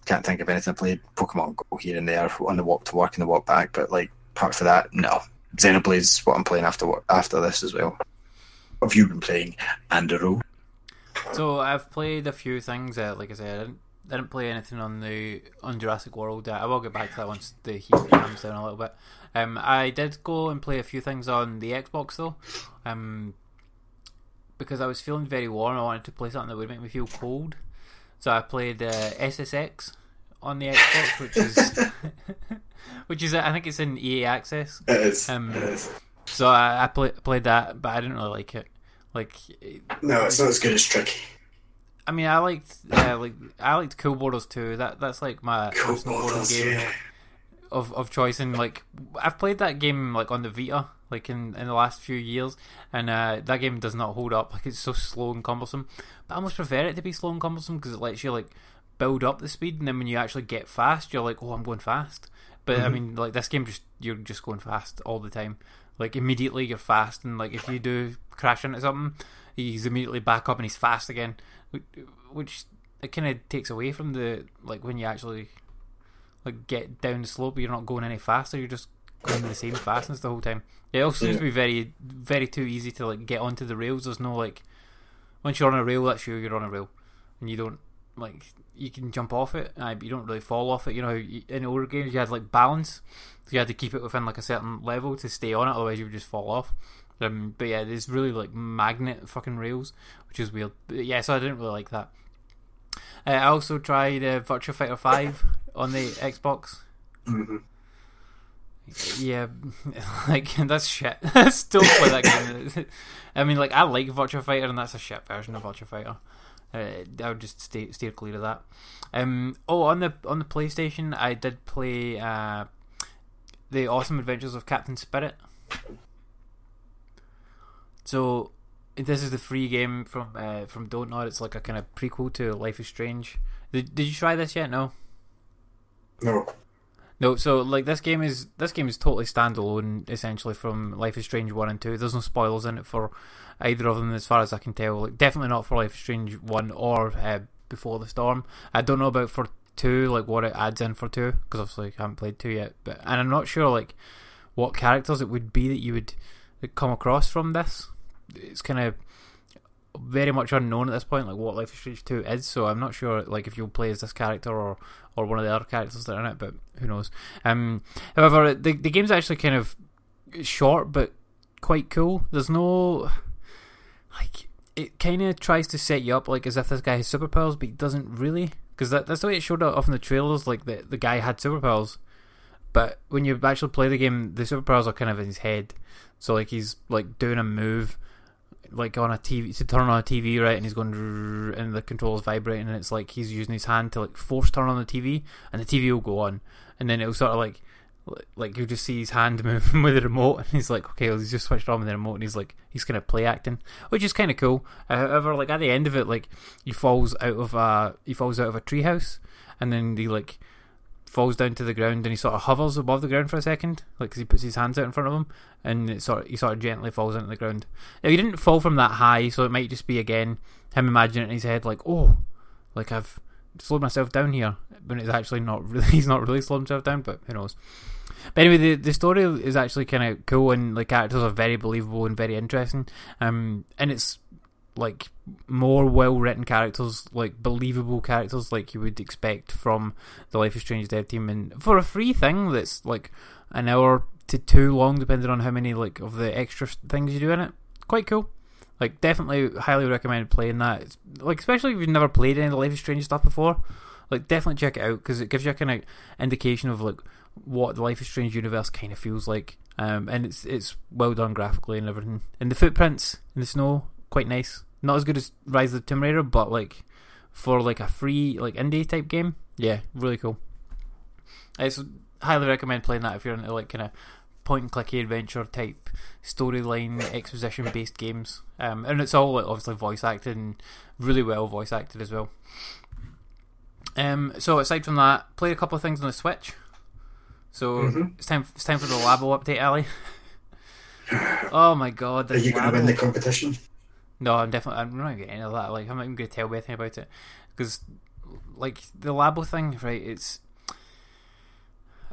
can't think of anything. I played Pokemon Go here and there on the walk to work and the walk back, but like apart from that, no. Xenoblade's what I'm playing after after this as well. What have you been playing, Andrew? So I've played a few things. Uh, like I said, I didn't, I didn't play anything on the on Jurassic World. I will get back to that once the heat calms down a little bit. Um, I did go and play a few things on the Xbox though, um, because I was feeling very warm. I wanted to play something that would make me feel cold. So I played uh, SSX on the Xbox, which is *laughs* *laughs* which is I think it's in EA Access. It is. Um, So I, I play, played that, but I didn't really like it. Like No, it's not as good as Tricky. I mean, I liked uh, like I liked Cool Boarders too. That that's like my Cool personal Boarders, game yeah. Of, of choice. And like I've played that game like on the Vita, like in, in the last few years, and uh, that game does not hold up. Like it's so slow and cumbersome. But I almost prefer it to be slow and cumbersome because it lets you like build up the speed, and then when you actually get fast, you're like, oh, I'm going fast. But I mean, like this game, just you're just going fast all the time. Like immediately you're fast, and like if you do crash into something, he's immediately back up and he's fast again, which, which it kind of takes away from the like when you actually like get down the slope, you're not going any faster. You're just going the same fastness the whole time. It also seems to be very, very too easy to like get onto the rails. There's no like once you're on a rail, that's you. You're on a rail, and you don't like you can jump off it, but you don't really fall off it. You know, in older games you had like balance, so you had to keep it within like a certain level to stay on it, otherwise you would just fall off. Um, but yeah, there's really like magnet fucking rails, which is weird. But yeah, so I didn't really like that. Uh, I also tried uh, Virtua Fighter Five on the Xbox. Yeah, *laughs* like that's shit. *laughs* Still play that game. *laughs* I mean, like I like Virtua Fighter, and that's a shit version of Virtua Fighter. Uh, I would just stay steer clear of that. Um, oh, on the on the PlayStation, I did play uh, the Awesome Adventures of Captain Spirit. So this is the free game from uh, from Don't Nod. It's like a kind of prequel to Life is Strange. Did, did you try this yet? No. No. No, so like this game is this game is totally standalone, essentially from Life is Strange one and two. There's no spoilers in it for either of them, as far as I can tell. Like definitely not for Life is Strange one or uh, Before the Storm. I don't know about for two, like what it adds in for two, because obviously I haven't played two yet. But and I'm not sure like what characters it would be that you would come across from this. It's kind of very much unknown at this point, like what Life is Strange Two is. So I'm not sure, like if you'll play as this character or or one of the other characters that are in it, but who knows? Um, however, the the game's actually kind of short but quite cool. There's no like it kind of tries to set you up like as if this guy has superpowers, but he doesn't really. Because that, that's the way it showed up in the trailers. Like the the guy had superpowers, but when you actually play the game, the superpowers are kind of in his head. So like he's like doing a move, like on a TV to turn on a TV, right? And he's going and the control's vibrating, and it's like he's using his hand to like force turn on the TV, and the TV will go on, and then it'll sort of like like you just see his hand *laughs* moving with the remote, and he's like, okay, he's just switched on with the remote, and he's like, he's kind of play acting, which is kind of cool. However, like at the end of it, like he falls out of a he falls out of a treehouse, and then he like falls down to the ground, and he sort of hovers above the ground for a second, like 'cause he puts his hands out in front of him, and it sort of, he sort of gently falls into the ground. Now he didn't fall from that high, so it might just be again him imagining in his head like, oh, like I've slowed myself down here, but it's actually not *laughs* really. He's not really slowed himself down, but who knows. But anyway, the the story is actually kind of cool, and the characters are very believable and very interesting. Um, and it's like more well written characters, like believable characters, like you would expect from the Life is Strange dev team. And for a free thing that's like an hour to two long, depending on how many like of the extra things you do in it, quite cool. Like definitely highly recommend playing that. It's, like especially if you've never played any of the Life is Strange stuff before, like definitely check it out because it gives you a kind of indication of like what the Life is Strange universe kind of feels like. Um, and it's it's well done graphically and everything. And the footprints in the snow, quite nice. Not as good as Rise of the Tomb Raider, but like for like a free like indie type game, yeah, really cool. It's highly recommend playing that if you're into like kind of point and clicky adventure type storyline exposition based games. Um, and it's all like, obviously voice acted and really well voice acted as well. Um, so aside from that, played a couple of things on the Switch. So it's time. It's time for the Labo update, Ali. *laughs* oh my god! Are you going to win the competition? No, I'm definitely. I'm not getting into that. Like, I'm not even going to tell Bethany about it because, like, the Labo thing, right? It's.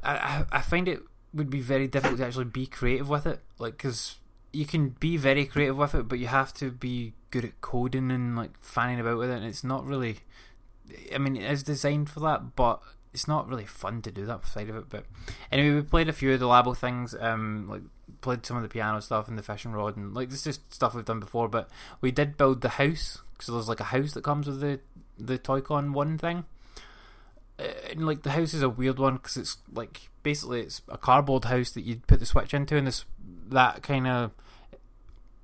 I, I I find it would be very difficult to actually be creative with it, like, because you can be very creative with it, but you have to be good at coding and like fanning about with it, and it's not really. I mean, it is designed for that, but it's not really fun to do that side of it. But anyway, we played a few of the Labo things. Um, like played some of the piano stuff and the fishing rod, and like this is stuff we've done before. But we did build the house because there's like a house that comes with the the Toy-Con one thing. Uh, And like the house is a weird one because it's like basically it's a cardboard house that you put the switch into, and this that kind of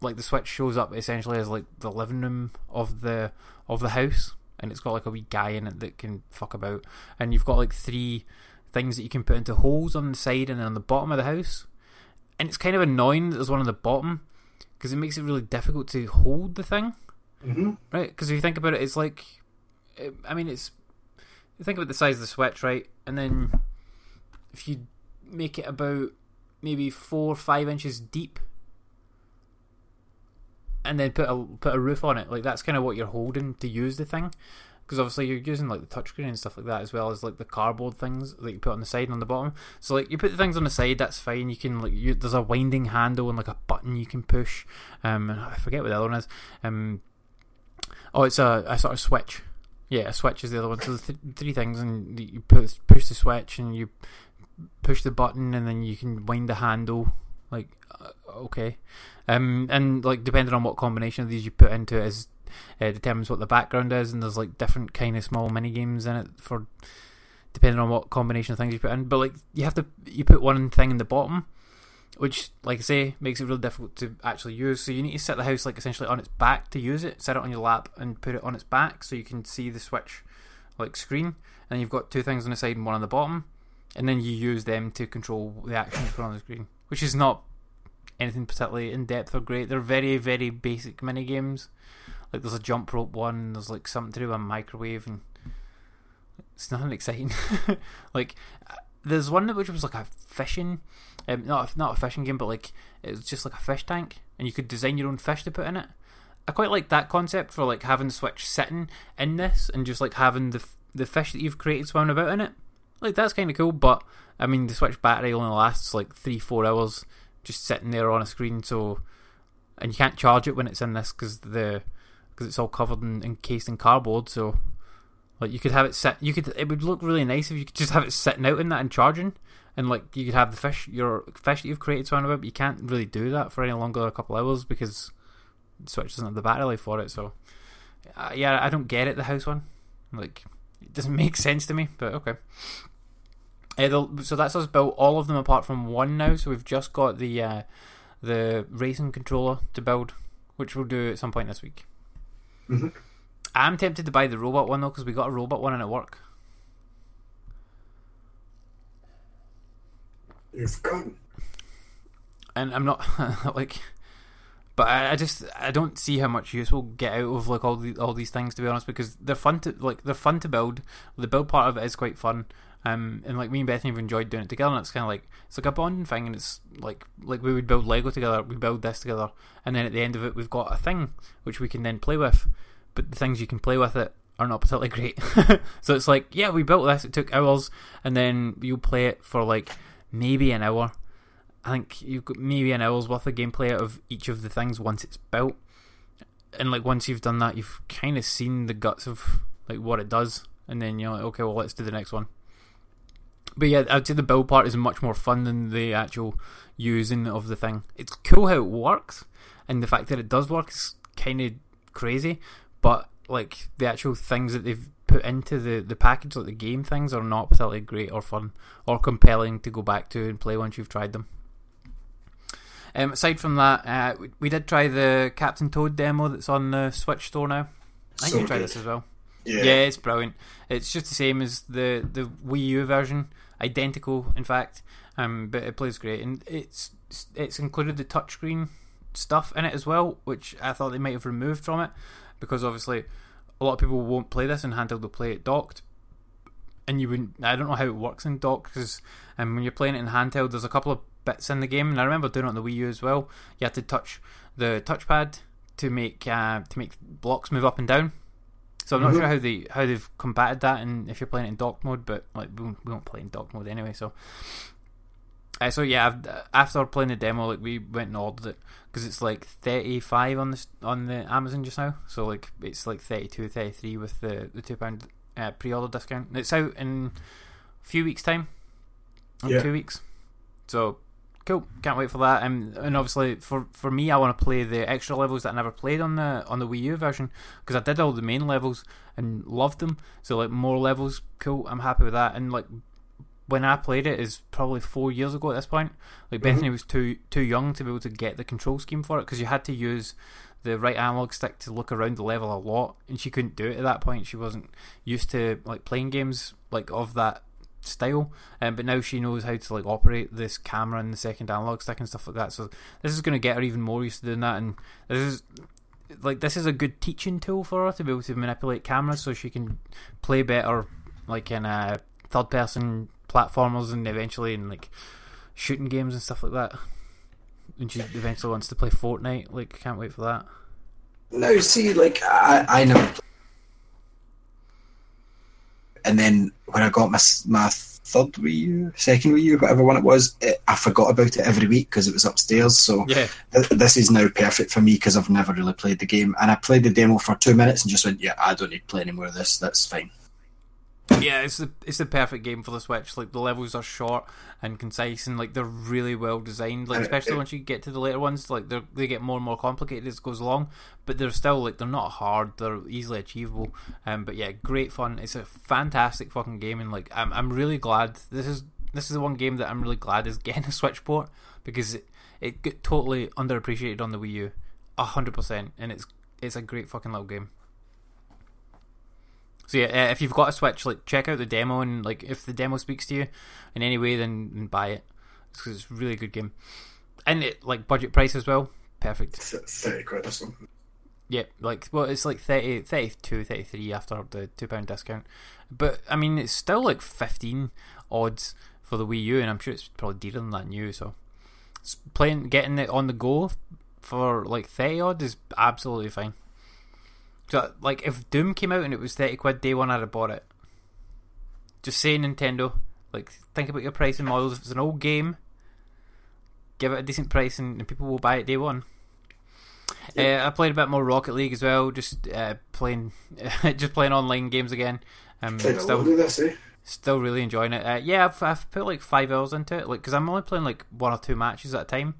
like the switch shows up essentially as like the living room of the of the house, and it's got like a wee guy in it that can fuck about, and you've got like three things that you can put into holes on the side and on the bottom of the house, and it's kind of annoying that there's one on the bottom because it makes it really difficult to hold the thing, Mm-hmm. right? Because if you think about it, it's like, it, I mean, it's you think about the size of the switch, right? And then if you make it about maybe four or five inches deep, and then put a put a roof on it, like that's kind of what you're holding to use the thing. Because obviously you're using like the touchscreen and stuff like that as well as like the cardboard things that you put on the side and on the bottom. So like you put the things on the side, that's fine. You can like you, there's a winding handle and like a button you can push. Um, I forget what the other one is. Um, oh, it's a, a sort of switch. Yeah, a switch is the other one. So th- three things, and you put push the switch and you push the button, and then you can wind the handle. Like, uh, okay, um, and like depending on what combination of these you put into it is uh, determines what the background is, and there's like different kind of small mini games in it for depending on what combination of things you put in. But like you have to you put one thing in the bottom, which like I say makes it really difficult to actually use. So you need to set the house like essentially on its back to use it. Set it on your lap and put it on its back so you can see the switch like screen. And you've got two things on the side and one on the bottom, and then you use them to control the actions put on the screen, which is not anything particularly in depth or great. They're very very basic mini games. Like there's a jump rope one. There's like something to do with a microwave, and it's nothing exciting. *laughs* like uh, there's one which was like a fishing, um, not a, not a fishing game, but like it was just like a fish tank, and you could design your own fish to put in it. I quite like that concept for like having the Switch sitting in this and just like having the the fish that you've created swimming about in it. Like that's kind of cool, but I mean the Switch battery only lasts like three four hours just sitting there on a screen, so and you can't charge it when it's in this because the because it's all covered and encased in cardboard. So like you could have it set. You could. It would look really nice if you could just have it sitting out in that and charging. And like you could have the fish, your fish that you've created swimming about. But you can't really do that for any longer than a couple hours because the Switch doesn't have the battery life for it. So uh, yeah, I don't get it. The house one, like it doesn't *laughs* make sense to me. But okay. Uh, so that's us built all of them apart from one now. So we've just got the uh, the racing controller to build, which we'll do at some point this week. Mhm. I'm tempted to buy the robot one though because we got a robot one in at work. You've gone. and I'm not *laughs* like, but I, I just I don't see how much use we'll get out of like all the, all these things to be honest because they're fun to like they're fun to build. The build part of it is quite fun. Um, and like me and Bethany have enjoyed doing it together, and it's kind of like it's like a bonding thing, and it's like like we would build Lego together, we build this together, and then at the end of it, we've got a thing which we can then play with. But the things you can play with it are not particularly great. *laughs* so it's like, yeah, we built this, it took hours, and then you play it for like maybe an hour. I think you've got maybe an hour's worth of gameplay out of each of the things once it's built. And like once you've done that, you've kind of seen the guts of like what it does, and then you're like, okay, well, let's do the next one. But yeah, I'd say the build part is much more fun than the actual using of the thing. It's cool how it works, and the fact that it does work is kind of crazy. But like the actual things that they've put into the the package, like the game things, are not particularly great or fun or compelling to go back to and play once you've tried them. Um, aside from that, uh, we, we did try the Captain Toad demo that's on the Switch store now. I think So you tried this as well. Yeah. Yeah, it's brilliant. It's just the same as the the Wii U version, identical in fact. Um, but it plays great, and it's it's included the touchscreen stuff in it as well, which I thought they might have removed from it because obviously a lot of people won't play this in handheld; they'll play it docked. And you wouldn't. I don't know how it works in dock because um, when you're playing it in handheld, there's a couple of bits in the game, and I remember doing it on the Wii U as well. You had to touch the touchpad to make uh, to make blocks move up and down. So I'm not Mhm. sure how they how they've combated that, and if you're playing it in dock mode, but like we won't, we won't play in dock mode anyway. So, uh, so yeah, I've, after playing the demo, like we went and ordered it because it's like 35 on the on the Amazon just now. So like it's like 32, 33 with the the two pound uh, pre-order discount. It's out in a few weeks' time, in Yeah. two weeks. So cool, can't wait for that. And and obviously for for me, I want to play the extra levels that I never played on the on the Wii U version because I did all the main levels and loved them. So like more levels, cool. I'm happy with that. And like when I played it is probably four years ago at this point. Like mm-hmm. Bethany was too too young to be able to get the control scheme for it because you had to use the right analog stick to look around the level a lot, and she couldn't do it at that point. She wasn't used to like playing games like of that style, um, but now she knows how to like operate this camera and the second analog stick and stuff like that. So this is going to get her even more used to doing that, and this is like this is a good teaching tool for her to be able to manipulate cameras so she can play better, like in uh, third person platformers and eventually in like shooting games and stuff like that. And she eventually wants to play Fortnite. Like, can't wait for that. No, see, like I, I never. And then when I got my my third Wii U, second Wii U, whatever one it was, it, I forgot about it every week because it was upstairs. So Yeah, th- this is now perfect for me because I've never really played the game, and I played the demo for two minutes and just went, "Yeah, I don't need to play any more of this. That's fine." Yeah, it's the it's the perfect game for the Switch. Like the levels are short and concise, and like they're really well designed. Like especially once you get to the later ones, like they they get more and more complicated as it goes along. But they're still like they're not hard. They're easily achievable. Um, but yeah, great fun. It's a fantastic fucking game, and like I'm I'm really glad this is this is the one game that I'm really glad is getting a Switch port because it it got totally underappreciated on the Wii U, a hundred percent, and it's it's a great fucking little game. So yeah, uh, if you've got a Switch, like check out the demo, and like if the demo speaks to you in any way, then, buy it because it's a really good game, and it like budget price as well, perfect. Thirty quid or something. Yeah, like well, it's like 30, 32, 33 after the two pound discount, but I mean it's still like fifteen odds for the Wii U, and I'm sure it's probably dearer than that new. So s- playing, getting it on the go for like thirty odd is absolutely fine. So like if Doom came out and it was thirty quid day one, I'd have bought it. Just say Nintendo, like think about your pricing models. If it's an old game, give it a decent price, and, and people will buy it day one. Uh, I played a bit more Rocket League as well, just uh, playing, *laughs* just playing online games again. Um, still, this, eh? still really enjoying it. Uh, yeah, I've, I've put like five hours into it, like because I'm only playing like one or two matches at a time.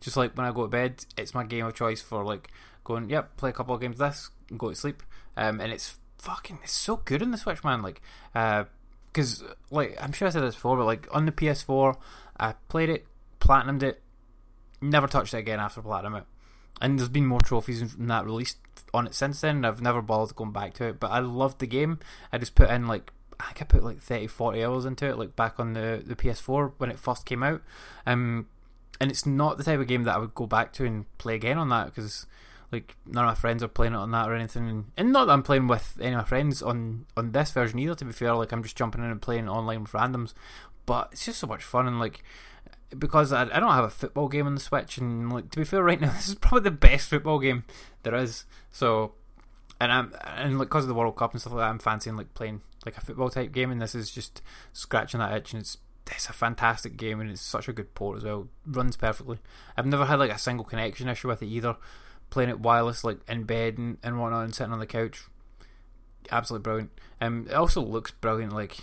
Just like when I go to bed, it's my game of choice for like going, yep, play a couple of games this, and go to sleep. Um, and it's fucking, it's so good on the Switch, man. Like, because like I'm sure I said this before, but like on the PS4, I played it, platinumed it, never touched it again after platinum it. And there's been more trophies than that released on it since then. and I've never bothered going back to it, but I loved the game. I just put in like I I put like 30, 40 hours into it, like back on the, the PS4 when it first came out. Um, and it's not the type of game that I would go back to and play again on that because like none of my friends are playing it on that or anything. And not that I'm playing with any of my friends on on this version either. To be fair, like I'm just jumping in and playing online with randoms. But it's just so much fun and like because I, I don't have a football game on the Switch, and like to be fair, right now *laughs* this is probably the best football game there is. So, and I'm and like because of the World Cup and stuff like that, I'm fancying like playing like a football type game, and this is just scratching that itch, and it's it's a fantastic game, and it's such a good port as well. Runs perfectly. I've never had like a single connection issue with it either. Playing it wireless, like in bed and, and whatnot, and sitting on the couch, absolutely brilliant. Um, it also looks brilliant. Like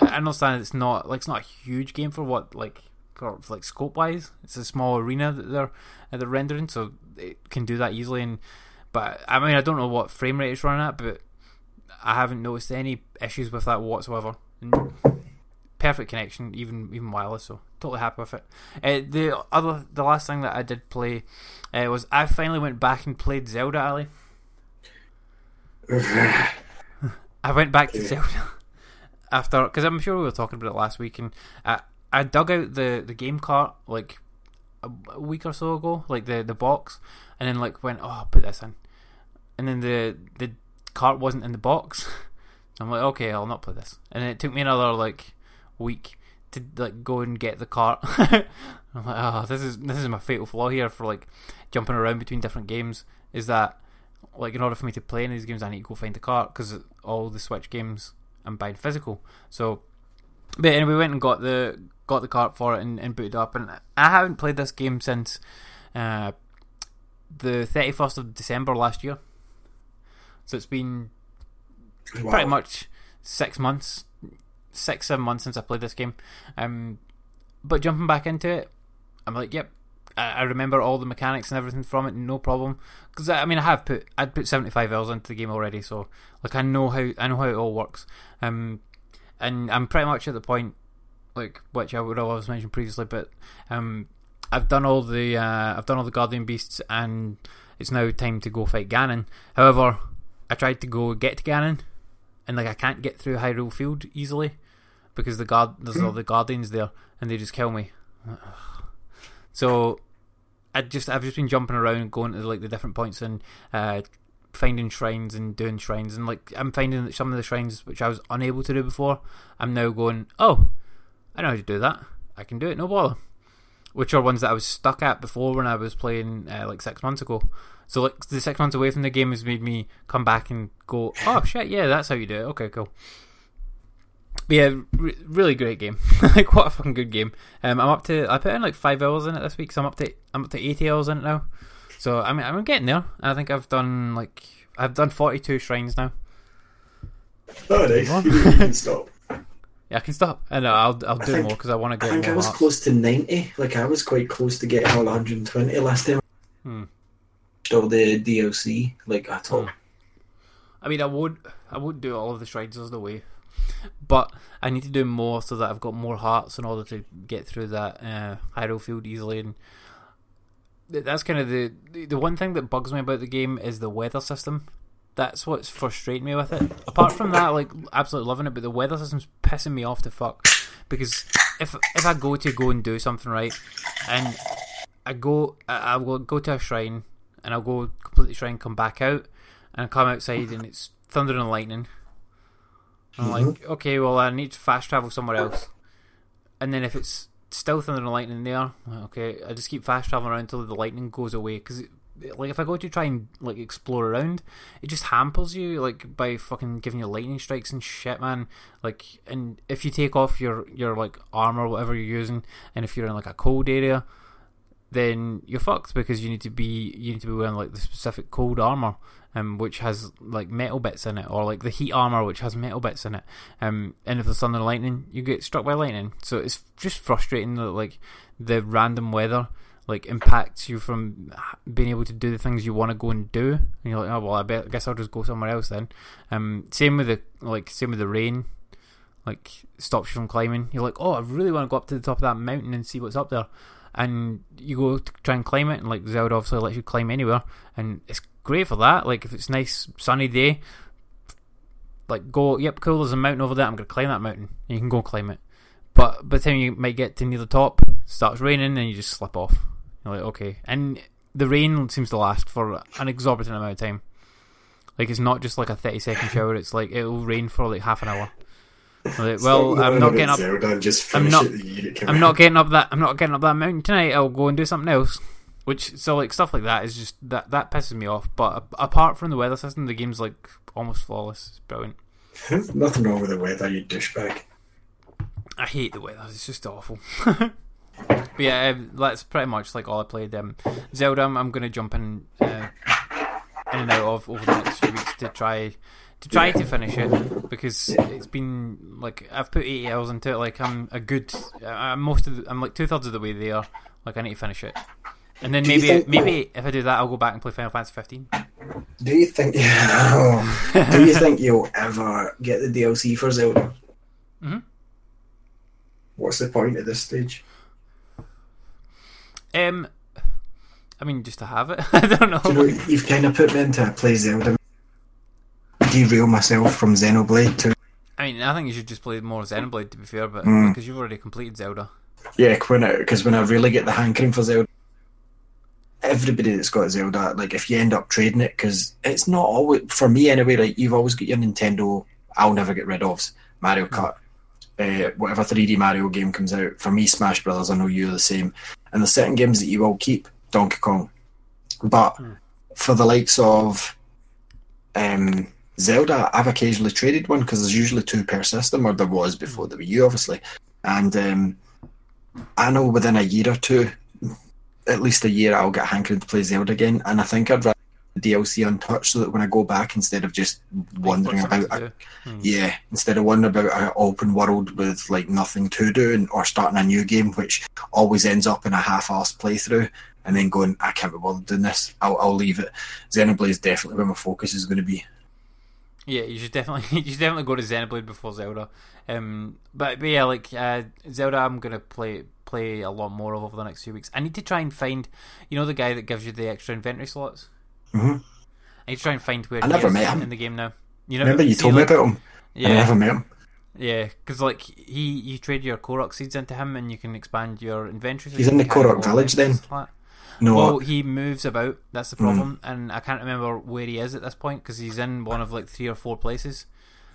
I understand it's not like it's not a huge game for what like for, like scope wise. It's a small arena that they're uh, they're rendering, so it can do that easily. And but I mean, I don't know what frame rate it's running at, but I haven't noticed any issues with that whatsoever. And perfect connection, even even wireless. So totally happy with it. Uh, the other, the last thing that I did play uh, was I finally went back and played Zelda Ali. *laughs* I went back to Zelda *laughs* after because I'm sure we were talking about it last week, and I I dug out the the game cart like a, a week or so ago, like the the box, and then like went oh I'll put this in, and then the the cart wasn't in the box. *laughs* I'm like okay I'll not play this, and it took me another like week to like go and get the cart. *laughs* I'm like oh this is this is my fatal flaw here for like jumping around between different games is that like in order for me to play in these games I need to go find the cart because all the Switch games I'm buying physical. So, but anyway, we went and got the got the cart for it and, and booted up. And I haven't played this game since uh, the thirty first of December last year. So it's been Wow. pretty much six months, six seven months since I played this game. Um, but jumping back into it, I'm like, yep. I remember all the mechanics and everything from it, no problem. Because I mean, I have put I'd put seventy five hours into the game already, so like I know how I know how it all works. Um, and I'm pretty much at the point, like which I would have mentioned previously, but um, I've done all the uh, I've done all the guardian beasts, and it's now time to go fight Ganon. However, I tried to go get to Ganon, and like I can't get through Hyrule Field easily because the guard there's all the guardians there, and they just kill me. So I just I've just been jumping around, going to like the different points and uh, finding shrines and doing shrines, and like I'm finding that some of the shrines which I was unable to do before, I'm now going, oh, I know how to do that. I can do it, no bother. Which are ones that I was stuck at before when I was playing uh, like six months ago. So like the six months away from the game has made me come back and go, oh shit, yeah, that's how you do it. Okay, cool. But yeah, re- really great game. *laughs* like what a fucking good game. Um, I'm up to I put in like five hours in it this week, so I'm up to I'm up to eighty hours in it now. So I mean I'm getting there. I think I've done like I've done forty two shrines now. Oh, nice. You can stop. *laughs* Yeah, I can stop. And I'll I'll do think- more because I want to get. I think I was hearts. close to 90. Like, I was quite close to getting all 120 last time. Hmm. All the DLC, like, at all. I mean, I would I would do all of the shrines there's no way, but I need to do more so that I've got more hearts in order to get through that uh, Hyrule Field easily. And that's kind of the the- the one thing that bugs me about the game is the weather system. That's what's frustrating me with it. Apart from that, like absolutely loving it, but the weather system's pissing me off to fuck. Because if if I go to go and do something right, and I go I, I will go to a shrine and I'll go complete the shrine, come back out, and I come outside and it's thunder and lightning. I'm mm-hmm. like, okay, well I need to fast travel somewhere else. And then if it's still thunder and lightning there, okay, I just keep fast traveling around until the lightning goes away. Because like if I go to try and like explore around, it just hampers you like by fucking giving you lightning strikes and shit, man. Like, and if you take off your your like armor, whatever you're using, and if you're in like a cold area, then you're fucked because you need to be you need to be wearing like the specific cold armor, um, which has like metal bits in it, or like the heat armor which has metal bits in it. Um, and if there's thunder lightning, you get struck by lightning. So it's just frustrating that like the random weather like impacts you from being able to do the things you want to go and do. And you're like, oh well, I, bet, I guess I'll just go somewhere else then. Um, same with the like same with the rain like stops you from climbing. You're like, oh, I really want to go up to the top of that mountain and see what's up there. And you go to try and climb it, and like Zelda obviously lets you climb anywhere, and it's great for that. Like if it's nice sunny day, like go, yep, cool. There's a mountain over there. I'm gonna climb that mountain. And you can go climb it. But by the time you might get to near the top, it starts raining, and you just slip off. You're like, okay. And the rain seems to last for an exorbitant amount of time. Like it's not just like a thirty second shower. It's like it'll rain for like half an hour. Like, well, I'm not getting up. I'm not- it the year it came I'm out. not getting up that. I'm not getting up that mountain tonight. I'll go and do something else. Which so like stuff like that is just that that pisses me off. But apart from the weather system, the game's like almost flawless. It's brilliant. *laughs* Nothing wrong with the weather, you douchebag. I hate the weather. It's just awful. *laughs* but yeah, um, that's pretty much like all I played. Um, Zelda, I'm, I'm going to jump in, uh, in and out of over the next few weeks to try to try to finish it because it's been like I've put 80 hours into it. Like I'm a good, I'm most of the, I'm like two thirds of the way there. Like I need to finish it, and then Do maybe think- maybe if I do that, I'll go back and play Final Fantasy 15. Do you think? *laughs* do you think you'll ever get the DLC for Zelda? Mhm. What's the point at this stage? Um, I mean, just to have it. *laughs* I don't know. Do you know, you've kind of put me into a play Zelda. Derail myself from Xenoblade to I mean, I think you should just play more Xenoblade to be fair, but Mm. because you've already completed Zelda. yeah, when because when I really get the hankering for Zelda, everybody that's got Zelda, like if you end up trading it, because it's not always for me anyway. Like you've always got your Nintendo. I'll never get rid of Mario Kart. Uh, whatever 3D Mario game comes out, for me, Smash Brothers. I know you're the same. And there's certain games that you will keep, Donkey Kong, but for the likes of um, Zelda, I've occasionally traded one because there's usually two per system, or there was before the Wii U, obviously. And um, I know within a year or two, at least a year, I'll get hankering to play Zelda again. And I think I'd rather the DLC untouched so that when I go back, instead of just wondering about, do? yeah, instead of wondering about an open world with like nothing to do and, or starting a new game, which always ends up in a half-assed playthrough, and then going, I can't be bothered doing this. I'll, I'll leave it. Xenoblade is definitely where my focus is going to be. Yeah, you should definitely *laughs* you should definitely go to Xenoblade before Zelda. Um, but, but yeah, like uh, Zelda, I'm gonna play play a lot more of over the next few weeks. I need to try and find, you know, the guy that gives you the extra inventory slots. Mhm. I need to try and find where I he never is met him. in the game now. You know, Remember you told me about him? Yeah, I never met him. yeah, because like he, you trade your Korok seeds into him, and you can expand your inventory. He's in the Korok village then? like. No, Well, he moves about. That's the Hmm. problem, and I can't remember where he is at this point because he's in one of like three or four places.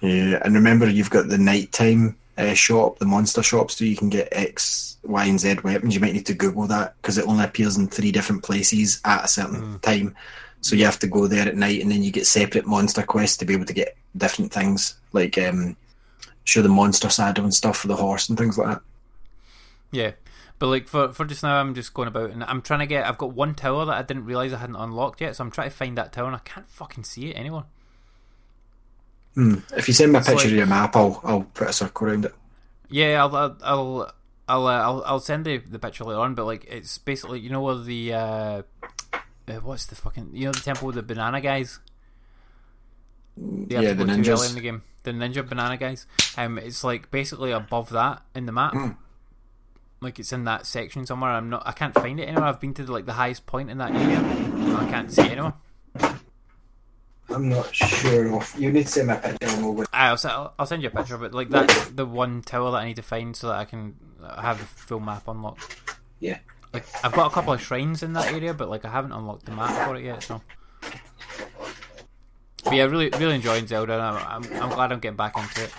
yeah, and remember you've got the nighttime uh, shop, the monster shops, so you can get X, Y, and Z weapons. You might need to Google that because it only appears in three different places at a certain time. So you have to go there at night, and then you get separate monster quests to be able to get different things, like um, show the monster saddle and stuff for the horse and things like that. Yeah, but like for for just now, I'm just going about and I'm trying to get. I've got one tower that I didn't realize I hadn't unlocked yet, so I'm trying to find that tower and I can't fucking see it anywhere. Hmm. If you send me a picture like- of your map, I'll I'll put a circle around it. Yeah, I'll I'll I'll I'll, uh, I'll, I'll send the the picture later on. But like, it's basically you know where the uh, uh, what's the fucking you know the temple with the banana guys. You have yeah, to the go too early in the game. The ninja banana guys. Um, it's like basically above that in the map. Hmm. Like it's in that section somewhere. I'm not. I can't find it anywhere. I've been to like the highest point in that area. and I can't see it anywhere. I'm not sure of. You need to send me a picture. I'll. I'll, I'll I'll send you a picture of it. Like that's the one tower that I need to find so that I can uh, have the full map unlocked. Yeah. Like I've got a couple of shrines in that area, but like I haven't unlocked the map for it yet. So. But yeah, really, really enjoying Zelda. And I'm, I'm, I'm glad I'm getting back into it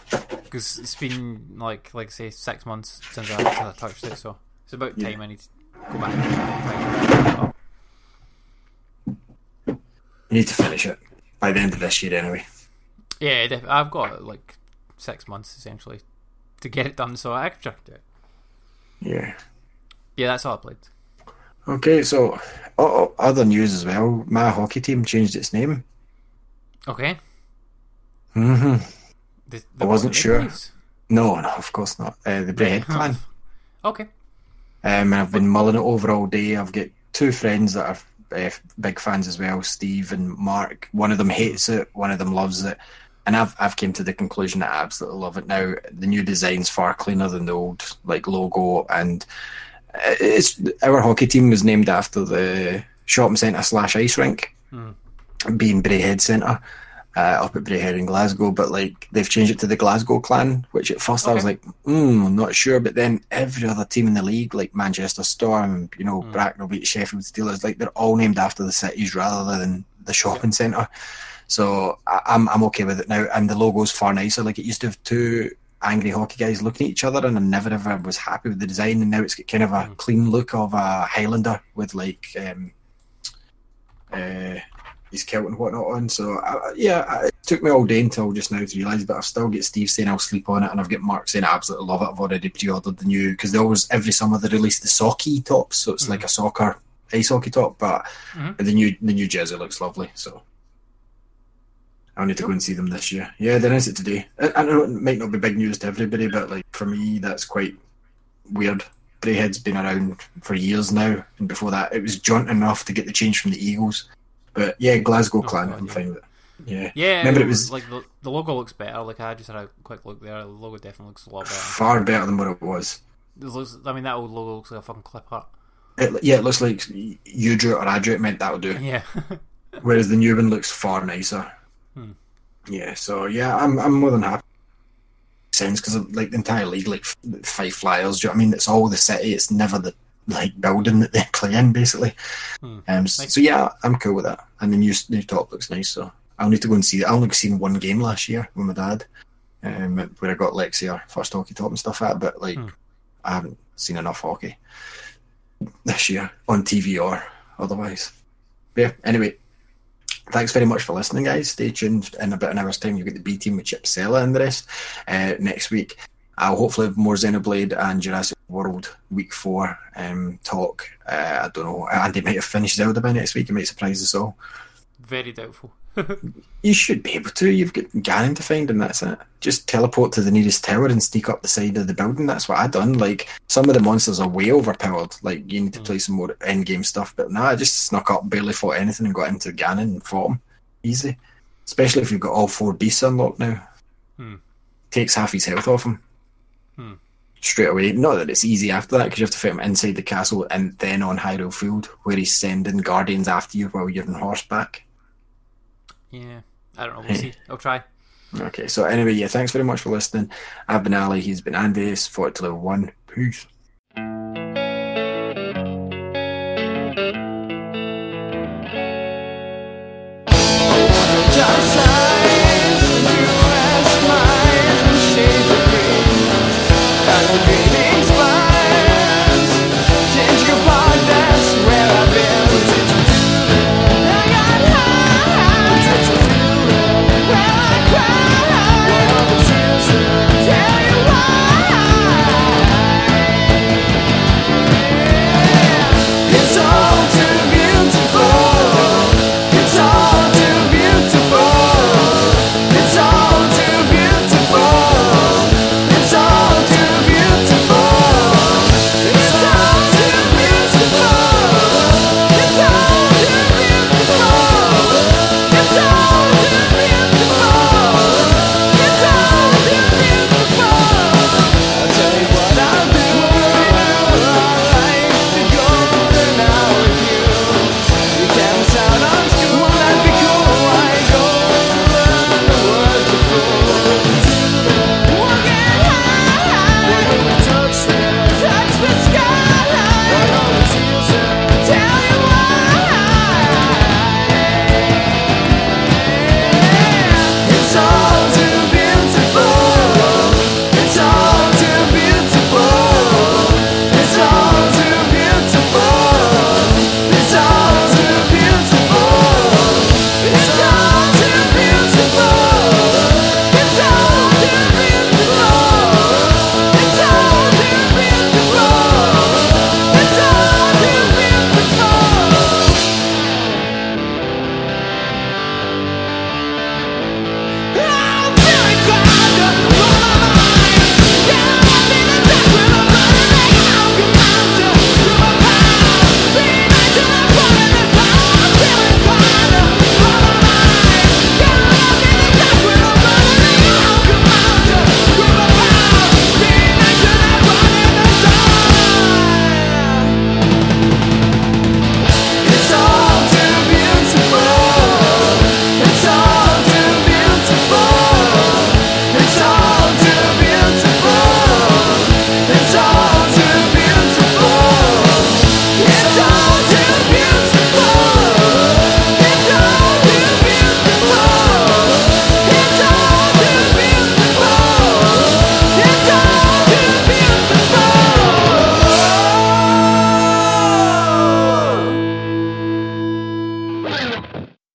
because it's been like, like say, six months since I, since I touched it. So it's about Yeah. time I need to go back. And You need to finish it by the end of this year, anyway. yeah, I've got like six months essentially to get it done, so I can check it. Yeah. Yeah, that's all I played. Okay, so oh, other news as well. My hockey team changed its name. Okay. hmm I wasn't sure. No, no, of course not. Uh, the Braehead Clan. Okay. Um, and I've been mulling it over all day. I've got two friends that are uh, big fans as well, Steve and Mark. One of them hates it, one of them loves it, and I've I've came to the conclusion that I absolutely love it now. The new design's far cleaner than the old like logo, and it's our hockey team was named after the shopping centre slash ice rink, being Braehead Centre. Uh, up at Braehead in Glasgow, but like they've changed it to the Glasgow Clan, which at first I was like, mm, I'm not sure. But then every other team in the league, like Manchester Storm, you know, Bracknell Bees Sheffield Steelers, like they're all named after the cities rather than the shopping centre. So I, I'm I'm okay with it now, and the logo's far nicer. Like it used to have two angry hockey guys looking at each other, and I never ever was happy with the design. And now it's got kind of a clean look of a Highlander with like um, uh, his kilt and whatnot on. So uh, yeah, it took me all day until just now to realise, but I've still got Steve saying I'll sleep on it, and I've got Mark saying I absolutely love it. I've already pre-ordered the new because they always every summer they release the socky tops, so it's like a soccer ice hockey top, but Mhm. the new the new jersey looks lovely. So. I'll need to go and see them this year. Yeah, there is it today. I, I know it might not be big news to everybody, but like for me, that's quite weird. Braehead's been around for years now, and before that, it was jaunt enough to get the change from the Eagles. But yeah, Glasgow oh, Clan, God, I'm yeah. fine with it. Yeah, Yeah, Remember it was like the, the logo looks better. Like I just had a quick look there. The logo definitely looks a lot better. far better than what it was. It looks, I mean, that old logo looks like a fucking clip art. It, yeah, it looks like you drew it or I drew it. Meant that would do. Yeah. *laughs* Whereas the new one looks far nicer. Hmm. Yeah, so yeah, I'm I'm more than happy. Sense because like the entire league, like Fife Flyers. Do you know what I mean? It's all the city. It's never the like building that they play in, basically. Hmm. Um, s- so yeah, I'm cool with that. And the new new top looks nice. So I'll need to go and see. I only seen one game last year with my dad, um, where I got Lexi our first hockey top and stuff at. But like, Hmm. I haven't seen enough hockey this year on TV or otherwise. But yeah. Anyway, thanks very much for listening, guys. Stay tuned. In about an hour's time, you get the B team with Chip Sella and the rest. Uh, next week, I'll hopefully have more Xenoblade and Jurassic World Week Four um, talk. Uh, I don't know. Andy might have finished Zelda by next week. It might surprise us all. Very doubtful. You should be able to. You've got Ganon to find, and that's it. Just teleport to the nearest tower and sneak up the side of the building. That's what I done. Like some of the monsters are way overpowered. Like you need to play some more end game stuff. But nah, I just snuck up, barely fought anything, and got into Ganon and fought him. Easy. Especially if you've got all four beasts unlocked now. Hmm. Takes half his health off him. Hmm. Straight away. Not that it's easy after that because you have to fight him inside the castle and then on Hyrule Field, where he's sending guardians after you while you're on horseback. Yeah. I don't know. We'll see. *laughs* I'll try. Okay, so anyway, yeah, thanks very much for listening. I've been Ali, he's been Andy, it's fought to level one. Peace.